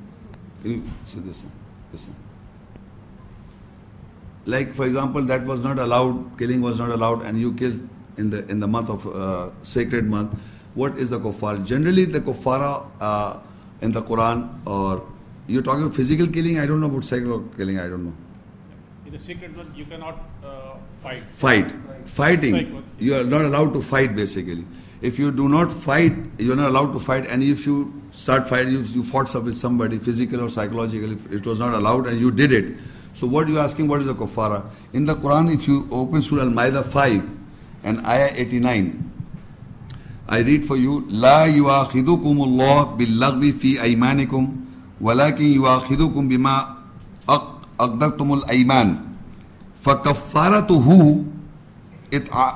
can you say this? This. Like for example, that was not allowed, killing was not allowed, and you killed in the in the month of uh, sacred month. What is the kafara? Generally, the kafara uh, in the Quran or you're talking about physical killing, I don't know about psychological killing, I don't know. In the secret one, you cannot uh, fight. Fight. Fighting. You are not allowed to fight basically. If you do not fight, you're not allowed to fight. And if you start fighting, you, you fought with somebody, physical or psychological, if it was not allowed and you did it. So what you're asking, what is the kafara? In the Quran, if you open Surah Al-Ma'idah 5 and Ayah 89, I read for you, لا يؤاخذكم الله باللغو في أيمانكم ولكن يؤاخذكم بما أقدرتم الأيمان. فكفارته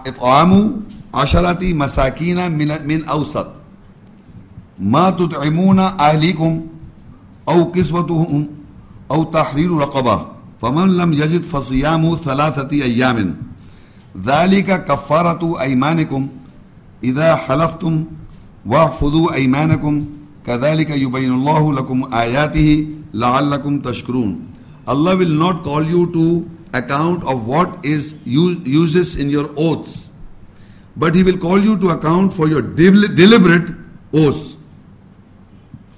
إطعام عشرة مساكين من من أوسط. ما تطعمون أهليكم أو كسوتهم أو تحرير رقبة فمن لم يجد فصيام ثلاثة أيام. ذلك كفارة أيمانكم إذا حلفتم واحفظوا أيمانكم كذلك يبين الله لكم آياته لعلكم تشكرون Allah will not call you to account of what is uses in your oaths but he will call you to account for your deliberate oaths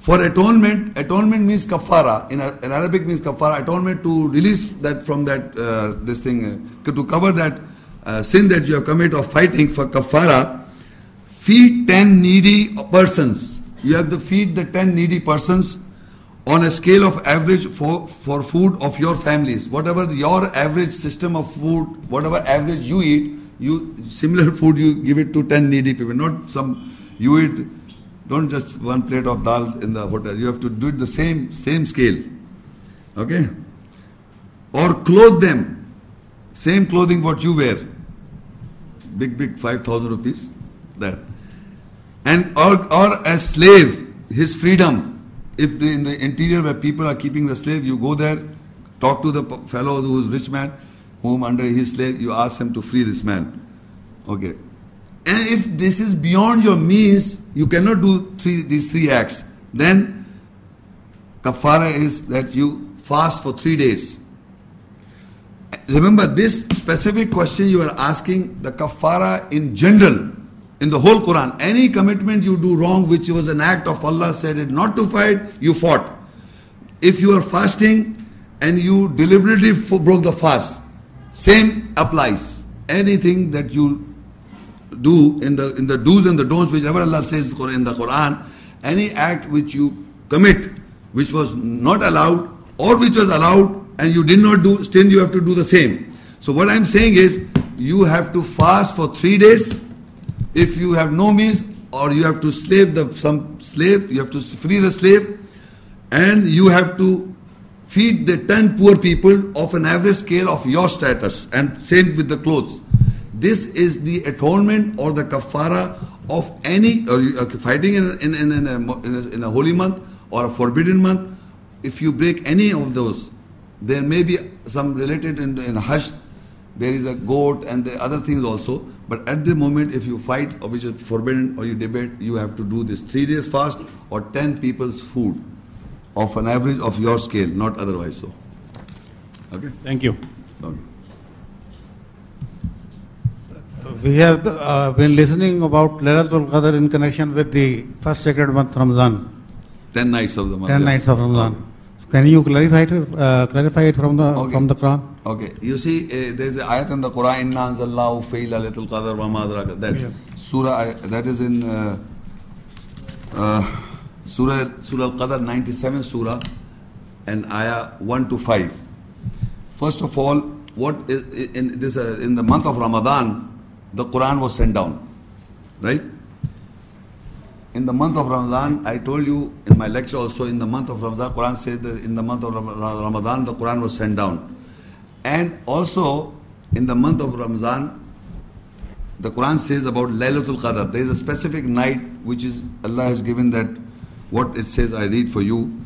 for atonement atonement means kafara in, in arabic means kafara atonement to release that from that uh, this thing uh, to cover that uh, sin that you have committed of fighting for kafara feed 10 needy persons. You have to feed the 10 needy persons on a scale of average for, for food of your families. Whatever your average system of food, whatever average you eat, you similar food you give it to 10 needy people, not some you eat don't just one plate of dal in the hotel. You have to do it the same same scale. Okay? Or clothe them. Same clothing what you wear. Big big five thousand rupees. That. And or or a slave, his freedom. If the, in the interior where people are keeping the slave, you go there, talk to the fellow who is rich man, whom under his slave, you ask him to free this man. Okay. And if this is beyond your means, you cannot do three, these three acts. Then kafara is that you fast for three days. Remember this specific question you are asking, the kafara in general, in the whole Quran. Any commitment you do wrong, which was an act of Allah said it not to fight, you fought. If you are fasting and you deliberately broke the fast, same applies. Anything that you do in the in the do's and the don'ts, whichever Allah says in the Quran, any act which you commit, which was not allowed or which was allowed and you did not do, still you have to do the same. So what I'm saying is, you have to fast for three days. If you have no means, or you have to slave the some slave, you have to free the slave, and you have to feed the ten poor people of an average scale of your status, and same with the clothes. This is the atonement or the kafara of any, or fighting in, in, in, in, a, in, a, in a holy month or a forbidden month. If you break any of those, there may be some related in, in Hajj, there is a goat and the other things also. But at the moment, if you fight or which is forbidden or you debate, you have to do this three days fast or ten people's food of an average of your scale, not otherwise so. Okay? Thank you. Okay we have uh, been listening about Laylatul Qadr in connection with the first sacred month Ramadan. Ten nights of the month. Ten nights of Ramadan. Can you clarify it, uh, clarify it from the okay. from the Quran? Okay. You see, uh, there is an ayat in the Quran, Inna anzalnahu fi Laylatul Qadr wa madraka. That yeah. surah, that is in uh, uh, Surah Surah Al-Qadr 97 surah and ayah 1 to 5. First of all, what is in this uh, in the month of Ramadan, the Quran was sent down. Right? In the month of Ramadan, I told you in my lecture also, in the month of Ramadan, Quran says that in the month of Ramadan, the Quran was sent down. And also, in the month of Ramadan, the Quran says about Laylatul Qadr. There is a specific night which is Allah has given that what it says I read for you.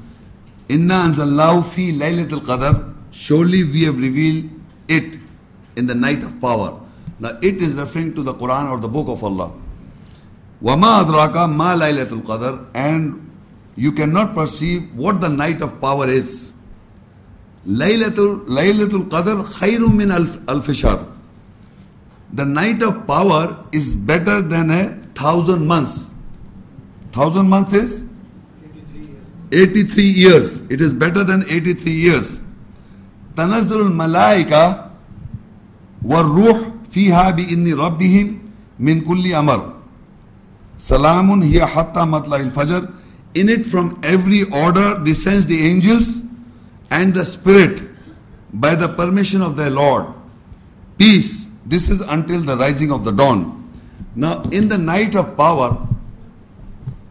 Inna anzalnahu fi Laylatul Qadr. Surely we have revealed it in the night of power. Now it is referring to the Quran or the book of Allah. Wama adraka ma laylatul qadr and you cannot perceive what the night of power is. Laylatul, laylatul qadr khayrun min al-fishar. The night of power is better than a thousand months. Thousand months is? 83 years. It is better than 83 years. Tanazzul malaika war ruh فيها بإذن ربهم من كل أمر سلام هي حتى مطلع الفجر In it from every order descends the angels and the spirit by the permission of their Lord. Peace. This is until the rising of the dawn. Now in the night of power,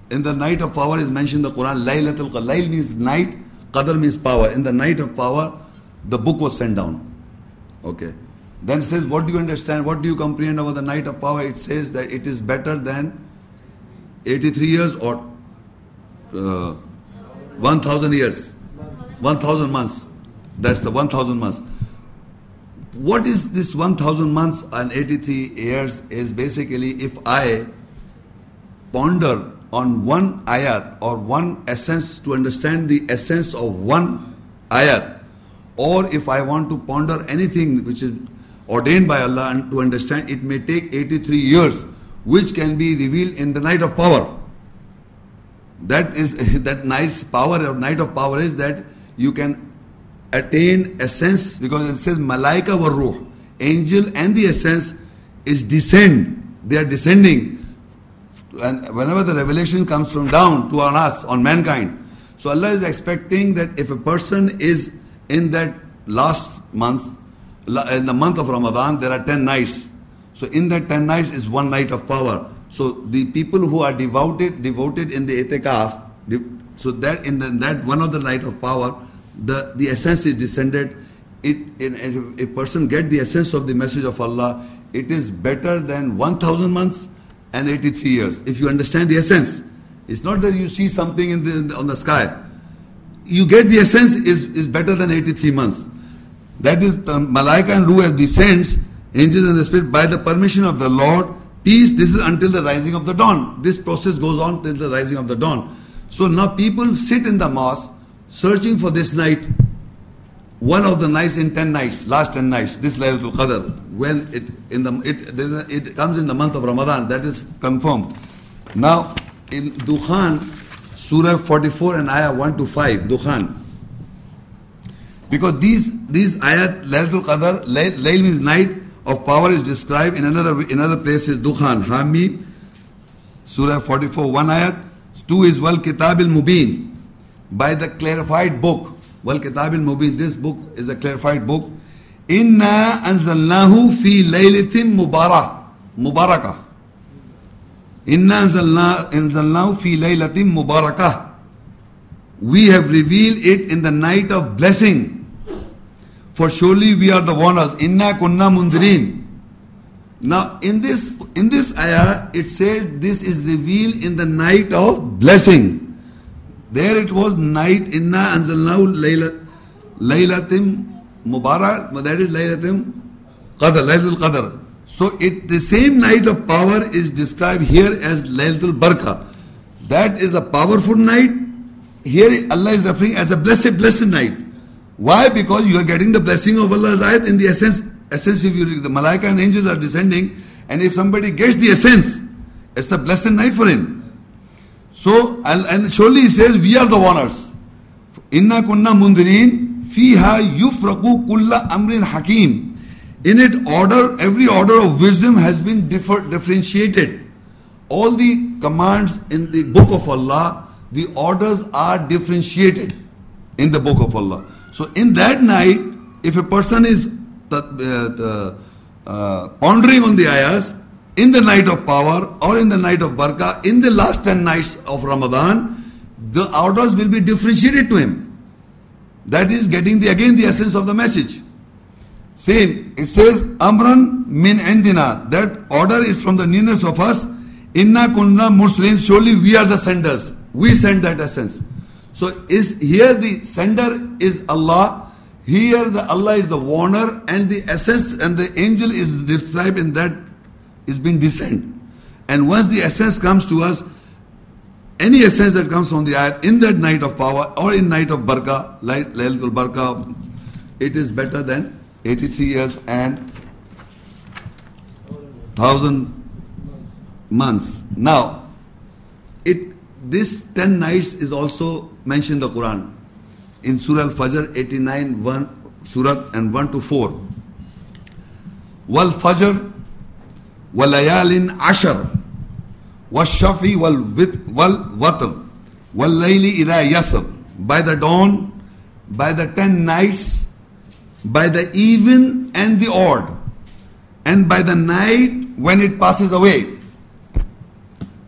in the night of power is mentioned in the Quran, Laylatul Qadr. Layl means night, Qadr means power. In the night of power, the book was sent down. Okay. Then says, what do you understand? What do you comprehend about the night of power? It says that it is better than 83 years or uh, 1000 years. 1000 months. That's the 1000 months. What is this 1000 months and 83 years is basically if I ponder on one ayat or one essence to understand the essence of one ayat or if I want to ponder anything which is ordained by Allah and to understand it may take 83 years which can be revealed in the night of power that is that night's power or night of power is that you can attain essence because it says malaika wa ruh angel and the essence is descend they are descending and whenever the revelation comes from down to on us on mankind So Allah is expecting that if a person is in that last month, in the month of Ramadan, there are 10 nights. So in that 10 nights is one night of power. So the people who are devoted, devoted in the itikaf, so that in, the, that one of the night of power, the, the essence is descended. It, if a person get the essence of the message of Allah, it is better than 1,000 months and 83 years. If you understand the essence, it's not that you see something in the, in the, on the sky. You get the essence is, is better than 83 months. That is, the Malaika and Ruh descends, angels and the Spirit, by the permission of the Lord. Peace, this is until the rising of the dawn. This process goes on till the rising of the dawn. So now people sit in the mosque searching for this night, one of the nights in 10 nights, last 10 nights, this Laylatul Qadr, when it, in the, it, it comes in the month of Ramadan, that is confirmed. Now, in Dukhan, Surah 44 and Ayah 1 to 5, Dukhan. Because these, these ayat, Laylatul Qadr, Layl means night of power is described in another, in other places, Dukhan, Hamid, Surah 44, 1 ayat, 2 is Wal Kitab al Mubin, by the clarified book. Wal Kitab al Mubin, this book is a clarified book. Inna anzalnahu fi laylatin mubarak, mubarakah. Inna anzalna anzalnahu fi laylatin mubarakah. We have revealed it in the night of blessing. For surely we are the warners. Inna kunna mundirin. Now, in this in this ayah, it says this is revealed in the night of blessing. There it was night inna anzalnahu laylatim mubarak. That is laylatim qadr, laylatul qadr. So it the same night of power is described here as laylatul barka. That is a powerful night. Here Allah is referring as a blessed, blessed night. Why? Because you are getting the blessing of Allah's ayat in the essence essence if you the malaika and angels are descending and if somebody gets the essence it's a blessed night for him. So and surely he says we are the warners. Inna kunna mundirin fiha yufraqu kulla amrin hakim in it order every order of wisdom has been differ, differentiated. All the commands in the book of allah the orders are differentiated in the book of allah. So in that night if a person is the, uh, uh, pondering on the ayahs in the night of power or in the night of barakah, in the last 10 nights of Ramadan, the orders will be differentiated to him. That is getting the again the essence of the message. Same, it says, Amran min indina. That order is from the nearness of us. Inna kunna mursalin. Surely we are the senders. We send that essence. So is here the sender is Allah here the Allah is the warner and the essence and the angel is described in that is being descent. And once the essence comes to us, any essence that comes from the ayat in that night of power or in night of barka, light Laylatul Barka, it is better than 83 years and thousand months. Now, it this 10 nights is also mentioned in the Quran in Surah Al-Fajr 89 1 Surah and 1 to 4 wal fajr wal ashar wal shafi wal watr wal layli ida yasr by the dawn by the 10 nights by the even and the odd and by the night when it passes away.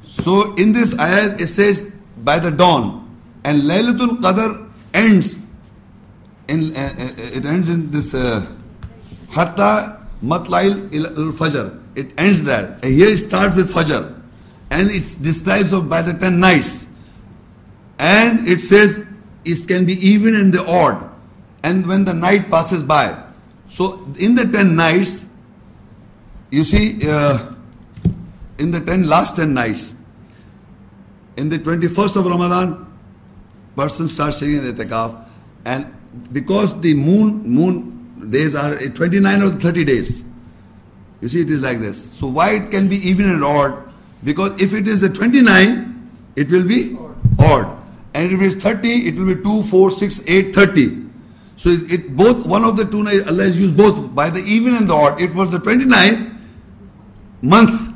So in this ayat it says by the dawn and Laylatul Qadr ends in uh, uh, it ends in this uh, hatta matlail al fajr. It ends there. And here it starts with fajr. And it describes of by the 10 nights. And it says it can be even and the odd. And when the night passes by. So in the 10 nights you see uh, in the 10 last 10 nights in the 21st of ramadan person starts sitting in the itikaf and because the moon moon days are 29 or 30 days. You see it is like this. So why it can be even and odd? Because if it is a 29 it will be odd. And if it is 30 it will be 2 4 6 8 30 so it, it both one of the two nights Allah has used both. By the even and the odd it was the 29th month.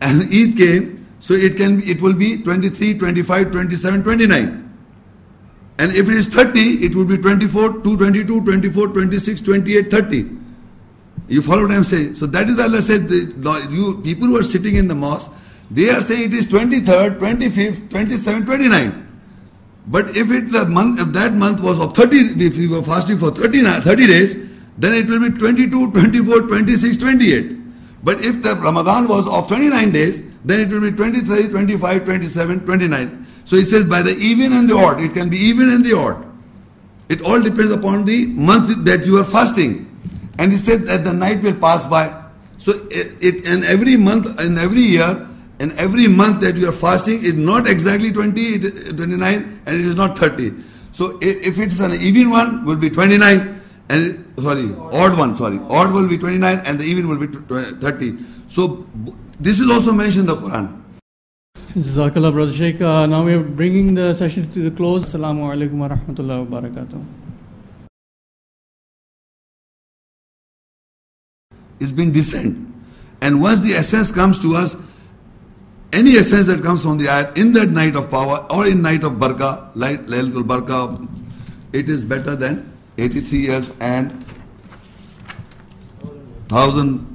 And Eid came so it can it will be 23 25 27 29 And if it is 30, it would be 24, 2, 22, 24, 26, 28, 30. You follow what I'm saying? So that is why Allah says, the, you people who are sitting in the mosque, they are saying it is 23rd, 25th, 27th, 29. But if it the month if that month was of 30, if you were fasting for 30, 30 days, then it will be 22, 24, 26, 28. But if the Ramadan was of 29 days, then it will be 23, 25, 27, 29. So he says by the even and the odd, it can be even and the odd. It all depends upon the month that you are fasting. And he said that the night will pass by. So it, it and every month and every year and every month that you are fasting is not exactly 20, 29 and it is not 30. So if it's an even one, will be 29 and sorry, odd one, sorry, odd will be 29 and the even will be 30. So this is also mentioned in the Quran. Jazakallah, Brother Sheikh. Uh, now we are bringing the session to the close. Assalamu alaikum wa rahmatullahi wa barakatuh. It's been descent. And once the essence comes to us, any essence that comes from the ayat in that night of power or in night of barka, light Laylatul Barka, it is better than 83 years and 1000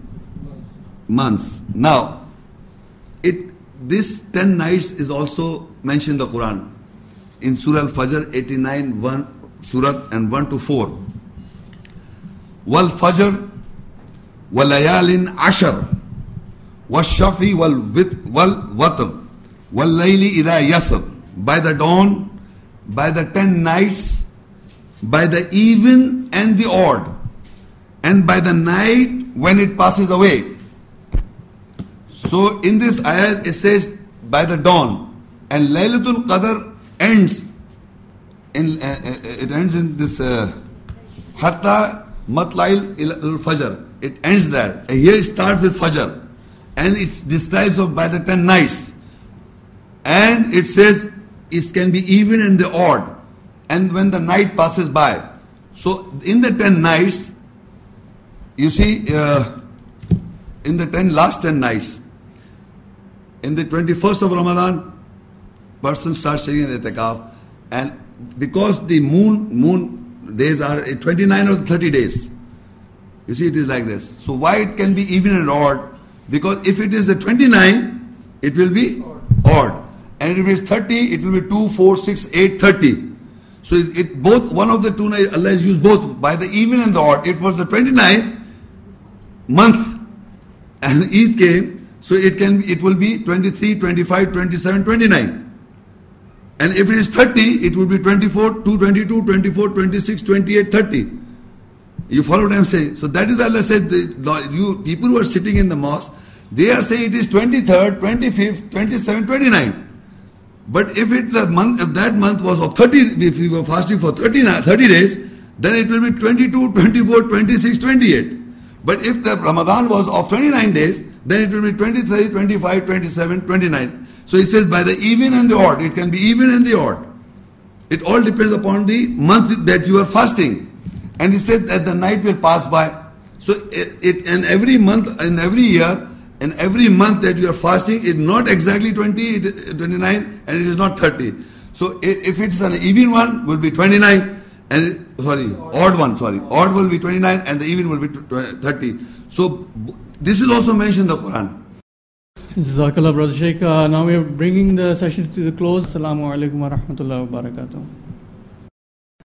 months. Now, it this 10 nights is also mentioned in the Quran in Surah Al-Fajr 89 1 Surah and 1 to 4. Wal Fajr walayalin ashar washafi wal wal watr by the dawn by the 10 nights by the even and the odd and by the night when it passes away so in this ayat it says by the dawn and Laylatul Qadr ends in uh, uh it ends in this uh, hatta matlail al fajr it ends there here it starts with fajr and it describes of by the ten nights. And it says it can be even and the odd. And when the night passes by. So in the ten nights, you see, uh, in the ten last ten nights, in the 21st of Ramadan, person starts saying in the itikaf, and because the moon moon days are 29 or 30 days. You see, it is like this. So why it can be even and odd? Because if it is a 29, it will be odd. And if it is 30, it will be 2, 4, 6, 8, 30. So it, it both, one of the two, Allah has used both by the even and the odd. It was the 29th month and Eid came, so it can be it will be 23, 25, 27, 29. And if it is 30, it will be 24, 2, 22, 24, 26, 28, 30. You follow what I'm saying? So that is why Allah says, the, you people who are sitting in the mosque, they are saying it is 23rd, 25th, 27th, 29th. But if it the month, if that month was of 30, if you were fasting for 30, 30 days, then it will be 22, 24, 26, 28. But if the Ramadan was of 29 days, then it will be 23, 25, 27, 29. So he says by the even and the odd, it can be even and the odd. It all depends upon the month that you are fasting. And he said that the night will pass by. So it, it and every month and every year and every month that you are fasting is not exactly 20, 29 and it is not 30. So if it's an even one, will be 29 and sorry, odd one, sorry, odd will be 29 and the even will be 30. So this is also mentioned in the Quran. Jazakallah, Brother Sheikh. Uh, now we are bringing the session to the close. Assalamu alaikum wa rahmatullahi wa barakatuh.